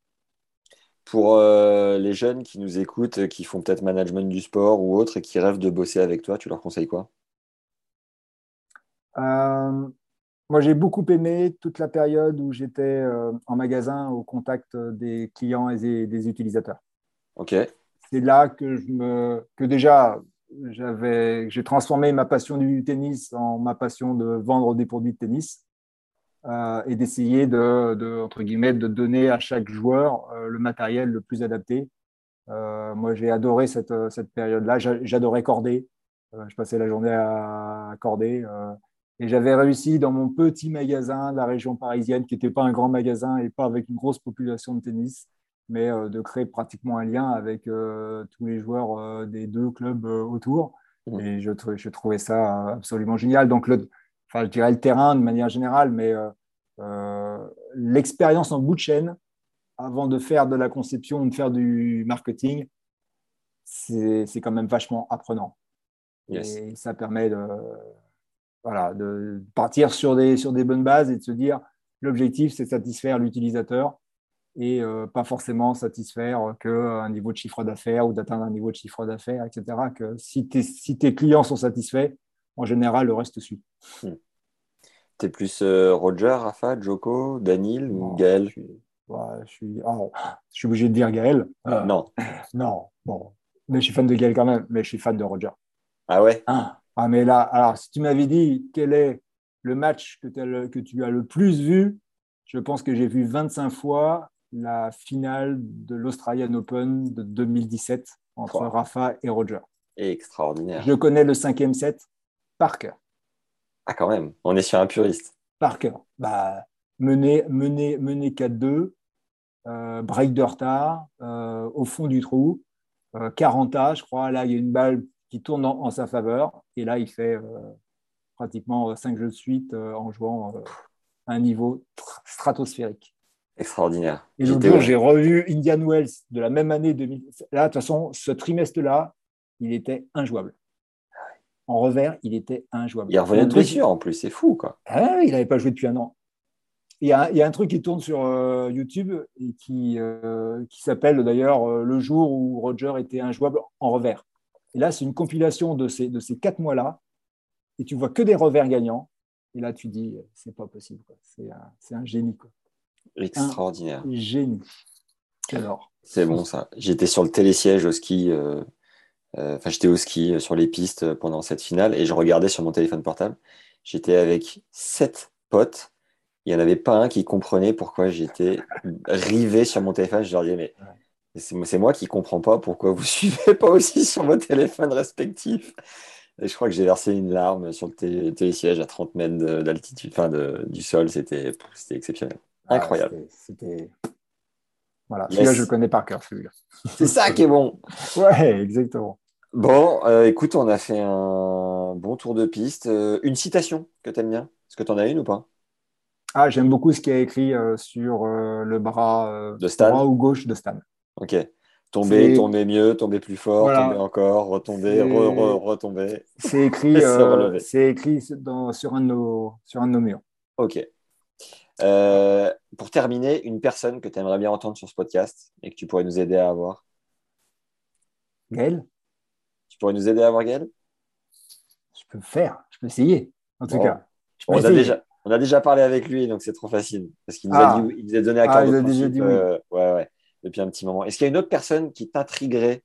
Speaker 1: Pour euh, les jeunes qui nous écoutent, qui font peut-être management du sport ou autre et qui rêvent de bosser avec toi, tu leur conseilles quoi?
Speaker 2: Euh, Moi, j'ai beaucoup aimé toute la période où j'étais euh, en magasin au contact des clients et des, utilisateurs.
Speaker 1: Ok.
Speaker 2: C'est là que je me, que déjà j'avais, j'ai transformé ma passion du tennis en ma passion de vendre des produits de tennis. Euh, et d'essayer de, entre guillemets, de donner à chaque joueur euh, le matériel le plus adapté. Euh, moi, j'ai adoré cette, cette période-là. J'adorais corder. je passais la journée à corder. Et j'avais réussi dans mon petit magasin de la région parisienne, qui n'était pas un grand magasin et pas avec une grosse population de tennis, mais de créer pratiquement un lien avec tous les joueurs des deux clubs autour. Mmh. Et je, je, trouvais ça absolument génial. Donc, le, enfin, je dirais le terrain de manière générale, mais euh, euh, l'expérience en bout de chaîne, avant de faire de la conception ou de faire du marketing, c'est quand même vachement apprenant. Et ça permet de, voilà, de partir sur des, sur des bonnes bases et de se dire l'objectif, c'est satisfaire l'utilisateur et euh, pas forcément satisfaire qu'un niveau de chiffre d'affaires ou d'atteindre un niveau de chiffre d'affaires, etc. Que si, si tes clients sont satisfaits, en général, le reste suit. Hmm.
Speaker 1: Tu es plus euh, Roger, Rafa, Joko, Daniel ou Gaël?
Speaker 2: je suis, oh, je, suis, obligé de dire Gaël.
Speaker 1: Euh, non.
Speaker 2: Non, bon. Mais je suis fan de Gaël quand même, mais je suis fan de Roger.
Speaker 1: Ah ouais?
Speaker 2: Ah, ah mais là, alors, si tu m'avais dit quel est le match que, le, que tu as le plus vu, je pense que j'ai vu 25 fois la finale de l'Australian Open de 2017 entre Rafa et Roger.
Speaker 1: Extraordinaire.
Speaker 2: Je connais le cinquième set par cœur.
Speaker 1: Ah, quand même, on est sur un puriste.
Speaker 2: Par cœur. Bah, mener, mener, mener 4-2, euh, break de retard, euh, au fond du trou, 40 euh, je crois. Là, il y a une balle qui tourne en, sa faveur. Et là, il fait pratiquement 5 jeux de suite en jouant à un niveau stratosphérique.
Speaker 1: Extraordinaire.
Speaker 2: Et l'autre jour, j'ai revu Indian Wells de la même année. 2000. Là, de toute façon, ce trimestre-là, il était injouable en revers, il était injouable.
Speaker 1: Il revenait de blessure en plus, c'est fou. Quoi.
Speaker 2: Ah, il n'avait pas joué depuis un an. Il y, a, un truc qui tourne sur euh, YouTube et qui, euh, qui s'appelle d'ailleurs euh, Le jour où Roger était injouable en revers. Et là, c'est une compilation de ces, de ces quatre mois-là. Et tu vois que des revers gagnants. Et là, tu dis, c'est pas possible. C'est un, un, génie. Quoi.
Speaker 1: Extraordinaire.
Speaker 2: Un génie.
Speaker 1: C'est bon ça. J'étais sur le télésiège au ski euh, enfin, j'étais au ski euh, sur les pistes euh, pendant cette finale et je regardais sur mon téléphone portable. J'étais avec sept potes. Il n'y en avait pas un qui comprenait pourquoi j'étais rivé sur mon téléphone. Je leur disais, mais c'est moi qui ne comprends pas pourquoi vous ne suivez pas aussi sur vos téléphones respectifs. Et je crois que j'ai versé une larme sur le télésiège à 30 mètres d'altitude, enfin du sol. C'était exceptionnel. Ah, Incroyable.
Speaker 2: C'était voilà, celui-là, je le connais par cœur, celui-là.
Speaker 1: C'est ça qui est bon.
Speaker 2: ouais, exactement.
Speaker 1: Bon, euh, écoute, on a fait un bon tour de piste. Euh, une citation que tu aimes bien? Est-ce que tu en as une ou pas?
Speaker 2: Ah, j'aime beaucoup ce qui a écrit euh, sur le bras,
Speaker 1: de Stan.
Speaker 2: droit ou gauche de Stan.
Speaker 1: Ok. Tomber, tomber mieux, tomber plus fort, tomber encore, retomber, retomber.
Speaker 2: C'est écrit, c'est écrit dans, sur, un de nos, sur un de nos murs.
Speaker 1: Ok. Euh, pour terminer, une personne que tu aimerais bien entendre sur ce podcast et que tu pourrais nous aider à avoir.
Speaker 2: Gaël?
Speaker 1: Tu pourrais nous aider à avoir Gaël?
Speaker 2: Je peux faire, je peux essayer, en tout
Speaker 1: Bon.
Speaker 2: cas.
Speaker 1: On, a déjà, on a déjà parlé avec lui, donc c'est trop facile. Parce qu'il nous,
Speaker 2: Ah.
Speaker 1: nous a donné à
Speaker 2: Ah,
Speaker 1: cœur
Speaker 2: il
Speaker 1: de
Speaker 2: a déjà
Speaker 1: principe,
Speaker 2: dit oui.
Speaker 1: euh, ouais, ouais, depuis un petit moment. Est-ce qu'il y a une autre personne qui t'intriguerait?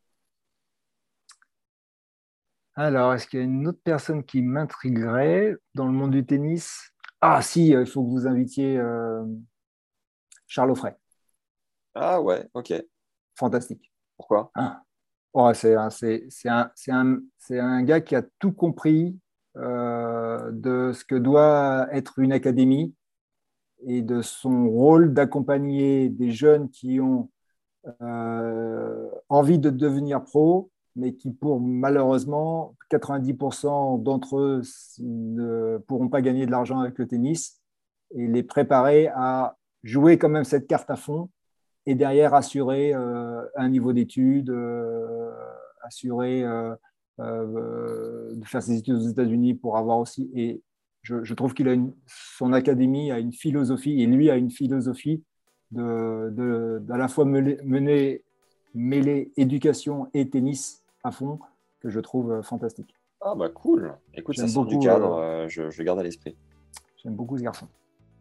Speaker 2: Alors, est-ce qu'il y a une autre personne qui m'intriguerait? Dans le monde du tennis? Ah, si, euh, il faut que vous invitiez euh, Charles Offray.
Speaker 1: Ah ouais, ok.
Speaker 2: Fantastique.
Speaker 1: Pourquoi?
Speaker 2: Ah. Oh, c'est un, un, un- un gars qui a tout compris euh, de ce que doit être une académie et de son rôle d'accompagner des jeunes qui ont euh, envie de devenir pro, mais qui, pour malheureusement, 90% d'entre eux ne pourront pas gagner de l'argent avec le tennis, et les préparer à jouer quand même cette carte à fond et derrière assurer euh, un niveau d'études, euh, assurer de faire ses études aux États-Unis pour avoir aussi. Et je trouve qu'il a une, son académie a une philosophie et lui a une philosophie de, de, d'à la fois mener- mêler éducation et tennis à fond que je trouve euh, fantastique.
Speaker 1: Ah bah cool. Écoute, ça sort du cadre, euh, je, je le garde à l'esprit.
Speaker 2: J'aime beaucoup ce garçon.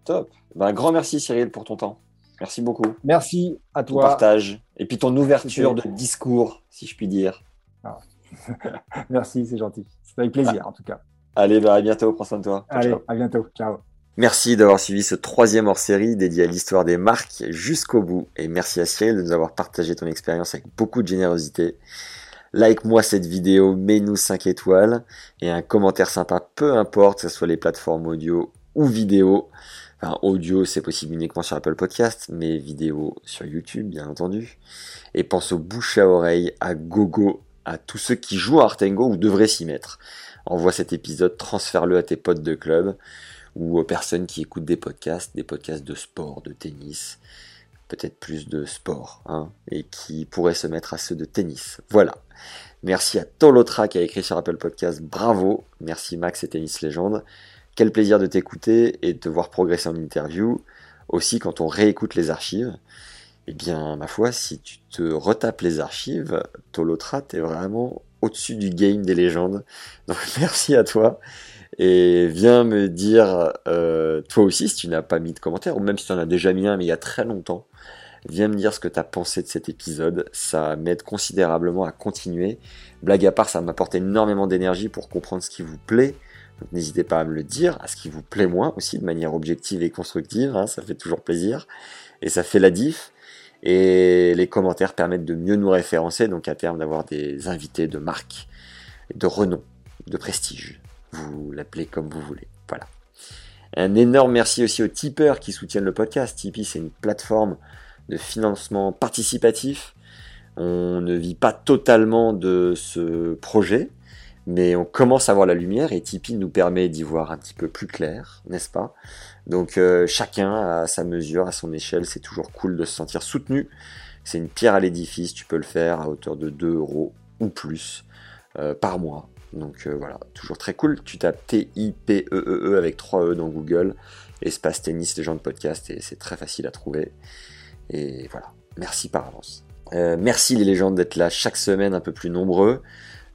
Speaker 1: Top. Ben, grand merci Cyril pour ton temps. Merci beaucoup.
Speaker 2: Merci à
Speaker 1: Ton
Speaker 2: toi.
Speaker 1: partage. Et puis ton ouverture de
Speaker 2: C'était-
Speaker 1: discours, si je puis dire.
Speaker 2: Merci, c'est gentil. C'est avec plaisir en tout cas.
Speaker 1: Allez, bah, à bientôt. Prends soin de toi.
Speaker 2: Allez,
Speaker 1: ciao.
Speaker 2: à bientôt. Ciao.
Speaker 1: Merci d'avoir suivi ce troisième hors-série dédié à l'histoire des marques jusqu'au bout. Et merci à Cyril de nous avoir partagé ton expérience avec beaucoup de générosité. Like-moi cette vidéo, mets-nous 5 étoiles et un commentaire sympa, peu importe, que ce soit les plateformes audio ou vidéo. Enfin, audio, c'est possible uniquement sur Apple Podcast, mais vidéo sur YouTube, bien entendu. Et pense au bouche à oreille, à gogo, à tous ceux qui jouent à Artengo ou devraient s'y mettre. Envoie cet épisode, transfère-le à tes potes de club ou aux personnes qui écoutent des podcasts, des podcasts de sport, de tennis, peut-être plus de sport, hein, et qui pourraient se mettre à ceux de tennis. Voilà. Merci à Tolotra qui a écrit sur Apple Podcast, bravo. Merci Max et Tennis Légende. Quel plaisir de t'écouter et de te voir progresser en interview. Aussi quand on réécoute les archives. Eh bien, ma foi, si tu te retapes les archives, Tolotra, t'es vraiment au-dessus du game des légendes. Donc merci à toi. Et viens me dire, euh, toi aussi, si tu n'as pas mis de commentaire, ou même si tu en as déjà mis un, mais il y a très longtemps, viens me dire ce que tu as pensé de cet épisode. Ça m'aide considérablement à continuer. Blague à part, ça m'apporte énormément d'énergie pour comprendre ce qui vous plaît. Donc n'hésitez pas à me le dire, à ce qui vous plaît moins aussi, de manière objective et constructive. hein, ça fait toujours plaisir. Et ça fait la diff. Et les commentaires permettent de mieux nous référencer, donc à terme d'avoir des invités de marque, de renom, de prestige. Vous l'appelez comme vous voulez. Voilà. Un énorme merci aussi aux tipeurs qui soutiennent le podcast. Tipeee, c'est une plateforme de financement participatif. On ne vit pas totalement de ce projet, mais on commence à voir la lumière et Tipeee nous permet d'y voir un petit peu plus clair, n'est-ce pas? Donc euh, chacun à sa mesure, à son échelle, c'est toujours cool de se sentir soutenu. C'est une pierre à l'édifice, tu peux le faire à hauteur de 2 euros ou plus euh, par mois. Donc euh, voilà, toujours très cool. Tu tapes T-I-P-E-E-E avec 3 E dans Google, espace tennis, gens podcast, et c'est très facile à trouver. Et voilà, merci par avance. Euh, merci les légendes d'être là chaque semaine un peu plus nombreux.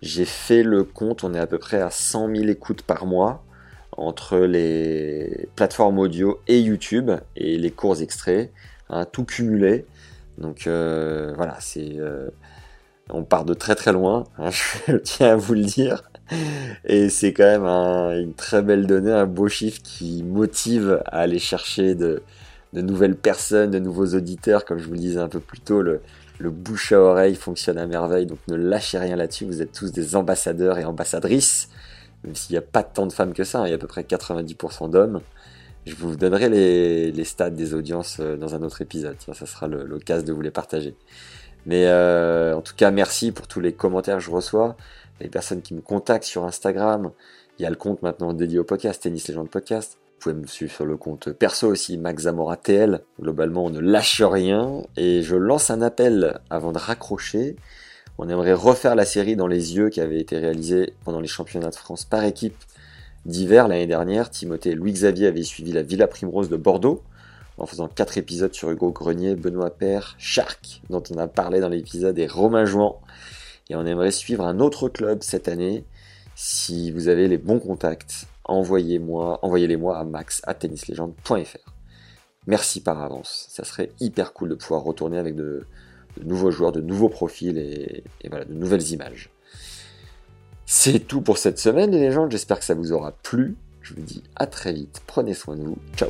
Speaker 1: J'ai fait le compte, on est à peu près à 100 000 écoutes par mois entre les plateformes audio et YouTube et les courts extraits, hein, tout cumulé. Donc euh, voilà, c'est on part de très très loin, hein, je tiens à vous le dire. Et c'est quand même un- une très belle donnée, un beau chiffre qui motive à aller chercher de, nouvelles personnes, de nouveaux auditeurs. Comme je vous le disais un peu plus tôt, le, bouche à oreille fonctionne à merveille, donc ne lâchez rien là-dessus. Vous êtes tous des ambassadeurs et ambassadrices, même s'il n'y a pas tant de femmes que ça, hein, il y a à peu près 90% d'hommes. Je vous donnerai les, stats des audiences euh, dans un autre épisode, ça sera l'occasion de vous les partager. Mais euh, en tout cas, merci pour tous les commentaires que je reçois, les personnes qui me contactent sur Instagram. Il y a le compte maintenant dédié au podcast, Tennis Légende Podcast. Vous pouvez me suivre sur le compte perso aussi, Max Zamora TL. Globalement, on ne lâche rien. Et je lance un appel avant de raccrocher. On aimerait refaire la série dans les yeux qui avait été réalisée pendant les championnats de France par équipe d'hiver l'année dernière. Timothée et Louis-Xavier avaient suivi la Villa Primrose de Bordeaux en faisant 4 épisodes sur Hugo Grenier, Benoît Père, Shark, dont on a parlé dans l'épisode, et Romain Jouan. Et on aimerait suivre un autre club cette année. Si vous avez les bons contacts, envoyez-moi, envoyez-les moi à max à tennislegende.fr. Merci par avance. Ça serait hyper cool de pouvoir retourner avec de, nouveaux joueurs, de nouveaux profils et, de nouvelles images. C'est tout pour cette semaine les légendes, j'espère que ça vous aura plu. Je vous dis à très vite, prenez soin de vous, ciao